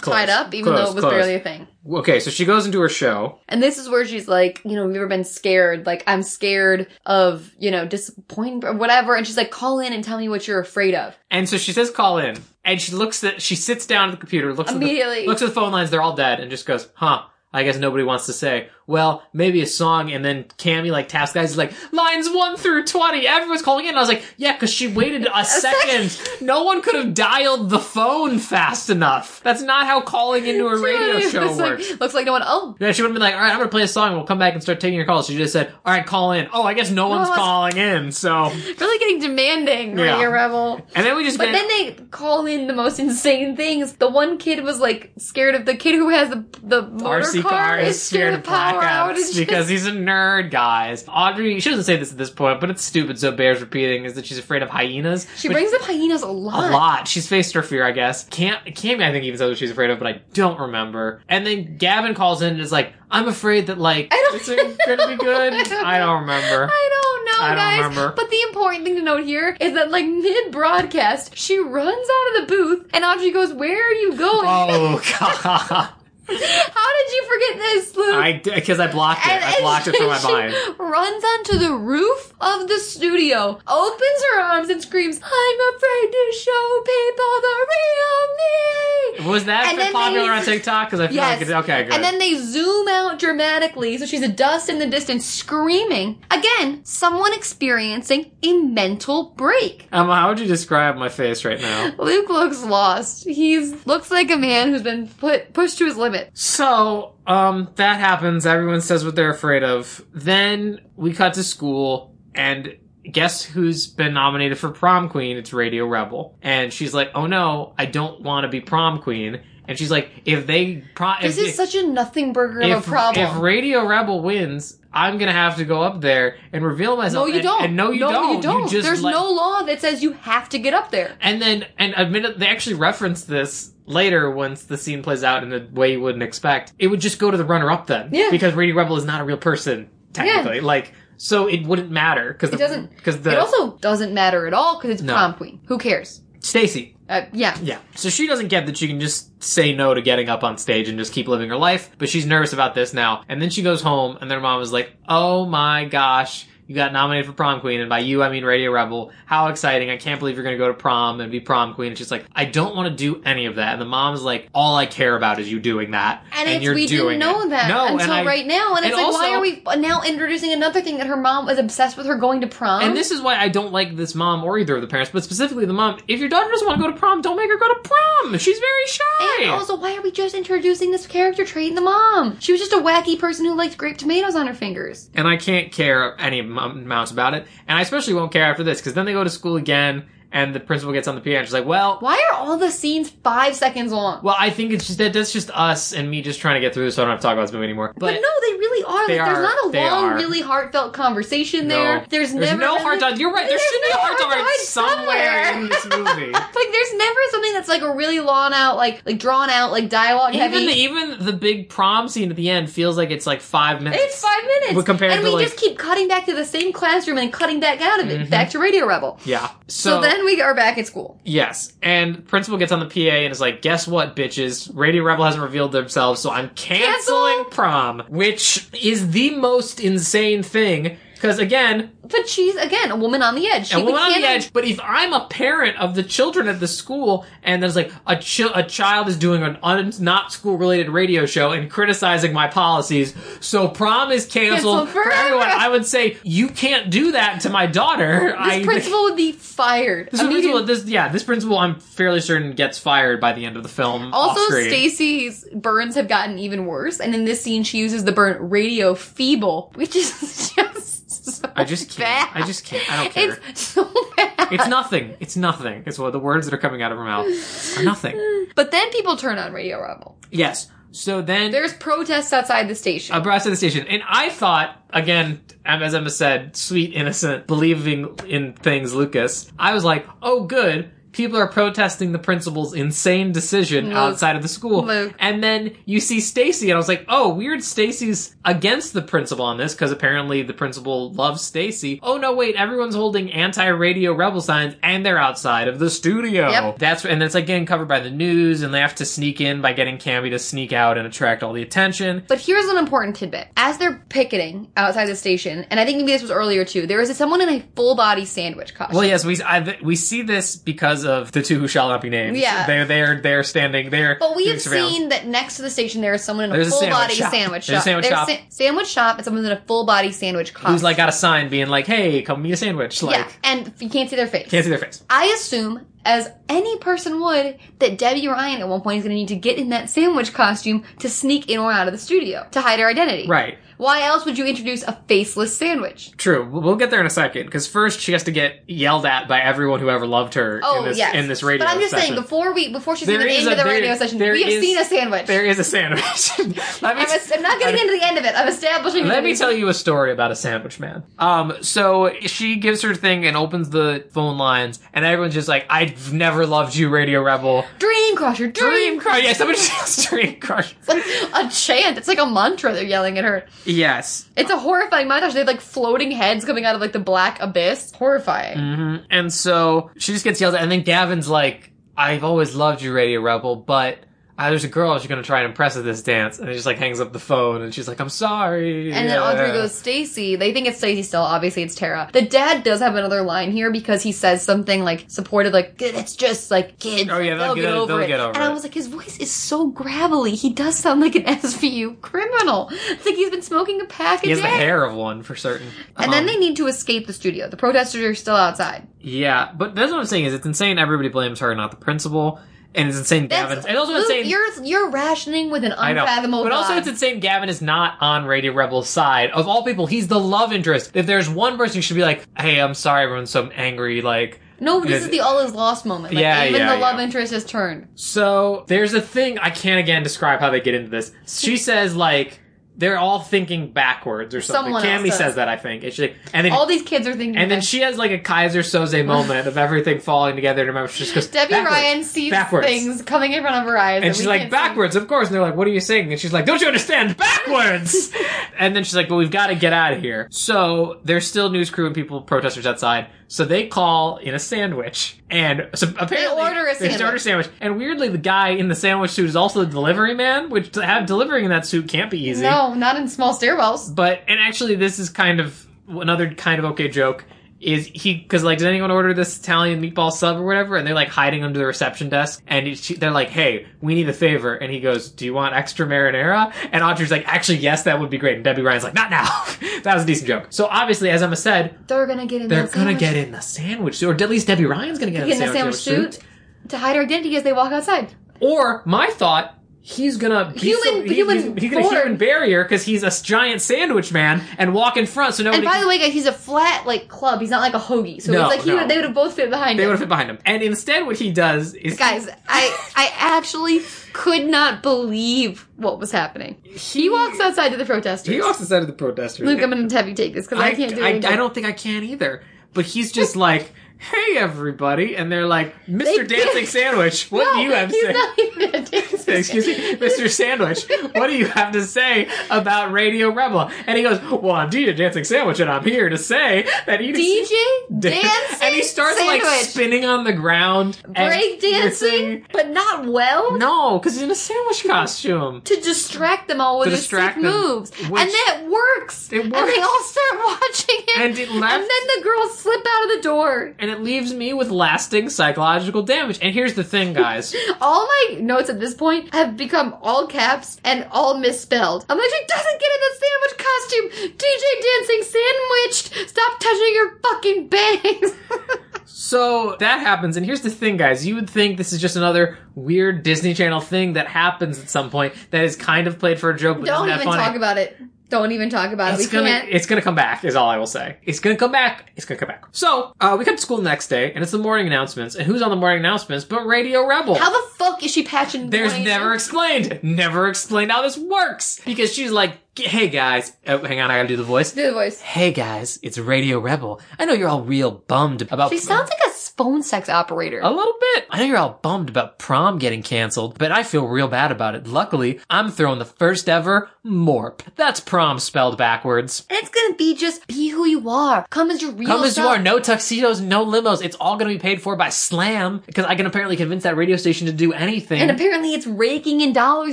Speaker 2: Close.
Speaker 3: tied up, even
Speaker 2: Close,
Speaker 3: though it was
Speaker 2: close.
Speaker 3: barely a thing.
Speaker 2: Okay, so she goes into her show.
Speaker 3: And this is where she's like, you know, have you ever been scared? Like, I'm scared of, you know, disappointing or whatever. And she's like, call in and tell me what you're afraid of.
Speaker 2: And so she says call in. And she looks at she sits down at the computer, looks
Speaker 3: Immediately.
Speaker 2: at the, looks at the phone lines, they're all dead, and just goes, huh. I guess nobody wants to say, well, maybe a song, and then Cammy like taps guys, is like, lines 1 through 20, everyone's calling in. And I was like, yeah, cause she waited a second. No one could have dialed the phone fast enough. That's not how calling into a radio show
Speaker 3: like-
Speaker 2: works.
Speaker 3: looks like no one, oh,
Speaker 2: Yeah, she would have been like, all right, I'm gonna play a song, and we'll come back and start taking your calls. She just said, all right, call in. Oh, I guess no one's
Speaker 3: one's-
Speaker 2: calling in, so.
Speaker 3: really getting demanding,
Speaker 2: Yeah.
Speaker 3: Radio Rebel.
Speaker 2: And then we just
Speaker 3: But
Speaker 2: get.
Speaker 3: then they call in the most insane things. The one kid was like scared of the kid who has the the motor Car is
Speaker 2: scared of
Speaker 3: power
Speaker 2: blackouts
Speaker 3: outages.
Speaker 2: because he's a nerd, guys. Audrey, she doesn't say this at this point, but it's stupid, so bears repeating, is that she's afraid of hyenas.
Speaker 3: she brings up hyenas a lot.
Speaker 2: a
Speaker 3: lot.
Speaker 2: She's faced her fear, I guess. Cam, Cammy, I think, even says what she's afraid of, but I don't remember. And then Gavin calls in and is like, I'm afraid that, like,
Speaker 3: don't-
Speaker 2: it's gonna be good. I don't remember.
Speaker 3: I don't know,
Speaker 2: I don't
Speaker 3: guys.
Speaker 2: remember.
Speaker 3: But the important thing to note here is that, like, mid broadcast, she runs out of the booth, and Audrey goes, "Where are you going?
Speaker 2: Oh, God.
Speaker 3: How did you forget this, Luke?"
Speaker 2: I, because I blocked it. I blocked it from my
Speaker 3: she
Speaker 2: mind.
Speaker 3: runs onto the roof of the studio, opens her arms, and screams, "I'm afraid to show people the real me."
Speaker 2: Was that
Speaker 3: And
Speaker 2: popular
Speaker 3: they-
Speaker 2: on TikTok? Because I feel
Speaker 3: Yes.
Speaker 2: like it's okay. Good.
Speaker 3: And then they zoom out dramatically, so she's a dust in the distance, screaming. Again, someone experiencing a mental break.
Speaker 2: um, how would you describe my face right now?
Speaker 3: Luke looks lost. He's looks like a man who's been put pushed to his limit.
Speaker 2: So, um, that happens. Everyone says what they're afraid of. Then we cut to school, and guess who's been nominated for prom queen? It's Radio Rebel, and she's like, "Oh no, I don't want to be prom queen." And she's like, "If they prom,
Speaker 3: This
Speaker 2: if,
Speaker 3: is such a nothing burger of a problem.
Speaker 2: if Radio Rebel wins." I'm gonna have to go up there and reveal myself.
Speaker 3: no, you
Speaker 2: and-
Speaker 3: don't.
Speaker 2: And no, you
Speaker 3: no,
Speaker 2: don't.
Speaker 3: You don't.
Speaker 2: just
Speaker 3: There's
Speaker 2: let-
Speaker 3: no law that says you have to get up there.
Speaker 2: and then, and admit it, they actually reference this later once the scene plays out in a way you wouldn't expect. It would just go to the runner up then.
Speaker 3: Yeah.
Speaker 2: Because Radio Rebel is not a real person, technically. Yeah. Like, so it wouldn't matter. Cause
Speaker 3: It doesn't.
Speaker 2: Because the.
Speaker 3: it also doesn't matter at all because it's
Speaker 2: No.
Speaker 3: prom queen. Who cares?
Speaker 2: Stacy.
Speaker 3: Uh, yeah.
Speaker 2: Yeah. So she doesn't get that she can just say no to getting up on stage and just keep living her life, but she's nervous about this now. And then she goes home and their mom is like, oh my gosh. You got nominated for prom queen, and by you I mean Radio Rebel. How exciting! I can't believe you're going to go to prom and be prom queen. And she's like, I don't want to do any of that. And the mom's like, all I care about is you doing that,
Speaker 3: And, it's,
Speaker 2: you're
Speaker 3: we
Speaker 2: doing
Speaker 3: didn't know
Speaker 2: it.
Speaker 3: that
Speaker 2: no,
Speaker 3: until
Speaker 2: I-
Speaker 3: right now. And it's
Speaker 2: and
Speaker 3: like, why are we now introducing another thing that her mom was obsessed with her going to prom?
Speaker 2: And this is why I don't like this mom or either of the parents, but specifically the mom. If your daughter doesn't want to go to prom, don't make her go to prom. She's very shy.
Speaker 3: And also, why are we just introducing this character trait in the mom? She was just a wacky person who liked grape tomatoes on her fingers.
Speaker 2: and I can't care any am- amount about it. And I especially won't care after this because then they go to school again, and the principal gets on the piano. And she's like, "Well,
Speaker 3: Why are all the scenes five seconds long?
Speaker 2: well, I think it's just that that's just us and me just trying to get through this, so I don't have to talk about this movie anymore."
Speaker 3: but, no, they really are.
Speaker 2: They
Speaker 3: Like, there's not a long,
Speaker 2: are.
Speaker 3: really heartfelt conversation
Speaker 2: no,
Speaker 3: there. There's, never
Speaker 2: no
Speaker 3: been-
Speaker 2: hard time. You're right. There
Speaker 3: There's
Speaker 2: should be a hard time somewhere
Speaker 3: somewhere.
Speaker 2: in this movie.
Speaker 3: Like, there's never something that's like a really long out, like like drawn out, like dialogue
Speaker 2: even
Speaker 3: heavy.
Speaker 2: the, even the big prom scene at the end feels like it's like five minutes.
Speaker 3: It's five minutes.
Speaker 2: But compared
Speaker 3: and
Speaker 2: to,
Speaker 3: we
Speaker 2: like-
Speaker 3: just keep cutting back to the same classroom and cutting back out of it, mm-hmm. back to Radio Rebel.
Speaker 2: yeah.
Speaker 3: So, then we are back at school.
Speaker 2: Yes, and principal gets on the PA and is like, "Guess what, bitches? Radio Rebel hasn't revealed themselves, so I'm canceling
Speaker 3: Cancel!
Speaker 2: prom," which is the most insane thing. Because again,
Speaker 3: But she's again a woman on the edge. She
Speaker 2: a woman on the edge. But if I'm a parent of the children at the school, and there's like a ch- a child is doing an un- not school related radio show and criticizing my policies, so prom is canceled
Speaker 3: Canceled
Speaker 2: for everyone. I would say you can't do that to my daughter.
Speaker 3: This
Speaker 2: I,
Speaker 3: principal would be fired.
Speaker 2: This principal, this yeah, this principal, I'm fairly certain gets fired by the end of the film.
Speaker 3: Also. Stacy's burns have gotten even worse, and in this scene, she uses the burn radio feeble, which is just so
Speaker 2: I just can't.
Speaker 3: bad.
Speaker 2: I just can't. I don't care.
Speaker 3: It's so bad.
Speaker 2: It's nothing. It's nothing. It's what the words that are coming out of her mouth are nothing.
Speaker 3: But then people turn on Radio Rebel.
Speaker 2: Yes. So then
Speaker 3: There's protests outside the station.
Speaker 2: To the station, and I thought again, as Emma said, sweet, innocent, believing in things, Lucas. I was like, oh, good. People are protesting the principal's insane decision
Speaker 3: Luke.
Speaker 2: outside of the school.
Speaker 3: Luke.
Speaker 2: And then you see Stacy, and I was like, oh, weird, Stacy's against the principal on this, because apparently the principal loves Stacy. Oh, no, wait, everyone's holding anti-radio rebel signs, and they're outside of the studio.
Speaker 3: Yep.
Speaker 2: That's, and it's like getting covered by the news, and they have to sneak in by getting Cammy to sneak out and attract all the attention.
Speaker 3: But here's an important tidbit. As they're picketing outside the station, and I think maybe this was earlier too, there is someone in a full body sandwich costume.
Speaker 2: Well, yes, we I, we see this because of the two who shall not be named.
Speaker 3: Yeah.
Speaker 2: they they're they're standing there.
Speaker 3: But we have seen that next to the station there is someone in a
Speaker 2: There's a
Speaker 3: full
Speaker 2: sandwich
Speaker 3: body
Speaker 2: shop.
Speaker 3: sandwich
Speaker 2: There's a
Speaker 3: shop.
Speaker 2: sandwich
Speaker 3: There's
Speaker 2: shop.
Speaker 3: sa- sandwich shop and someone's in a full body sandwich costume.
Speaker 2: who's like got a sign being like, "Hey, come meet a sandwich." Like,
Speaker 3: yeah, and you can't see their face.
Speaker 2: can't see their face.
Speaker 3: I assume, as any person would, that Debby Ryan at one point is going to need to get in that sandwich costume to sneak in or out of the studio to hide her identity.
Speaker 2: Right.
Speaker 3: Why else would you introduce a faceless sandwich?
Speaker 2: True. We'll get there in a second because first she has to get yelled at by everyone who ever loved her
Speaker 3: Oh
Speaker 2: in this
Speaker 3: yes,
Speaker 2: in this radio.
Speaker 3: But I'm just
Speaker 2: session.
Speaker 3: saying, before we before she's
Speaker 2: There
Speaker 3: even into
Speaker 2: a-
Speaker 3: the radio session, we have
Speaker 2: is-
Speaker 3: seen a sandwich.
Speaker 2: There is a sandwich. Let me
Speaker 3: I'm, a, I'm not getting into the end of it. I'm establishing.
Speaker 2: Let me tell you a story about a sandwich man. Um, so she gives her thing and opens the phone lines, and everyone's just like, "I've never loved you, Radio Rebel."
Speaker 3: Dream Crusher, Dream,
Speaker 2: Dream Crush. Yeah, somebody yells Dream Crusher.
Speaker 3: It's like a chant. It's like a mantra. They're yelling at her.
Speaker 2: Yes.
Speaker 3: It's a horrifying montage. They have like floating heads coming out of like the black abyss. Horrifying.
Speaker 2: hmm And so she just gets yelled at, and then Gavin's like, "I've always loved you, Radio Rebel, but." Ah, there's a girl she's gonna try and impress at this dance, and it just like hangs up the phone, and she's like, I'm sorry.
Speaker 3: And then
Speaker 2: Yeah.
Speaker 3: Audrey goes, Stacy. They think it's Stacy still. Obviously, it's Tara. The dad does have another line here because he says something like supportive, like it's just like kids.
Speaker 2: Oh, yeah, they'll
Speaker 3: they'll
Speaker 2: get
Speaker 3: get
Speaker 2: it-
Speaker 3: over
Speaker 2: they'll
Speaker 3: it.
Speaker 2: get over
Speaker 3: and I was like, his voice is so gravelly. He does sound like an SVU criminal. It's like he's been smoking a pack a
Speaker 2: He has
Speaker 3: day.
Speaker 2: the hair of one for certain.
Speaker 3: And then
Speaker 2: Um,
Speaker 3: they need to escape the studio. The protesters are still outside.
Speaker 2: Yeah, but that's what I'm saying is it's insane everybody blames her, not the principal. And it's insane Gavin.
Speaker 3: That's
Speaker 2: And also
Speaker 3: Luke,
Speaker 2: insane.
Speaker 3: You're you're rationing with an
Speaker 2: I know.
Speaker 3: unfathomable.
Speaker 2: But also it's insane Gavin is not on Radio Rebel's side. Of all people, he's the love interest. If there's one person who should be like, hey, I'm sorry everyone's so angry, like
Speaker 3: no, this is the all is lost moment. Like,
Speaker 2: Yeah,
Speaker 3: even
Speaker 2: yeah,
Speaker 3: the love
Speaker 2: yeah.
Speaker 3: interest has turned.
Speaker 2: So there's a thing I can't again describe how they get into this. She says like they're all thinking backwards or something.
Speaker 3: Someone
Speaker 2: Cammy
Speaker 3: does.
Speaker 2: says that I think. And, like, and then
Speaker 3: All these kids are thinking.
Speaker 2: and then she has like a Keyser Söze moment of everything falling together. And remember, she just goes
Speaker 3: Debby
Speaker 2: backwards,
Speaker 3: Ryan sees
Speaker 2: backwards.
Speaker 3: things coming in front of her eyes,
Speaker 2: And she's like,
Speaker 3: can't see.
Speaker 2: backwards, of course. And they're like, what are you saying? And she's like, don't you understand? Backwards! and then she's like, well, we've got to get out of here. So there's still news crew and people, protesters outside. So they call in a sandwich. And so apparently,
Speaker 3: order a
Speaker 2: they
Speaker 3: sandwich.
Speaker 2: order a sandwich. And weirdly, the guy in the sandwich suit is also the delivery man, which to have delivering in that suit can't be easy.
Speaker 3: No, not in small stairwells.
Speaker 2: But, and actually, this is kind of another kind of okay joke. Is he, cause like, does anyone order this Italian meatball sub or whatever? And they're like hiding under the reception desk and she, they're like, hey, we need a favor. And he goes, do you want extra marinara? And Audrey's like, actually, yes, that would be great. And Debby Ryan's like, not now. that was a decent joke. So obviously, as Emma said,
Speaker 3: They're gonna get in.
Speaker 2: they're gonna
Speaker 3: sandwich-
Speaker 2: get in the sandwich suit, or at least Debby Ryan's gonna get in
Speaker 3: get
Speaker 2: the
Speaker 3: in the
Speaker 2: sandwich,
Speaker 3: sandwich suit to hide her identity as they walk outside.
Speaker 2: Or my thought, he's gonna be
Speaker 3: Human-
Speaker 2: so, he-
Speaker 3: human
Speaker 2: he's, he's gonna human barrier because he's a giant sandwich man and walk in front so nobody.
Speaker 3: And by
Speaker 2: can-
Speaker 3: the way, guys, he's a flat like club. He's not like a hoagie. So
Speaker 2: No,
Speaker 3: it's like he
Speaker 2: no.
Speaker 3: would, they would have both fit behind
Speaker 2: They
Speaker 3: him.
Speaker 2: would have fit behind him. And instead, what he does is
Speaker 3: Guys, I I actually could not believe what was happening. He walks outside to the protesters.
Speaker 2: he walks outside of the protesters.
Speaker 3: Luke, I'm gonna have you take this because I, can't do
Speaker 2: I,
Speaker 3: it.
Speaker 2: I don't think I can either. But he's just like, "Hey, everybody," and they're like, "Mr.
Speaker 3: They-
Speaker 2: Dancing Sandwich, what do you have to say?"
Speaker 3: not even a dancer.
Speaker 2: Excuse me, Mr. Sandwich, what do you have to say about Radio Rebel? And he goes, Well, I'm DJ Dancing Sandwich, and I'm here to say that eating
Speaker 3: DJ dancing,
Speaker 2: and he starts like spinning on the ground,
Speaker 3: break dancing, but not well.
Speaker 2: No, because he's in a sandwich costume.
Speaker 3: to distract them all with
Speaker 2: To
Speaker 3: his sick
Speaker 2: them,
Speaker 3: moves,
Speaker 2: which-
Speaker 3: and that works.
Speaker 2: It works, And
Speaker 3: they all start watching it,
Speaker 2: And it left-
Speaker 3: and then the girls slip out of the door.
Speaker 2: And it leaves me with lasting psychological damage. And here's the thing, guys.
Speaker 3: All my notes at this point have become all caps and all misspelled. I'm like, she doesn't get in the sandwich costume. DJ dancing sandwiched. Stop touching your fucking bangs.
Speaker 2: So that happens, and here's the thing, guys. You would think this is just another weird Disney Channel thing that happens at some point that is kind of played for a joke, but
Speaker 3: Don't even talk about it. Don't even talk about
Speaker 2: It's
Speaker 3: it. We
Speaker 2: gonna,
Speaker 3: can't.
Speaker 2: it's gonna come back, is all I will say. It's gonna come back. It's gonna come back. So, uh, we come to school the next day, and it's the morning announcements. And who's on the morning announcements but Radio Rebel?
Speaker 3: How the fuck is she patching?
Speaker 2: There's never explained, never explained how this works. Because she's like, hey guys, oh, hang on, I gotta do the voice.
Speaker 3: Do the voice.
Speaker 2: Hey guys, it's Radio Rebel. I know you're all real bummed about
Speaker 3: She sounds like a phone sex operator.
Speaker 2: a little bit. I know you're all bummed about prom getting canceled, but I feel real bad about it. Luckily, I'm throwing the first ever MORP. That's prom spelled backwards.
Speaker 3: And it's gonna be just be who you are. Come as your real
Speaker 2: Come as you are, no tuxedos, no limos. It's all gonna be paid for by Slam, because I can apparently convince that radio station to do anything.
Speaker 3: And apparently it's raking in dollars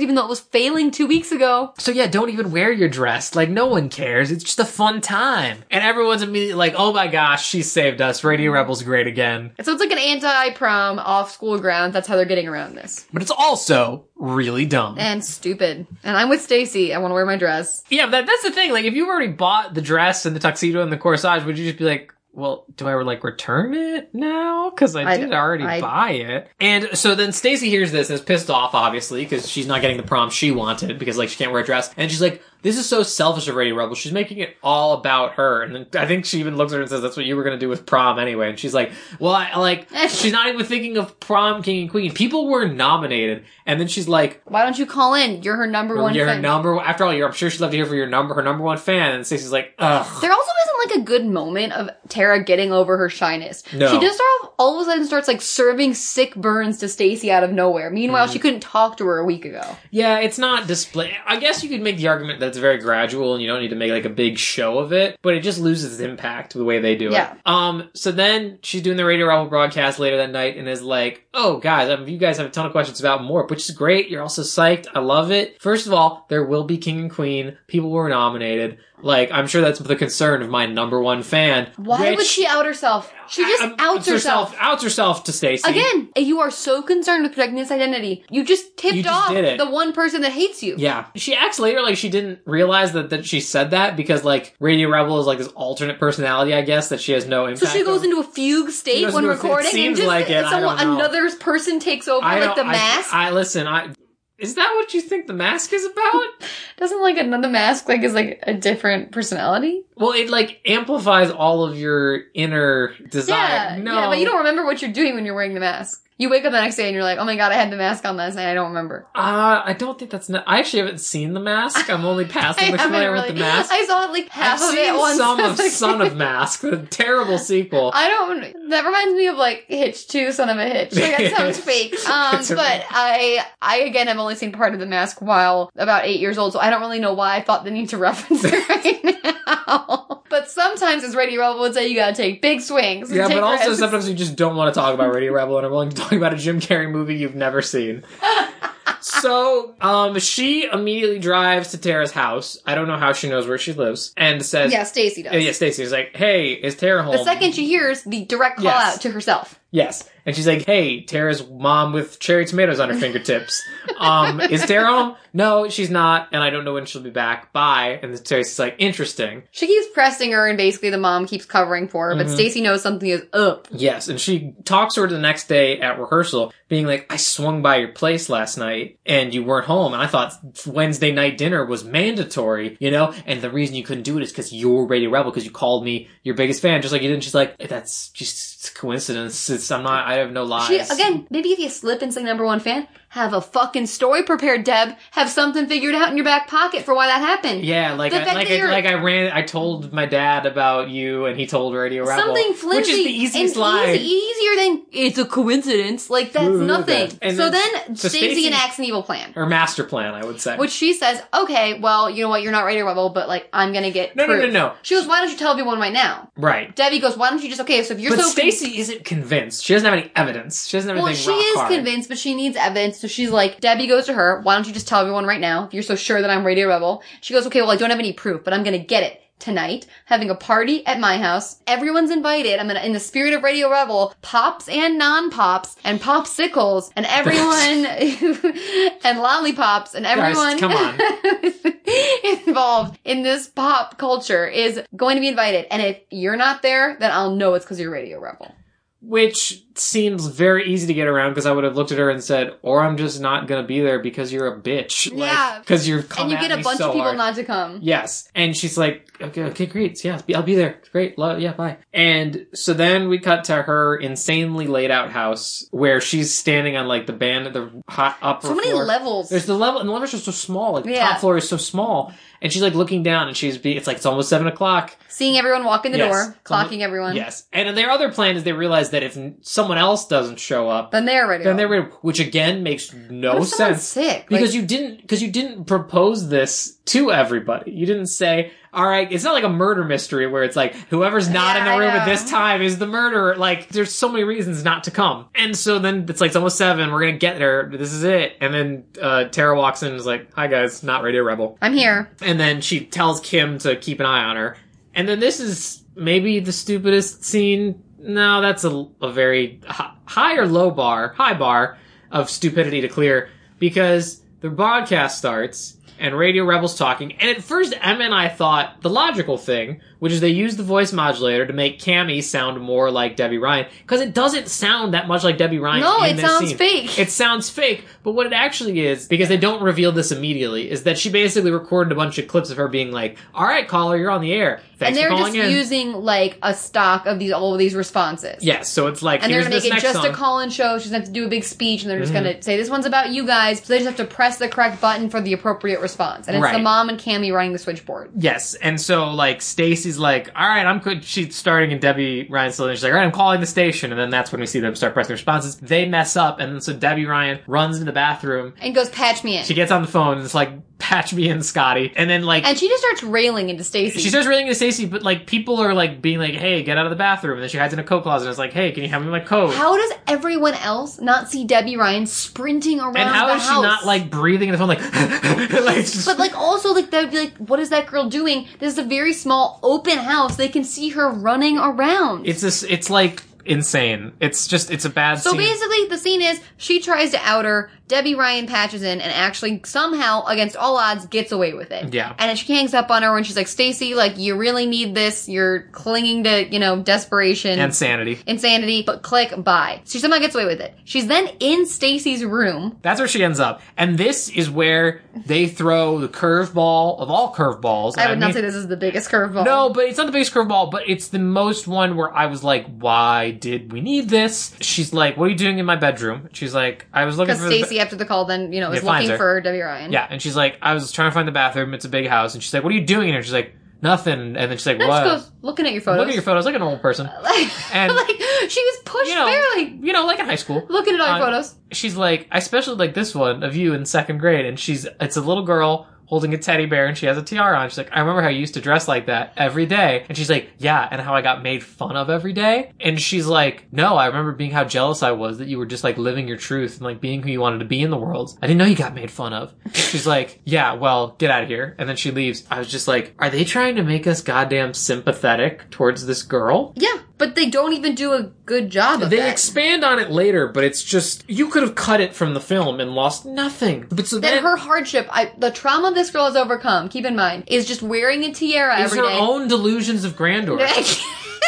Speaker 3: even though it was failing two weeks ago.
Speaker 2: So yeah, don't even wear your dressed. Like no one cares. It's just a fun time. And everyone's immediately like, "Oh my gosh, she saved us. Radio Rebel's great again."
Speaker 3: So it's like an anti-prom off school grounds. That's how they're getting around this.
Speaker 2: But it's also really dumb.
Speaker 3: And stupid. And I'm with Stacy. I want to wear my dress.
Speaker 2: Yeah, that, that's the thing. Like, if you already bought the dress and the tuxedo and the corsage, would you just be like, well, do I like return it now? Because I
Speaker 3: I-
Speaker 2: did already
Speaker 3: I-
Speaker 2: buy it. And so then Stacy hears this and is pissed off, obviously, because she's not getting the prom she wanted because like she can't wear a dress. And she's like, "This is so selfish of Radio Rebel. She's making it all about her." And then I think she even looks at her and says, "That's what you were gonna do with prom anyway." And she's like, "Well, I like." she's not even thinking of prom king and queen. People were nominated, and then she's like,
Speaker 3: Why don't you call in? You're her number one
Speaker 2: you're her
Speaker 3: fan.
Speaker 2: number. After all, you're, I'm sure she'd love to hear from your number, her number one fan. And Stacy's like, ugh.
Speaker 3: there also isn't like a good moment of Tara getting over her shyness.
Speaker 2: No.
Speaker 3: She just start, all of a sudden starts like serving sick burns to Stacy out of nowhere. Meanwhile,
Speaker 2: Mm-hmm.
Speaker 3: she couldn't talk to her a week ago.
Speaker 2: Yeah, it's not display. I guess you could make the argument that that it's very gradual and you don't need to make like a big show of it, but it just loses impact the way they do
Speaker 3: Yeah.
Speaker 2: it. Um, so then she's doing the Radio Rebel broadcast later that night and is like, "Oh, guys, um, you guys have a ton of questions about Morp, which is great. You're also psyched. I love it. First of all, there will be King and Queen. People were nominated. Like, I'm sure that's the concern of my number one fan.
Speaker 3: Why would she out herself? She just
Speaker 2: Um,
Speaker 3: outs herself.
Speaker 2: Outs herself to Stacy.
Speaker 3: Again, you are so concerned with protecting this identity. You just tipped
Speaker 2: You just
Speaker 3: off the one person that hates you.
Speaker 2: Yeah. She acts later like she didn't realize that, that she said that because like Radio Rebel is like this alternate personality, I guess, that she has no impact
Speaker 3: So she goes
Speaker 2: on.
Speaker 3: into a fugue state when
Speaker 2: a- it
Speaker 3: recording,
Speaker 2: seems
Speaker 3: and just
Speaker 2: like it, I
Speaker 3: someone, another person takes over,
Speaker 2: I
Speaker 3: like the
Speaker 2: I-
Speaker 3: mask.
Speaker 2: I, listen, I is that what you think the mask is about?
Speaker 3: Doesn't like another mask like is like a different personality?
Speaker 2: well, it like amplifies all of your inner desire.
Speaker 3: Yeah,
Speaker 2: no,
Speaker 3: yeah, but you don't remember what you're doing when you're wearing the mask. You wake up the next day and you're like, oh my god, I had the mask on last night. I don't remember.
Speaker 2: Uh, I don't think that's. I actually haven't seen the mask. I'm only
Speaker 3: haven't
Speaker 2: familiar
Speaker 3: really.
Speaker 2: with the mask.
Speaker 3: I saw like half
Speaker 2: I've
Speaker 3: of it once.
Speaker 2: some of Son of Mask, the terrible sequel.
Speaker 3: I don't. That reminds me of like Hitch Two, Son of a Hitch. Like, that sounds fake. Um, but I, I again have only seen part of the mask while about eight years old, so I don't really know why I thought the need to reference it right now. But sometimes, as Radio Rebel would say, you gotta take big swings.
Speaker 2: Yeah, but also
Speaker 3: risks.
Speaker 2: sometimes you just don't want to talk about Radio Rebel and are willing to talk about a Jim Carrey movie you've never seen. so, um, she immediately drives to Tara's house. I don't know how she knows where she lives, and says,
Speaker 3: Yeah, Stacy does.
Speaker 2: Yeah, Stacy's like, "Hey, is Tara home?"
Speaker 3: The second she hears the direct call
Speaker 2: Yes.
Speaker 3: out to herself.
Speaker 2: Yes, and she's like, "Hey, Tara's mom with cherry tomatoes on her fingertips. Um, is Tara home? No, she's not, and I don't know when she'll be back. Bye." And Stacy's like, "Interesting."
Speaker 3: She keeps pressing her, and basically the mom keeps covering for her.
Speaker 2: Mm-hmm.
Speaker 3: But Stacy knows something is up.
Speaker 2: Yes, and she talks to her the next day at rehearsal, being like, I swung by your place last night and you weren't home, and I thought Wednesday night dinner was mandatory, you know? And the reason you couldn't do it is because you're Radio Rebel, because you called me your biggest fan, just like you did. And she's like, that's just coincidence. It's, I'm not, I have no lies.
Speaker 3: She again, maybe if you slip and say number one fan, have a fucking story prepared, Deb. Have something figured out in your back pocket for why that happened.
Speaker 2: Yeah, like I, like I, like I ran. I told my dad about you, and he told Radio Rebel,
Speaker 3: Something flimsy,
Speaker 2: which is the easiest
Speaker 3: and
Speaker 2: line.
Speaker 3: easy, easier than it's a coincidence. Like that's
Speaker 2: Ooh,
Speaker 3: nothing.
Speaker 2: okay. And
Speaker 3: so
Speaker 2: then-
Speaker 3: then,
Speaker 2: so
Speaker 3: Stacy
Speaker 2: Stacy-
Speaker 3: enacts an evil plan.
Speaker 2: Or master plan, I would say.
Speaker 3: Which she says, okay, well, you know what, you're not Radio Rebel, but like, I'm gonna get
Speaker 2: No, no, no,
Speaker 3: proof."
Speaker 2: no.
Speaker 3: She goes, why don't you tell everyone right now?
Speaker 2: right.
Speaker 3: Debby goes, why don't you just, okay, so if you're
Speaker 2: But
Speaker 3: so
Speaker 2: Stacy isn't convinced. She doesn't have any evidence. She doesn't have
Speaker 3: Well,
Speaker 2: anything
Speaker 3: she
Speaker 2: rock
Speaker 3: is
Speaker 2: hard.
Speaker 3: convinced, but she needs evidence. So she's like, Debby goes to her, why don't you just tell everyone right now if you're so sure that I'm Radio Rebel? She goes, okay, well, I don't have any proof, but I'm gonna get it tonight, having a party at my house. Everyone's invited. I'm gonna, in the spirit of Radio Rebel, pops and non-pops and popsicles and everyone and lollipops and everyone
Speaker 2: come on.
Speaker 3: involved in this pop culture is going to be invited. And if you're not there, then I'll know it's because you're Radio Rebel.
Speaker 2: Which seems very easy to get around because I would have looked at her and said, or I'm just not going to be there because you're a bitch.
Speaker 3: Yeah.
Speaker 2: Because you're
Speaker 3: and you get a bunch
Speaker 2: so
Speaker 3: of people
Speaker 2: hard.
Speaker 3: not to come.
Speaker 2: Yes. And she's like, okay, okay, great. Yeah, I'll be there. Great. Love, yeah, bye. And so then we cut to her insanely laid out house where she's standing on like the band, the hot upper
Speaker 3: So many
Speaker 2: floor.
Speaker 3: levels.
Speaker 2: There's the level, and the levels are so small. Like the
Speaker 3: Yeah.
Speaker 2: top floor is so small, and she's like looking down, and she's be. It's like it's almost seven o'clock.
Speaker 3: Seeing everyone walk in the
Speaker 2: Yes.
Speaker 3: door, clocking everyone.
Speaker 2: Yes, and their other plan is they realize that if n- someone else doesn't show up,
Speaker 3: Then they're ready.
Speaker 2: then they're ready, which again makes no
Speaker 3: What if someone's
Speaker 2: sense
Speaker 3: sick?
Speaker 2: because
Speaker 3: Like-
Speaker 2: you didn't because you didn't propose this to everybody. You didn't say, "All right." It's not like a murder mystery where it's like whoever's not
Speaker 3: Yeah,
Speaker 2: in the room at this time is the murderer. Like there's so many reasons not to come, and so then it's like it's almost seven. We're gonna get there. This is it. And then uh, Tara walks in and is like, "Hi guys, not Radio Rebel."
Speaker 3: I'm here.
Speaker 2: And then she tells Kim to keep an eye on her. And then this is maybe the stupidest scene. No, that's a, a very hi- high or low bar, high bar of stupidity to clear because the broadcast starts and Radio Rebel's talking. And at first, Emma and I thought the logical thing, which is they use the voice modulator to make Cammy sound more like Debby Ryan because it doesn't sound that much like Debby Ryan.
Speaker 3: No, it sounds
Speaker 2: scene.
Speaker 3: fake.
Speaker 2: It sounds fake, but what it actually is, because they don't reveal this immediately, is that she basically recorded a bunch of clips of her being like, "All right, caller, you're on the air.
Speaker 3: and
Speaker 2: Thanks
Speaker 3: they're
Speaker 2: for
Speaker 3: just
Speaker 2: in."
Speaker 3: using like a stock of these all of these responses.
Speaker 2: yes, so it's like
Speaker 3: And they're gonna make it just
Speaker 2: song. Mm-hmm.
Speaker 3: a call-in show. She's gonna have to do a big speech, and they're just gonna say this one's about you guys. So they just have to press the correct button for the appropriate response, and it's the mom and Cammy running the switchboard.
Speaker 2: Yes, and so like Stacy's like, all right, I'm good. She's starting, and Debby Ryan's still in. She's like, all right, I'm calling the station, and then that's when we see them start pressing responses. They mess up, and then so Debby Ryan runs into the bathroom.
Speaker 3: And goes, patch me in.
Speaker 2: She gets on the phone and it's like, patch me in, Scotty, and then like.
Speaker 3: and she just starts railing into Stacy.
Speaker 2: she starts railing into Stacy, but like people are like being like, "Hey, get out of the bathroom!" And then she hides in a coat closet and is like, "Hey, can you hand me my coat?"
Speaker 3: How does everyone else not see Debby Ryan sprinting around
Speaker 2: and how
Speaker 3: the
Speaker 2: is she
Speaker 3: house?
Speaker 2: not like breathing in the phone like, like just-
Speaker 3: But like also like that would be like, what is that girl doing? This is a very small open house. They can see her running around.
Speaker 2: it's this, it's like insane. It's just it's a bad.
Speaker 3: so
Speaker 2: scene.
Speaker 3: basically, the scene is she tries to out her. Debby Ryan patches in and actually somehow, against all odds, gets away with it.
Speaker 2: Yeah.
Speaker 3: And then she hangs up on her when she's like, "Stacy, like you really need this. You're clinging to you know desperation."
Speaker 2: and sanity.
Speaker 3: Insanity, but click bye. She somehow gets away with it. She's then in Stacy's room.
Speaker 2: That's where she ends up. And this is where they throw the curveball of all curveballs.
Speaker 3: I would
Speaker 2: And
Speaker 3: not say this is the biggest curveball.
Speaker 2: No, but it's not the biggest curveball, but it's the most one where I was like, why did we need this? She's like, what are you doing in my bedroom? She's like, I was looking for the
Speaker 3: After the call then you know is
Speaker 2: Yeah,
Speaker 3: looking for Debby Ryan.
Speaker 2: Yeah, and she's like, I was trying to find the bathroom. It's a big house. And she's like, what are you doing in here? She's like, nothing. And then she's like, what?
Speaker 3: she goes looking at your photos.
Speaker 2: Look at your photos like an old person.
Speaker 3: Like,
Speaker 2: And-
Speaker 3: like she was pushed
Speaker 2: You know,
Speaker 3: barely
Speaker 2: you know, like in high school.
Speaker 3: looking at all your
Speaker 2: Uh,
Speaker 3: photos.
Speaker 2: She's like, I especially like this one of you in second grade. And she's, it's a little girl holding a teddy bear and she has a tiara on. She's like, I remember how you used to dress like that every day. And she's like, yeah, and how I got made fun of every day. And she's like, no, I remember being how jealous I was that you were just like living your truth and like being who you wanted to be in the world. I didn't know you got made fun of. She's like, yeah, well, get out of here. And then she leaves. I was just like, are they trying to make us goddamn sympathetic towards this girl?
Speaker 3: Yeah, but they don't even do a good job of
Speaker 2: They
Speaker 3: that.
Speaker 2: expand on it later, but it's just you could have cut it from the film and lost nothing. But so
Speaker 3: that
Speaker 2: then
Speaker 3: her hardship, I, the trauma this girl has overcome, keep in mind, is just wearing a tiara
Speaker 2: is
Speaker 3: every
Speaker 2: her
Speaker 3: day.
Speaker 2: own delusions of grandeur.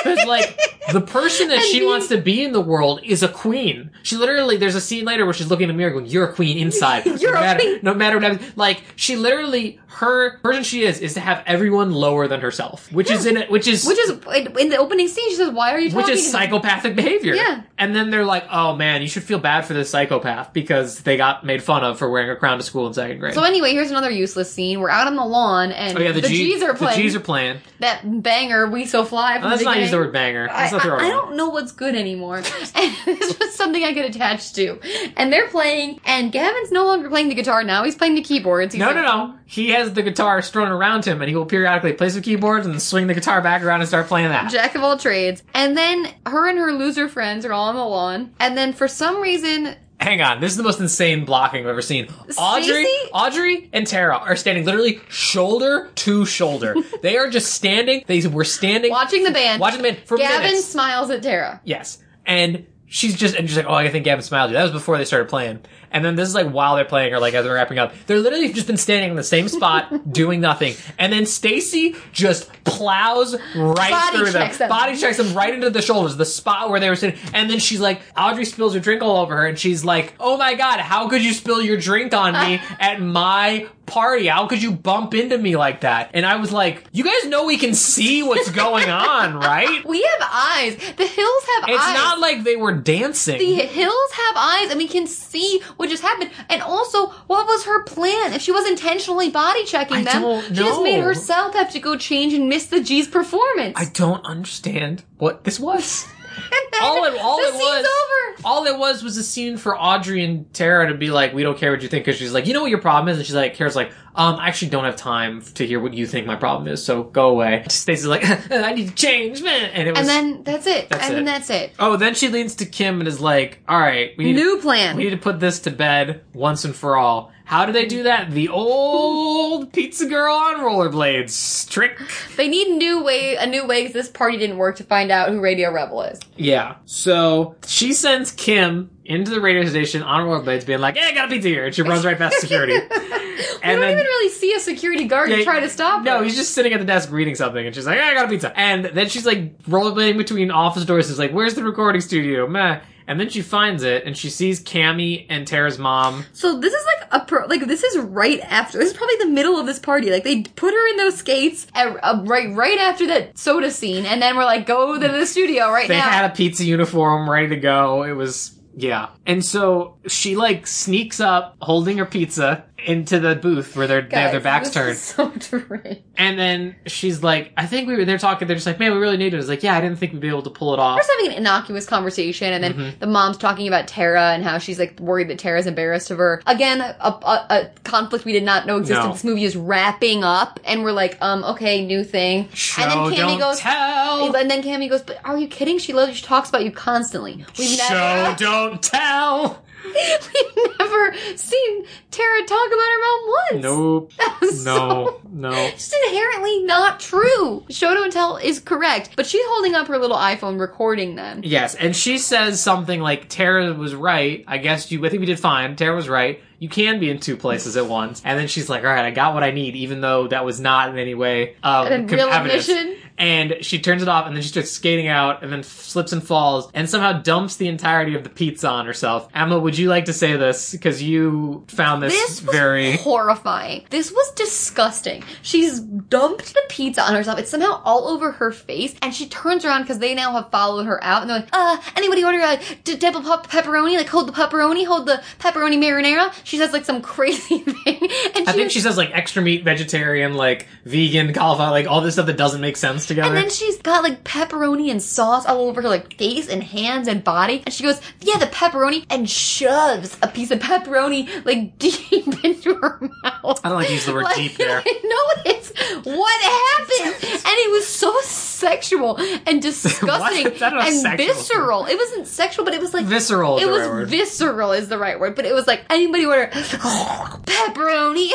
Speaker 2: Because like the person that she wants to be in the world is a queen. She literally there's a scene later where she's looking in the mirror going, "You're a queen inside.
Speaker 3: You're
Speaker 2: no
Speaker 3: a
Speaker 2: matter,
Speaker 3: queen."
Speaker 2: No matter what happens." Like she literally her person she is is to have everyone lower than herself, which is in it, which is
Speaker 3: Which is in the opening scene. She says, "Why are you talking?"
Speaker 2: which is
Speaker 3: to me?"
Speaker 2: psychopathic behavior.
Speaker 3: Yeah.
Speaker 2: And then they're like, "Oh man, you should feel bad for this psychopath because they got made fun of for wearing a crown to school in second grade."
Speaker 3: So anyway, here's another useless scene. We're out on the lawn, and
Speaker 2: oh yeah, the,
Speaker 3: the
Speaker 2: G-
Speaker 3: G's are playing
Speaker 2: The G's are playing.
Speaker 3: that banger "We So Fly." From
Speaker 2: let's not use the word banger.
Speaker 3: I,
Speaker 2: not throw
Speaker 3: I- I don't know what's good anymore. And this was something I could attach to. And they're playing, and Gavin's no longer playing the guitar now. He's playing the keyboards. He's
Speaker 2: No,
Speaker 3: like-
Speaker 2: no, no. He has the guitar strewn around him, and he will periodically play some keyboards and swing the guitar back around and start playing that.
Speaker 3: Jack of all trades. And then her and her loser friends are all on the lawn. And then for some reason,
Speaker 2: Hang on, this is the most insane blocking I've ever seen. Audrey,
Speaker 3: Stacy?
Speaker 2: Audrey, and Tara are standing literally shoulder to shoulder. they are just standing. They were standing,
Speaker 3: watching the band,
Speaker 2: watching the band for
Speaker 3: Gavin
Speaker 2: minutes.
Speaker 3: smiles at Tara.
Speaker 2: Yes. And she's just and she's like, Oh, I think Gavin smiled at you. That was before they started playing. And then this is like while they're playing or like as they're wrapping up. They're literally just been standing in the same spot doing nothing. And then Stacy just plows right
Speaker 3: Body
Speaker 2: through
Speaker 3: checks them.
Speaker 2: Body checks them right into the shoulders, the spot where they were sitting. And then she's like, Audrey spills her drink all over her and she's like, Oh my god, how could you spill your drink on me at my party? How could you bump into me like that? And I was like, You guys know we can see what's going on, right?
Speaker 3: We have eyes. The hills have eyes.
Speaker 2: It's
Speaker 3: eyes.
Speaker 2: not like they were dancing.
Speaker 3: the hills have eyes and we can see what just happened. And also, what was her plan? If she was intentionally body checking
Speaker 2: I
Speaker 3: them, she just made herself have to go change and miss the G's performance.
Speaker 2: I don't understand what this was.
Speaker 3: Then
Speaker 2: all it, all it was,
Speaker 3: over.
Speaker 2: all it was was a scene for Audrey and Tara to be like, "We don't care what you think," because she's like, "You know what your problem is," and she's like, "Tara's like, um, I actually don't have time to hear what you think my problem is, so go away." Stacy's like, "I need to change, man," and it was.
Speaker 3: And then that's it.
Speaker 2: That's
Speaker 3: and
Speaker 2: it.
Speaker 3: then that's it.
Speaker 2: oh, then she leans to Kim and is like, "All right, we need
Speaker 3: New
Speaker 2: to,
Speaker 3: plan.
Speaker 2: we need to put this to bed once and for all." How do they do that? The old pizza girl on rollerblades trick.
Speaker 3: They need a new way, a new way, because this party didn't work to find out who Radio Rebel is.
Speaker 2: Yeah. So she sends Kim into the radio station on rollerblades, being like, "Hey, I got a pizza here," and she runs right past security.
Speaker 3: we
Speaker 2: and
Speaker 3: don't
Speaker 2: then
Speaker 3: even really see a security guard
Speaker 2: Yeah,
Speaker 3: to try to stop her.
Speaker 2: no,
Speaker 3: her.
Speaker 2: he's just sitting at the desk reading something, and she's like, "Hey, "I got a pizza," and then she's like rollerblading between office doors. She's like, "Where's the recording studio?" Meh. And then she finds it, and she sees Cammy and Tara's mom.
Speaker 3: So this is like a pro, like this is right after. This is probably the middle of this party. Like they put her in those skates at, uh, right right after that soda scene, and then we're like, go to the studio right
Speaker 2: They
Speaker 3: now.
Speaker 2: They had a pizza uniform ready to go. It was yeah. And so she like sneaks up holding her pizza into the booth where they're, they have their backs turned.
Speaker 3: So deranged.
Speaker 2: And then she's like, I think we were, they're talking, they're just like, man, we really need it. It's like, yeah, I didn't think we'd be able to pull it off.
Speaker 3: We're just having an innocuous conversation, and then
Speaker 2: Mm-hmm.
Speaker 3: the mom's talking about Tara and how she's like worried that Tara's embarrassed of her. Again, a, a, a conflict we did not know existed.
Speaker 2: No.
Speaker 3: This movie is wrapping up, and we're like, um, okay, new thing.
Speaker 2: Show,
Speaker 3: and then Cammy
Speaker 2: don't
Speaker 3: goes,
Speaker 2: tell.
Speaker 3: and then Cammy goes, but are you kidding? She loves. She talks about you constantly. We've
Speaker 2: Show,
Speaker 3: never,
Speaker 2: don't tell.
Speaker 3: We've never seen Tara talk about her mom once.
Speaker 2: Nope. No,
Speaker 3: so-
Speaker 2: no.
Speaker 3: It's inherently not true. Show don't tell is correct, but she's holding up her little iPhone recording them.
Speaker 2: Yes, and she says something like Tara was right. I guess you. I think we did fine. Tara was right. You can be in two places at once. And then she's like, "All right, I got what I need," even though that was not in any way um,
Speaker 3: And then real admission?
Speaker 2: And she turns it off, and then she starts skating out, and then slips and falls, and somehow dumps the entirety of the pizza on herself. Emma, would you like to say this because you found this,
Speaker 3: This was
Speaker 2: very?
Speaker 3: horrifying. This was disgusting. She's dumped the pizza on herself. It's somehow all over her face, and she turns around because they now have followed her out, and they're like, "Uh, anybody order a d- double pep- pepperoni? Like hold the pepperoni, hold the pepperoni marinara." She says like some crazy thing, and
Speaker 2: I think she says like extra meat, vegetarian, like vegan, cauliflower, like all this stuff that doesn't make sense together.
Speaker 3: And then she's got like pepperoni and sauce all over her like face and hands and body. And she goes, yeah, the pepperoni, and shoves a piece of pepperoni like deep into her mouth.
Speaker 2: I don't like to use the word
Speaker 3: Like,
Speaker 2: deep there.
Speaker 3: I know it's what happened, and it was so sexual and disgusting
Speaker 2: What? I don't know
Speaker 3: and
Speaker 2: sexual.
Speaker 3: visceral. It wasn't sexual, but it was like
Speaker 2: Visceral
Speaker 3: It was
Speaker 2: right word.
Speaker 3: visceral is the right word, but it was like anybody order pepperoni.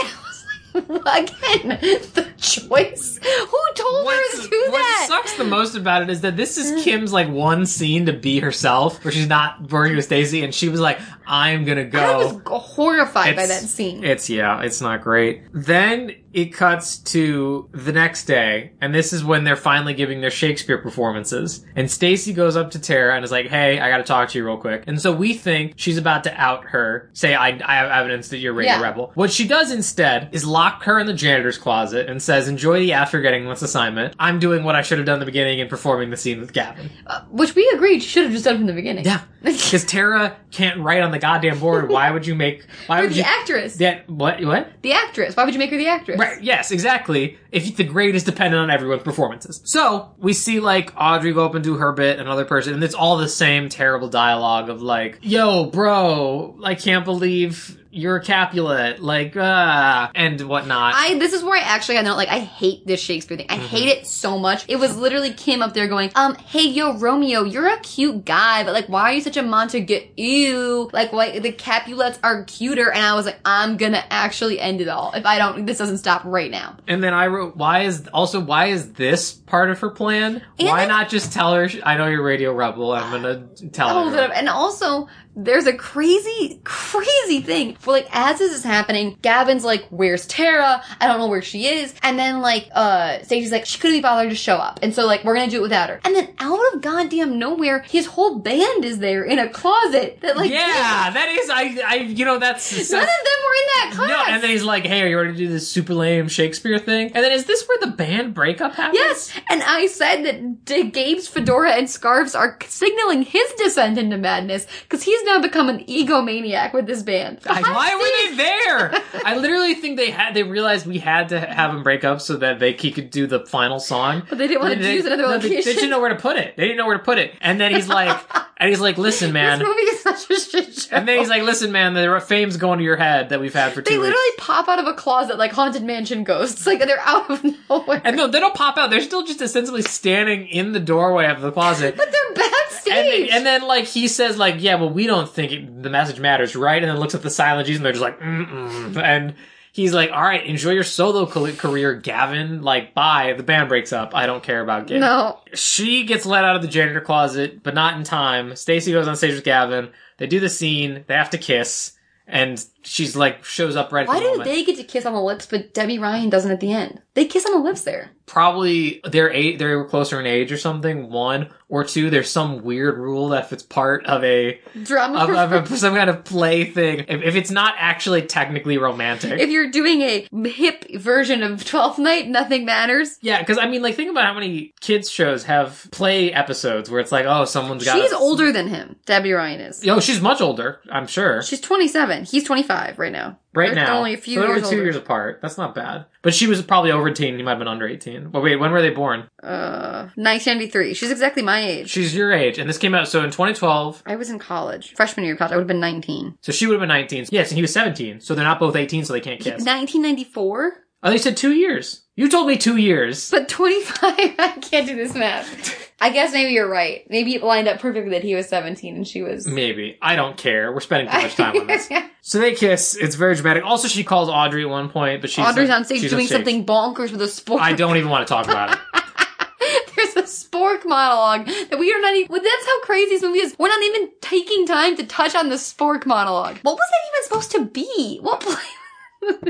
Speaker 3: I was like, again, the choice. Who told her to do
Speaker 2: what
Speaker 3: that?
Speaker 2: What sucks the most about it is that this is Kim's like one scene to be herself, where she's not working with Stacy, and she was like, "I'm gonna go."
Speaker 3: I was horrified by that scene.
Speaker 2: It's yeah, it's not great. Then it cuts to the next day, and this is when they're finally giving their Shakespeare performances. And Stacy goes up to Tara and is like, "Hey, I got to talk to you real quick." And so we think she's about to out her, say, "I, I have evidence that you're a radio
Speaker 3: Yeah.
Speaker 2: rebel." What she does instead is lock her in the janitor's closet and says, "Enjoy the after getting this assignment. I'm doing what I should have done in the beginning and performing the scene with Gavin."
Speaker 3: Uh, which we agreed she should have just done from the beginning.
Speaker 2: Yeah, because Tara can't write on the goddamn board. Why would you make? Why would
Speaker 3: the
Speaker 2: you?
Speaker 3: actress.
Speaker 2: Yeah, what? What?
Speaker 3: The actress. Why would you make her the actress?
Speaker 2: Right, yes, exactly. If the grade is dependent on everyone's performances. So, we see like Audrey go up and do her bit, another person, and it's all the same terrible dialogue of like, yo, bro, I can't believe you're a Capulet, like, ah, and whatnot.
Speaker 3: I this is where I actually had note like I hate this Shakespeare thing. I
Speaker 2: Mm-hmm.
Speaker 3: hate it so much. It was literally Kim up there going, um, hey yo Romeo, you're a cute guy, but like why are you such a Montague? Ew, like why the Capulets are cuter, and I was like, I'm gonna actually end it all if I don't. This doesn't stop right now.
Speaker 2: and then I wrote, why is, also, why is this part of her plan?
Speaker 3: And
Speaker 2: why
Speaker 3: then-
Speaker 2: not just tell her, I know you're radio rebel, I'm gonna tell
Speaker 3: Hold
Speaker 2: her.
Speaker 3: And also, there's a crazy, crazy thing where like as this is happening, Gavin's like, "Where's Tara? I don't know where she is." And then like, uh, Stacy's like, "She couldn't be bothered to show up," and so like, we're gonna do it without her. And then out of goddamn nowhere, his whole band is there in a closet that like,
Speaker 2: yeah, that is, I, I, you know, that's,
Speaker 3: none of them were in that class.
Speaker 2: No, and then he's like, "Hey, are you ready to do this super lame Shakespeare thing?" And then is this where the band breakup happens?
Speaker 3: Yes, and I said that D- Gabe's fedora and scarves are signaling his descent into madness because he's now become an egomaniac with this band.
Speaker 2: I- why were they there? I literally think they had. They realized we had to have him break up so that they he could do the final song.
Speaker 3: But they didn't want to
Speaker 2: They-
Speaker 3: use another
Speaker 2: no, they- They, didn't know where to put it. They didn't know where to put it. And then he's like, and he's like, "Listen, man."
Speaker 3: This movie is such a shit show.
Speaker 2: And then he's like, "Listen, man. The fame's going to your head that we've had for two
Speaker 3: they
Speaker 2: weeks."
Speaker 3: literally pop out of a closet like haunted mansion ghosts. Like they're out of nowhere.
Speaker 2: and no, they don't pop out. They're still just ostensibly standing in the doorway of the closet.
Speaker 3: but they're backstage.
Speaker 2: And then, and then, like, he says, like, yeah, well, we don't think it, the message matters, right? And then looks at the silent G's and they're just like, mm-mm. And he's like, all right, enjoy your solo career, Gavin. Like, bye. The band breaks up. I don't care about Gavin.
Speaker 3: no.
Speaker 2: She gets let out of the janitor closet, but not in time. Stacy goes on stage with Gavin. They do the scene. They have to kiss. And she's like, shows up right
Speaker 3: Why do
Speaker 2: moment.
Speaker 3: they get to kiss on the lips, but Debby Ryan doesn't at the end? They kiss on the lips there.
Speaker 2: Probably they're eight. They were closer in age or something. One or two. There's some weird rule that if it's part of a
Speaker 3: Drama.
Speaker 2: of, of a, some kind of play thing, if, if it's not actually technically romantic.
Speaker 3: if you're doing a hip version of Twelfth Night, nothing matters.
Speaker 2: yeah, because I mean, like, think about how many kids shows have play episodes where it's like, oh, someone's got.
Speaker 3: She's
Speaker 2: a-
Speaker 3: older than him. Debby Ryan is.
Speaker 2: Oh, she's much older. I'm sure.
Speaker 3: She's 27. He's 25 right now.
Speaker 2: right
Speaker 3: They're
Speaker 2: now,
Speaker 3: only a few
Speaker 2: so they're
Speaker 3: years
Speaker 2: two
Speaker 3: older.
Speaker 2: years apart. That's not bad. But she was probably over teen. He might have been under 18. Well, wait, when were they born?
Speaker 3: Uh, 1993. She's exactly my age.
Speaker 2: She's your age, and this came out so in 2012.
Speaker 3: I was in college. Freshman year of college. I would have been 19.
Speaker 2: So she would have been 19. Yes, and he was 17. So they're not both 18, so they can't kiss.
Speaker 3: 1994?
Speaker 2: Oh, they said two years. You told me two years.
Speaker 3: But 25, I can't do this math. I guess maybe you're right. Maybe it lined up perfectly that he was 17 and she was.
Speaker 2: Maybe. I don't care. We're spending too much time on this. So they kiss. It's very dramatic. Also, she calls Audrey at one point, but she's
Speaker 3: Audrey's
Speaker 2: like-
Speaker 3: on stage
Speaker 2: she's
Speaker 3: doing something bonkers with a spork.
Speaker 2: I don't even want to talk about it.
Speaker 3: There's a spork monologue that we are not even. Well, that's how crazy this movie is. We're not even taking time to touch on the spork monologue. What was that even supposed to be? What play?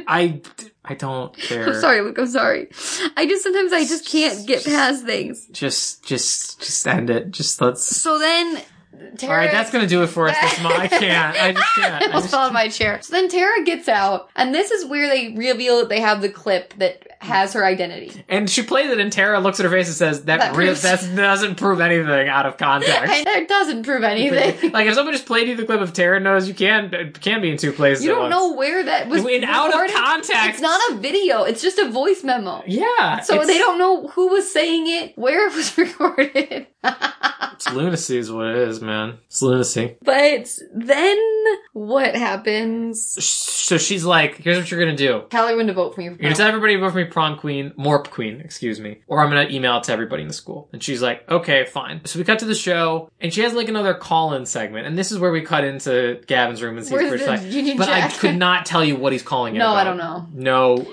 Speaker 2: I, I don't care.
Speaker 3: I'm sorry, Luke. I'm sorry. I just sometimes I just can't get past things.
Speaker 2: Just, just, just end it. Just let's.
Speaker 3: So then, Tara.
Speaker 2: All right, that's gonna do it for us this month. I can't. I just can't.
Speaker 3: I
Speaker 2: I
Speaker 3: almost
Speaker 2: just,
Speaker 3: fell out of my chair. So then Tara gets out, and this is where they reveal that they have the clip that has her identity.
Speaker 2: and she plays it, and Tara looks at her face and says, "That,
Speaker 3: That
Speaker 2: re-
Speaker 3: proves-
Speaker 2: that doesn't prove anything out of context."
Speaker 3: And that doesn't prove anything.
Speaker 2: like if someone just played you the clip of Tara knows you can can be in two places.
Speaker 3: You
Speaker 2: at
Speaker 3: don't
Speaker 2: once.
Speaker 3: know where that was
Speaker 2: In out of
Speaker 3: recorded.
Speaker 2: context.
Speaker 3: It's not a video. It's just a voice memo.
Speaker 2: Yeah.
Speaker 3: So
Speaker 2: it's-
Speaker 3: they don't know who was saying it, where it was recorded.
Speaker 2: It's lunacy, is what it is, man. It's lunacy.
Speaker 3: but then what happens?
Speaker 2: So she's like, "Here's what you're gonna do.
Speaker 3: Tell everyone to vote for me.
Speaker 2: You're gonna tell everybody to vote for me prom queen, morp queen, excuse me, or I'm gonna email it to everybody in the school." And she's like, "Okay, fine." So we cut to the show, and she has like another call-in segment, and this is where we cut into Gavin's room and see
Speaker 3: Where's
Speaker 2: first
Speaker 3: the
Speaker 2: time.
Speaker 3: Union
Speaker 2: But I could not tell you what he's calling it.
Speaker 3: No, I don't know.
Speaker 2: No.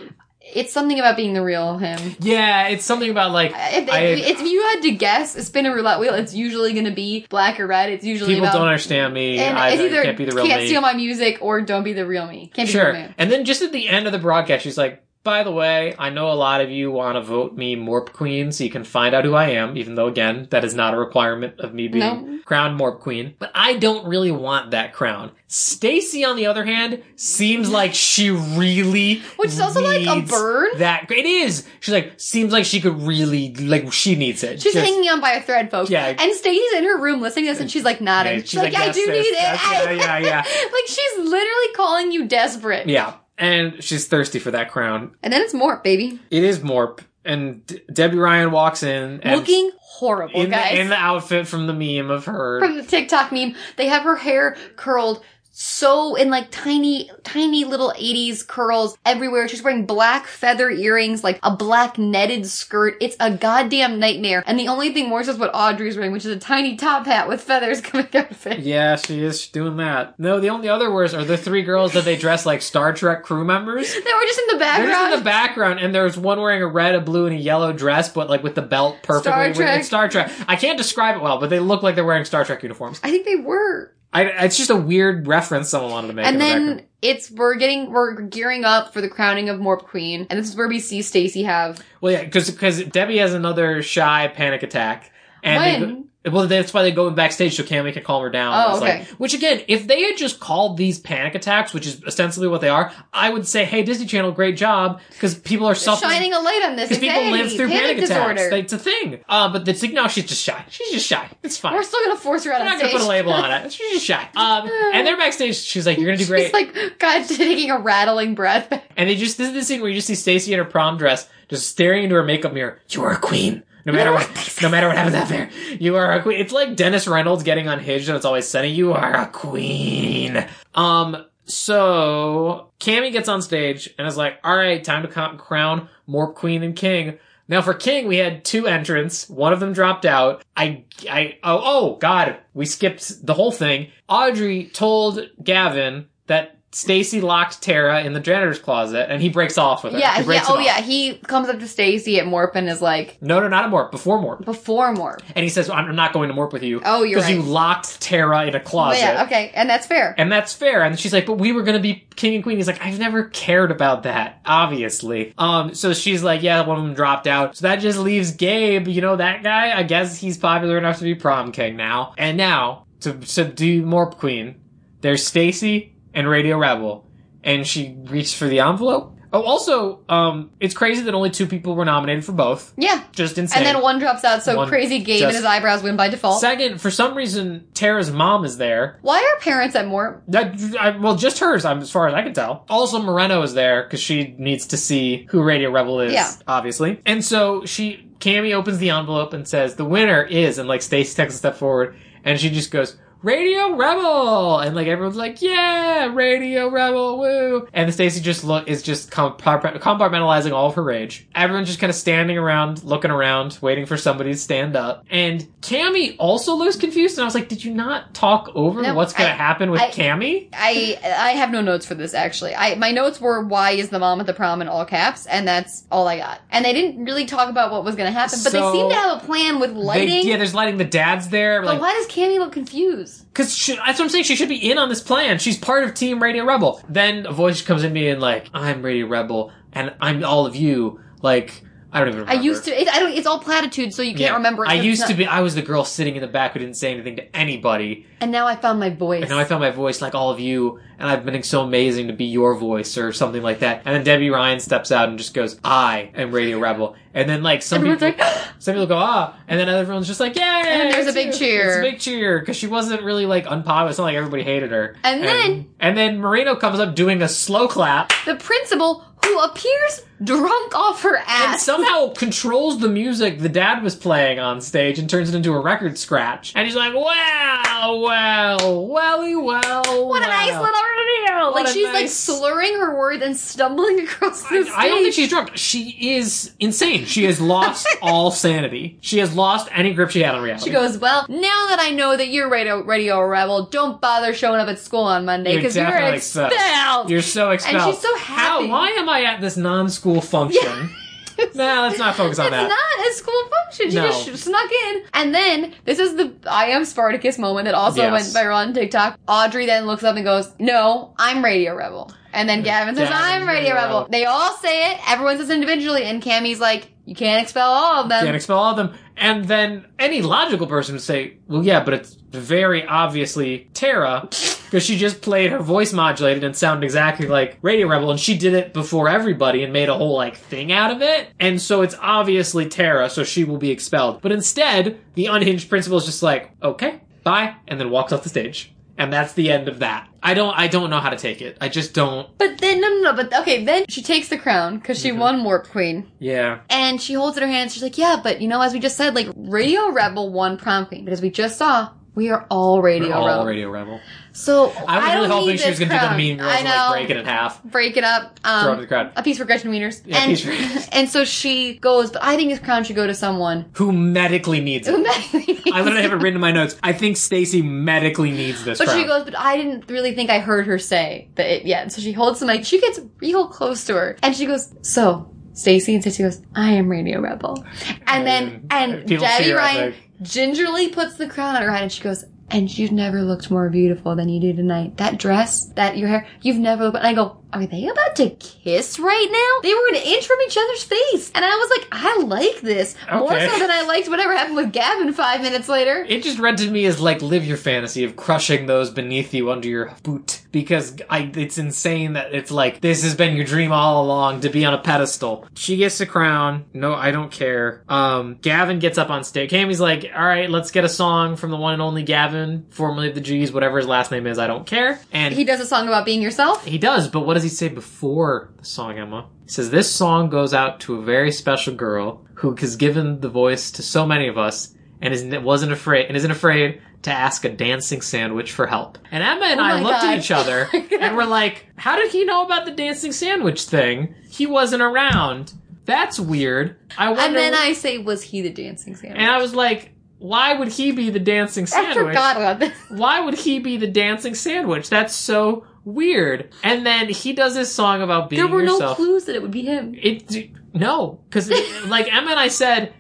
Speaker 3: It's something about being the real him.
Speaker 2: Yeah, it's something about like
Speaker 3: If,
Speaker 2: I-
Speaker 3: if, you had to guess, spin a roulette wheel, it's usually going to be black or red. It's usually
Speaker 2: people
Speaker 3: about
Speaker 2: don't understand me.
Speaker 3: and
Speaker 2: I,
Speaker 3: it's either
Speaker 2: can't be the real
Speaker 3: can't
Speaker 2: me.
Speaker 3: steal my music or don't be the real me. Can't be
Speaker 2: Sure.
Speaker 3: the real me.
Speaker 2: And then just at the end of the broadcast, she's like, by the way, I know a lot of you want to vote me Morp Queen so you can find out who I am, even though, again, that is not a requirement of me being
Speaker 3: No.
Speaker 2: crowned Morp Queen. But I don't really want that crown. Stacy, on the other hand, seems like she really.
Speaker 3: Which is also like a bird.
Speaker 2: That it is. She's like seems like she could really like she needs it.
Speaker 3: She's
Speaker 2: Just-
Speaker 3: hanging on by a thread, folks.
Speaker 2: Yeah.
Speaker 3: And Stacy's in her room listening to this, and she's like nodding.
Speaker 2: Yeah,
Speaker 3: she's, like, I
Speaker 2: "Yes,
Speaker 3: do
Speaker 2: sis,
Speaker 3: need it.
Speaker 2: yeah, yeah, yeah.
Speaker 3: like she's literally calling you desperate.
Speaker 2: Yeah, and she's thirsty for that crown.
Speaker 3: And then it's Morp, baby,
Speaker 2: It is Morp, and D- Debby Ryan walks in and
Speaker 3: looking horrible,
Speaker 2: in
Speaker 3: guys.
Speaker 2: the, in the outfit from the meme of her.
Speaker 3: From the TikTok meme, they have her hair curled so in like tiny, tiny little 80s curls everywhere. She's wearing black feather earrings, like a black netted skirt. It's a goddamn nightmare. And the only thing worse is what Audrey's wearing, which is a tiny top hat with feathers coming out of it.
Speaker 2: yeah, she is doing that. No, the only other worst are the three girls that they dress like Star Trek crew members.
Speaker 3: They were just in the
Speaker 2: They're
Speaker 3: background.
Speaker 2: just in the background, and there's one wearing a red, a blue, and a yellow dress, but like with the belt perfectly.
Speaker 3: Star Trek.
Speaker 2: Star Trek. I can't describe it well, but they look like they're wearing Star Trek uniforms.
Speaker 3: I think they were.
Speaker 2: I, it's just a weird reference someone wanted to make.
Speaker 3: And
Speaker 2: the
Speaker 3: then it's we're getting we're gearing up for the crowning of Morp Queen, and this is where we see Stacy have
Speaker 2: well, yeah, because because Debby has another shy panic attack, and
Speaker 3: When?
Speaker 2: Well, that's why they go backstage so Cammy can calm her down.
Speaker 3: Oh,
Speaker 2: It's like-
Speaker 3: okay.
Speaker 2: which again, if they had just called these panic attacks, which is ostensibly what they are, I would say, "Hey, Disney Channel, great job," because people are suffering.
Speaker 3: shining a light on this.
Speaker 2: Because people
Speaker 3: Hey,
Speaker 2: live through panic, attacks.
Speaker 3: disorder.
Speaker 2: Like, It's a thing. Uh, but it's like, no, she's just shy. She's just shy. It's fine.
Speaker 3: We're still gonna force her out
Speaker 2: I'm
Speaker 3: on
Speaker 2: not gonna put a label on it. She's just shy. Um, and they're backstage. She's like, "You're gonna do great."
Speaker 3: She's like, God, taking a rattling breath.
Speaker 2: and they just this is the scene where you just see Stacy in her prom dress, just staring into her makeup mirror. You are a queen. No matter what, no matter what happens out there, you are a queen. It's like Dennis Reynolds getting unhinged, and it's always sunny. You are a queen. Um. So Cammy gets on stage and is like, "All right, time to co- crown Morp queen and king." Now for King, we had two entrants. One of them dropped out. I, I, oh, oh, God, we skipped the whole thing. Audrey told Gavin that Stacy locked Tara in the janitor's closet, and he breaks off with her.
Speaker 3: Yeah,
Speaker 2: he
Speaker 3: yeah. Oh
Speaker 2: off.
Speaker 3: yeah. He comes up to Stacy at Morp and is like,
Speaker 2: No, no, not at Morp. Before Morp.
Speaker 3: before Morp.
Speaker 2: And he says, I'm not going to Morp with you.
Speaker 3: Oh, you're
Speaker 2: Because you locked Tara in a closet.
Speaker 3: yeah. Okay, and that's fair.
Speaker 2: And that's fair. And she's like, but we were gonna be king and queen. He's like, I've never cared about that, obviously. Um, so she's like, yeah, one of them dropped out. So that just leaves Gabe, you know, that guy. I guess he's popular enough to be prom king now. And now, to subdue Morp Queen, there's Stacy and Radio Rebel. And she reached for the envelope. Oh, also, um, it's crazy that only two people were nominated for both.
Speaker 3: yeah.
Speaker 2: Just insane.
Speaker 3: And then one drops out, so
Speaker 2: One
Speaker 3: crazy Gabe
Speaker 2: just-
Speaker 3: and his eyebrows win by default.
Speaker 2: Second, for some reason, Tara's mom is there.
Speaker 3: Why are parents at Morp?
Speaker 2: That, I, well, just hers, I'm, as far as I can tell. Also, Moreno is there because she needs to see who Radio Rebel is,
Speaker 3: Yeah.
Speaker 2: obviously. And so she, Cammy opens the envelope and says, "The winner is," and like Stacy takes a step forward, and she just goes. Radio Rebel, and like everyone's like, yeah, Radio Rebel, woo! And Stacy just look is just compartmentalizing all of her rage. Everyone's just kind of standing around, looking around, waiting for somebody to stand up. And Cammy also looks confused, and I was like, did you not talk over
Speaker 3: No,
Speaker 2: what's gonna
Speaker 3: I-
Speaker 2: happen with
Speaker 3: I-
Speaker 2: Cammy?
Speaker 3: I I have no notes for this actually. I my notes were why is the mom at the prom in all caps, and that's all I got. And they didn't really talk about what was going to happen, but
Speaker 2: So-
Speaker 3: they seem to have a plan with
Speaker 2: They-
Speaker 3: lighting.
Speaker 2: yeah, there's lighting. The dad's there,
Speaker 3: but
Speaker 2: like,
Speaker 3: why does Cammy look confused?
Speaker 2: Because that's what I'm saying. She should be in on this plan. She's part of Team Radio Rebel. Then a voice comes in me and like, I'm Radio Rebel, and I'm all of you. Like, I don't even.
Speaker 3: I used to. It, I don't. It's all platitudes, so you can't
Speaker 2: Yeah.
Speaker 3: remember. it,
Speaker 2: I
Speaker 3: so it's
Speaker 2: used
Speaker 3: not-
Speaker 2: to be. I was the girl sitting in the back who didn't say anything to anybody,
Speaker 3: and now I found my voice.
Speaker 2: and now I found my voice like all of you, and I've been so amazing to be your voice or something like that. And then Debby Ryan steps out and just goes, "I am Radio Rebel," and then like some
Speaker 3: Everyone's
Speaker 2: people.
Speaker 3: like,
Speaker 2: Some people go ah, and then everyone's just like yay,
Speaker 3: And there's a big cheer.
Speaker 2: It's a big cheer because she wasn't really like unpopular. It's not like everybody hated her.
Speaker 3: And then-
Speaker 2: and then Moreno comes up doing a slow clap
Speaker 3: the principal who appears drunk off her ass.
Speaker 2: and somehow controls the music the dad was playing on stage and turns it into a record scratch. And he's like, wow, well, welly, well,
Speaker 3: what a nice little reveal!
Speaker 2: What
Speaker 3: Like she's like slurring her words and stumbling across the
Speaker 2: I,
Speaker 3: stage.
Speaker 2: I don't think she's drunk. She is insane. She has lost all sanity. She has lost any grip she had on reality.
Speaker 3: She goes, Well, now that I know that you're radio, radio oh, rebel, don't bother showing up at school on Monday
Speaker 2: You're
Speaker 3: because you're,
Speaker 2: definitely
Speaker 3: expelled.
Speaker 2: expelled. You're so expelled.
Speaker 3: And she's so happy.
Speaker 2: How? Why am I at this non-school function? nah, let's not focus on
Speaker 3: It's
Speaker 2: that.
Speaker 3: not a school function. She
Speaker 2: No.
Speaker 3: just snuck in. And then, this is the I am Spartacus moment that also
Speaker 2: Yes.
Speaker 3: went viral on TikTok. Audrey then looks up and goes, No, I'm Radio Rebel. And then Gavin says,
Speaker 2: Gavin's
Speaker 3: I'm Radio
Speaker 2: Radio
Speaker 3: Rebel.
Speaker 2: Rebel.
Speaker 3: They all say it. Everyone says individually. And Cammy's like, You can't expel all of them.
Speaker 2: Can't expel all of them. And then any logical person would say, well, yeah, but it's very obviously Tara, because she just played her voice modulated and sounded exactly like Radio Rebel, and she did it before everybody and made a whole, like, thing out of it. And so it's obviously Tara, so she will be expelled. But instead, the unhinged principal is just like, okay, bye, and then walks off the stage. And that's the end of that. I don't, I don't know how to take it. I just don't,
Speaker 3: But then, no, no, no. But okay, then she takes the crown because
Speaker 2: Mm-hmm.
Speaker 3: she won Morp Queen.
Speaker 2: yeah.
Speaker 3: And she holds it in her hand. She's like, yeah, but you know, as we just said, like, Radio Rebel won prom queen. But as we just saw, we are all Radio
Speaker 2: All
Speaker 3: Rebel.
Speaker 2: Radio Rebel.
Speaker 3: So
Speaker 2: I was really hoping she was going to do the mean girls
Speaker 3: I
Speaker 2: and, like, break it in half.
Speaker 3: break it up. Um,
Speaker 2: Throw it to the crowd.
Speaker 3: A piece for Gretchen Wieners.
Speaker 2: Yeah,
Speaker 3: and,
Speaker 2: for-
Speaker 3: and so she goes, but I think this crown should go to someone
Speaker 2: Who medically needs it.
Speaker 3: who medically?
Speaker 2: I literally have it written in my notes. I think Stacy medically needs this
Speaker 3: But
Speaker 2: crown.
Speaker 3: she goes, but I didn't really think I heard her say that it yet. So she holds the mic. She gets real close to her, and she goes, "So, Stacy," and Stacy goes, "I am Radio Rebel," and then
Speaker 2: And
Speaker 3: and
Speaker 2: Debby
Speaker 3: Ryan gingerly puts the crown on her head, and she goes. And you've never looked more beautiful than you do tonight. That dress, that your hair, you've never looked. And I go, are they about to kiss right now? They were an inch from each other's face. And I was like, I like this. More so than I liked whatever happened with Gavin five minutes later.
Speaker 2: it just read to me as like live your fantasy of crushing those beneath you under your boot because I it's insane that it's like this has been your dream all along to be on a pedestal. She gets the crown. No, I don't care. Um, Gavin gets up on stage. Cammy's like, all right, let's get a song from the one and only Gavin, formerly of the G's, whatever his last name is. I don't care. And
Speaker 3: He does a song about being yourself.
Speaker 2: He does, but what does he say before the song, Emma? He says, This song goes out to a very special girl who has given the voice to so many of us and isn't, wasn't afraid and isn't afraid to ask a dancing sandwich for help. And Emma and
Speaker 3: Oh
Speaker 2: I looked
Speaker 3: God.
Speaker 2: at each other
Speaker 3: Oh
Speaker 2: and we're like, How did he know about the dancing sandwich thing? He wasn't around. That's weird. I wonder.
Speaker 3: And then I say, was he the dancing sandwich?
Speaker 2: and I was like, why would he be the dancing
Speaker 3: I
Speaker 2: sandwich?
Speaker 3: forgot about this.
Speaker 2: Why would he be the dancing sandwich? That's so weird. And then he does this song about being
Speaker 3: There were no clues that it would be him.
Speaker 2: It no, because like Emma and I said,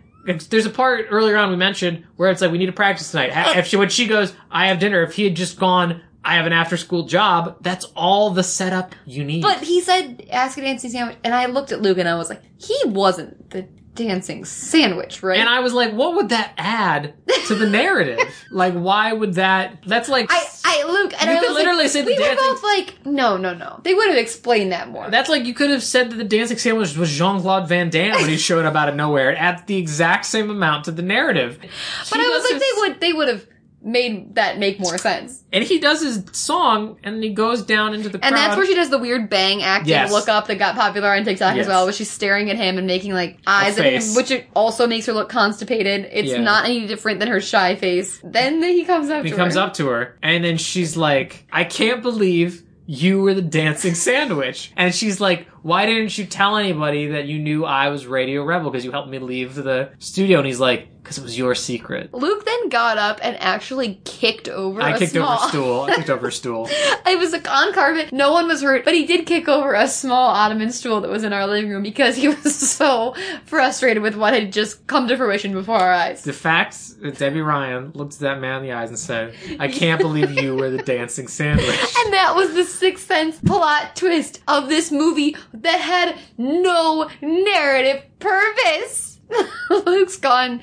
Speaker 2: there's a part earlier on we mentioned where it's like we need to practice tonight. If she when she goes, I have dinner. If he had just gone, I have an after school job. That's all the setup you need.
Speaker 3: But he said, ask a dancing sandwich. And I looked at Luke and I was like, he wasn't the dancing sandwich, right?
Speaker 2: and I was like, what would that add to the narrative? like, why would that? That's like
Speaker 3: I, I, Luke, and
Speaker 2: You
Speaker 3: I
Speaker 2: could literally
Speaker 3: like,
Speaker 2: say the
Speaker 3: we were
Speaker 2: dancing-
Speaker 3: both like, no, no, no. They would have explained that more.
Speaker 2: That's like you could have said that the dancing sandwich was Jean Claude Van Damme when he showed up out of nowhere. It adds the exact same amount to the narrative.
Speaker 3: but I was like, they would, they would have made that make more sense.
Speaker 2: And he does his song, and he goes down into the crowd.
Speaker 3: And that's where she does the weird bang acting
Speaker 2: Yes.
Speaker 3: look up that got popular on TikTok
Speaker 2: Yes.
Speaker 3: as well, where she's staring at him and making like eyes at him,
Speaker 2: face.
Speaker 3: which it also makes her look constipated. It's
Speaker 2: Yeah.
Speaker 3: not any different than her shy face. Then he comes up
Speaker 2: he
Speaker 3: to
Speaker 2: comes
Speaker 3: her.
Speaker 2: up to her, and then she's like, "I can't believe." You were the dancing sandwich. And she's like, Why didn't you tell anybody that you knew I was Radio Rebel? Because you helped me leave the studio. And he's like, Because it was your secret.
Speaker 3: Luke then got up and actually kicked over
Speaker 2: I
Speaker 3: a
Speaker 2: kicked
Speaker 3: small...
Speaker 2: over a stool. I kicked over a stool.
Speaker 3: It was a on carpet. No one was hurt, but he did kick over a small ottoman stool that was in our living room because he was so frustrated with what had just come to fruition before our eyes.
Speaker 2: The fact that Debby Ryan looked at that man in the eyes and said, I can't believe you were the dancing sandwich.
Speaker 3: And that was the sixth sense plot twist of this movie that had no narrative purpose. Luke's gone,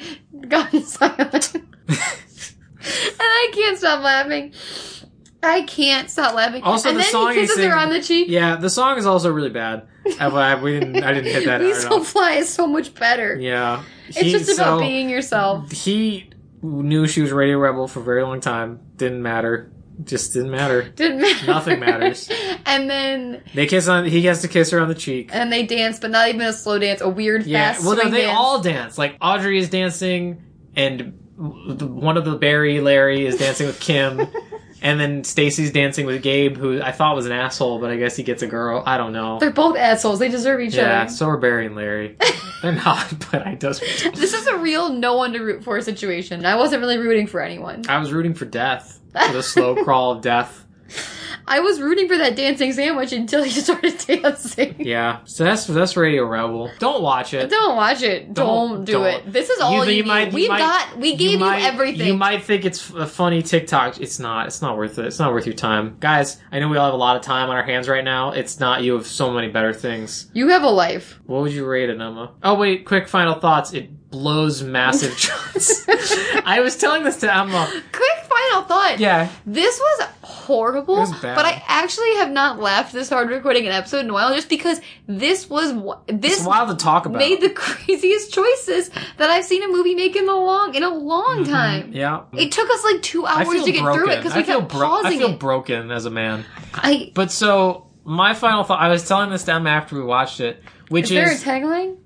Speaker 3: gone silent. and I can't stop laughing. I can't stop laughing.
Speaker 2: Also,
Speaker 3: and
Speaker 2: the
Speaker 3: then
Speaker 2: song
Speaker 3: he kisses her on the cheek.
Speaker 2: Yeah, the song is also really bad. I, I- we didn't, I didn't hit that
Speaker 3: Still
Speaker 2: enough.
Speaker 3: Fly is so much better.
Speaker 2: Yeah.
Speaker 3: It's
Speaker 2: He-
Speaker 3: just about
Speaker 2: so,
Speaker 3: being yourself.
Speaker 2: He knew she was Radio Rebel for a very long time. Didn't matter. Just didn't matter.
Speaker 3: Didn't matter.
Speaker 2: Nothing matters.
Speaker 3: and then
Speaker 2: They kiss on. He has to kiss her on the cheek.
Speaker 3: and they dance, but not even a slow dance, a weird
Speaker 2: Yeah.
Speaker 3: fast
Speaker 2: Well, no, they
Speaker 3: dance.
Speaker 2: all dance. Like Audrey is dancing, and one of the Barry Larry is dancing with Kim, and then Stacy's dancing with Gabe, who I thought was an asshole, but I guess he gets a girl. I don't know.
Speaker 3: They're both assholes. They deserve each
Speaker 2: Yeah.
Speaker 3: other.
Speaker 2: Yeah, so are Barry and Larry. They're not, but I does.
Speaker 3: This is a real no one to root for situation. I wasn't really rooting for anyone.
Speaker 2: I was rooting for death. For the slow crawl of death.
Speaker 3: I was rooting for that dancing sandwich until he started dancing.
Speaker 2: Yeah. So that's that's Radio Rebel. Don't watch it.
Speaker 3: Don't watch it. Don't,
Speaker 2: Don't-
Speaker 3: do
Speaker 2: don't.
Speaker 3: it. This is all you,
Speaker 2: you might- you
Speaker 3: We've
Speaker 2: might-
Speaker 3: got. We gave you,
Speaker 2: might-
Speaker 3: everything.
Speaker 2: You might think it's a funny TikTok. It's not. It's not worth it. It's not worth your time, guys. I know we all have a lot of time on our hands right now. It's not. You have so many better things.
Speaker 3: You have a life.
Speaker 2: What would you rate it, Emma? Oh wait, quick final thoughts. It blows massive chunks. I was telling this to Emma.
Speaker 3: Quick final thought.
Speaker 2: Yeah.
Speaker 3: This was horrible,
Speaker 2: It was bad.
Speaker 3: but I actually have not laughed this hard recording an episode in a while just because this was this
Speaker 2: It's wild to talk about.
Speaker 3: made the craziest choices that I've seen a movie make in a long in a long time.
Speaker 2: Mm-hmm. yeah.
Speaker 3: It took us like two hours to get
Speaker 2: broken.
Speaker 3: through it because
Speaker 2: I
Speaker 3: we
Speaker 2: feel
Speaker 3: kept
Speaker 2: bro- I
Speaker 3: pausing
Speaker 2: feel
Speaker 3: it.
Speaker 2: broken as a man.
Speaker 3: I
Speaker 2: But so my final thought. I was telling this to Emma after we watched it, which
Speaker 3: is there a tagline?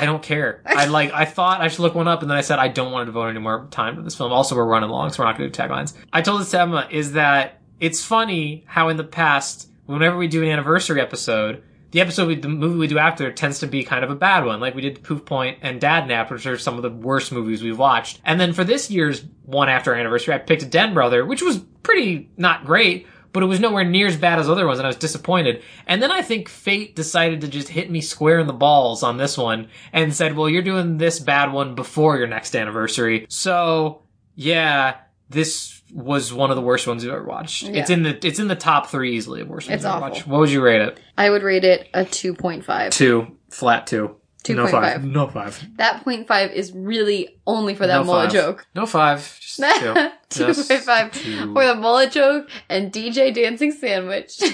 Speaker 2: I don't care. I like. I thought I should look one up, and then I said I don't want to devote any more time to this film. Also, we're running long, so we're not going to do taglines. I told this to Emma is that it's funny how in the past, whenever we do an anniversary episode, the episode, we, the movie we do after tends to be kind of a bad one. Like we did Poof Point and Dadnapped, which are some of the worst movies we've watched. And then for this year's one after anniversary, I picked Den Brother, which was pretty not great. But it was nowhere near as bad as other ones, and I was disappointed. And then I think fate decided to just hit me square in the balls on this one and said, well, you're doing this bad one before your next anniversary. So, yeah, this was one of the worst ones you've ever watched.
Speaker 3: Yeah.
Speaker 2: It's in the, it's in the top three easily of worst ones
Speaker 3: It's
Speaker 2: you've ever
Speaker 3: awful.
Speaker 2: watched. What would you rate it?
Speaker 3: I would rate it a two point five.
Speaker 2: Two. Flat two. No
Speaker 3: 2.5.
Speaker 2: five. No five.
Speaker 3: That point five is really only for that
Speaker 2: no
Speaker 3: mullet
Speaker 2: five.
Speaker 3: joke.
Speaker 2: No five. Two.
Speaker 3: Two
Speaker 2: Just
Speaker 3: point five
Speaker 2: two.
Speaker 3: for the mullet joke and DJ dancing sandwich.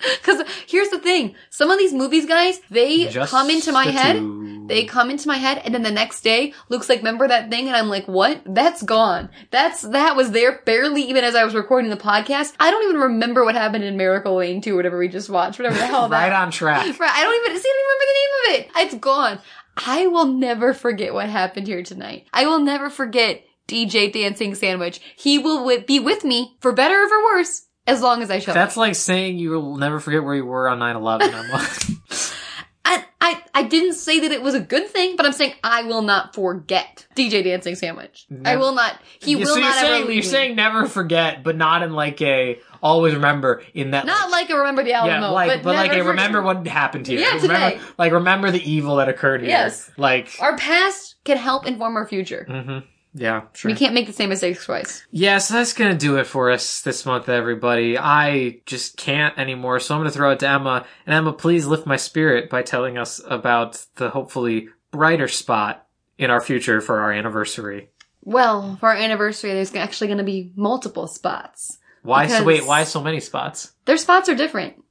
Speaker 3: Because here's the thing: some of these movies, guys, they
Speaker 2: Just
Speaker 3: come into my
Speaker 2: the
Speaker 3: head.
Speaker 2: two.
Speaker 3: They come into my head, and then the next day, Luke's like, "Remember that thing?" And I'm like, "What? That's gone. That's that was there barely even as I was recording the podcast. I don't even remember what happened in Miracle Lane 2, whatever we just watched, whatever the hell
Speaker 2: right
Speaker 3: that.
Speaker 2: on track.
Speaker 3: Right, I don't even see. I don't even remember the name of it. It's gone. I will never forget what happened here tonight. I will never forget DJ dancing sandwich. He will wi- be with me for better or for worse as long as I show
Speaker 2: That's
Speaker 3: up.
Speaker 2: like saying you will never forget where you were on 9-11.
Speaker 3: I, I I didn't say that it was a good thing, but I'm saying I will not forget DJ Dancing Sandwich. I will not. He
Speaker 2: Yeah,
Speaker 3: will
Speaker 2: so
Speaker 3: not ever leave
Speaker 2: you're
Speaker 3: me.
Speaker 2: saying never forget, but not in like a always remember in that
Speaker 3: not like a remember the Alamo,
Speaker 2: yeah, like
Speaker 3: but,
Speaker 2: like
Speaker 3: never
Speaker 2: a remember what happened here.
Speaker 3: Yeah,
Speaker 2: remember,
Speaker 3: today.
Speaker 2: Like remember the evil that occurred here.
Speaker 3: Yes.
Speaker 2: Like
Speaker 3: Our past can help inform our future.
Speaker 2: mhm. Yeah, sure.
Speaker 3: We can't make the same mistakes twice.
Speaker 2: Yeah, so that's gonna do it for us this month, everybody. I just can't anymore, so I'm gonna throw it to Emma. And Emma, please lift my spirit by telling us about the hopefully brighter spot in our future for our anniversary.
Speaker 3: Well, for our anniversary, there's actually going to be multiple spots.
Speaker 2: Why so wait, why so many spots?
Speaker 3: Their spots are different.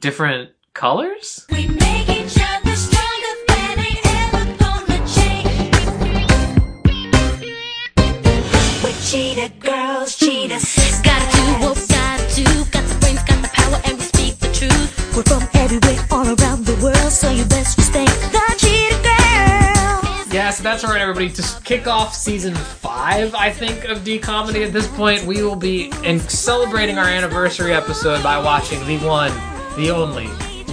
Speaker 2: Different colors?
Speaker 4: Cheetah girls, cheetahs.
Speaker 5: Gotta do what we gotta do. Got the brains, got the power, and we speak the truth.
Speaker 4: We're from everywhere, all around the world, so you best respect the cheetah girls.
Speaker 2: Yeah, so that's all right, everybody. To kick off season five, I think, of D Comedy at this point, we will be in celebrating our anniversary episode by watching the one, the only,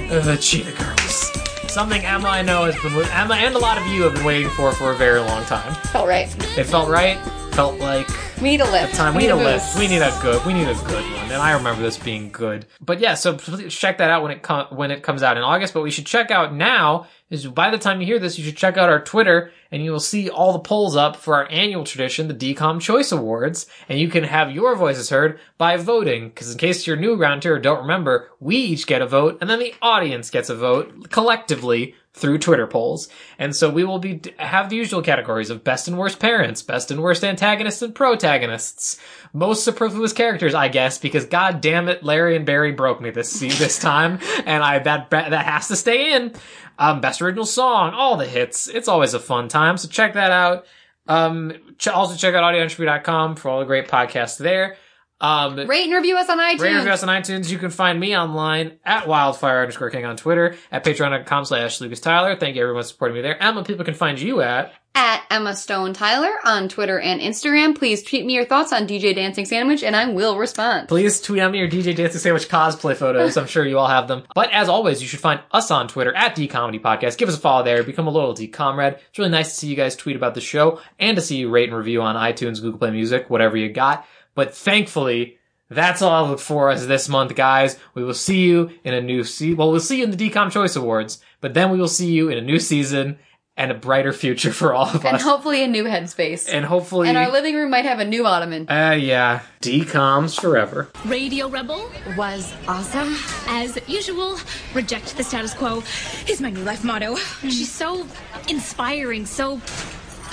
Speaker 2: the Cheetah Girls. Something Emma I know has been Emma and a lot of you have been waiting for for a very long time.
Speaker 3: Felt right.
Speaker 2: It felt right. Felt like
Speaker 3: We need a lift.
Speaker 2: time. We need a lift. We need a good. We need a good one. And I remember this being good. But yeah, so check that out when it com- when it comes out in August. But we should check out now is by the time you hear this, you should check out our Twitter and you will see all the polls up for our annual tradition, the DCOM Choice Awards, and you can have your voices heard by voting. Because in case you're new around here or don't remember, we each get a vote, and then the audience gets a vote collectively through Twitter polls. And so we will be have the usual categories of best and worst parents, best and worst antagonists and protagonists, most superfluous characters, I guess, because god damn it, Larry and Barry broke me this this time, and I that that has to stay in. Um, best original song, all the hits. It's always a fun time, so check that out. Um, ch- also check out audioentropy.com for all the great podcasts there. Um,
Speaker 3: Rate and review us on iTunes.
Speaker 2: Rate and review us on iTunes. You can find me online at wildfire underscore king on Twitter, at patreon.com slash Lucas Tyler. Thank you everyone for supporting me there. Emma, people can find you at.
Speaker 3: At Emma Stone Tyler on Twitter and Instagram. Please tweet me your thoughts on DJ Dancing Sandwich and I will respond.
Speaker 2: Please tweet at me your DJ Dancing Sandwich cosplay photos. I'm sure you all have them. But as always, you should find us on Twitter at D Comedy Podcast. Give us a follow there. Become a loyalty comrade. It's really nice to see you guys tweet about the show and to see you rate and review on iTunes, Google Play Music, whatever you got. But thankfully, that's all I look for us this month, guys. We will see you in a new season. Well, we'll see you in the DCOM Choice Awards, but then we will see you in a new season and a brighter future for all of
Speaker 3: And
Speaker 2: us.
Speaker 3: And hopefully a new headspace.
Speaker 2: and hopefully,
Speaker 3: And our living room might have a new ottoman.
Speaker 2: uh, yeah, DCOMs forever.
Speaker 5: Radio Rebel,
Speaker 6: was awesome.
Speaker 5: as usual, reject the status quo is my new life motto. She's so inspiring, so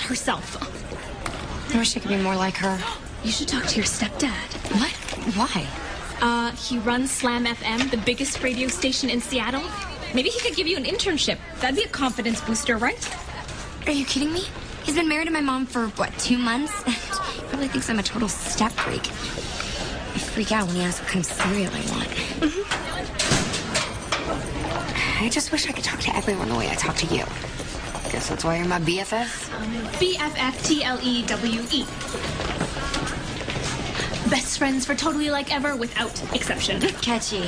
Speaker 5: herself.
Speaker 6: I wish I could be more like her.
Speaker 5: You should talk to your stepdad.
Speaker 6: What? Why?
Speaker 5: Uh, he runs Slam FM, the biggest radio station in Seattle. Maybe he could give you an internship. That'd be a confidence booster, right?
Speaker 6: Are you kidding me? He's been married to my mom for, what, two months? he probably thinks I'm a total step freak. I freak out when he asks what kind of cereal I want. Mhm. I just wish I could talk to everyone the way I talk to you. Guess that's why you're my BFF?
Speaker 5: B F F T L E W E. Best friends for totally like ever without exception.
Speaker 6: Catchy.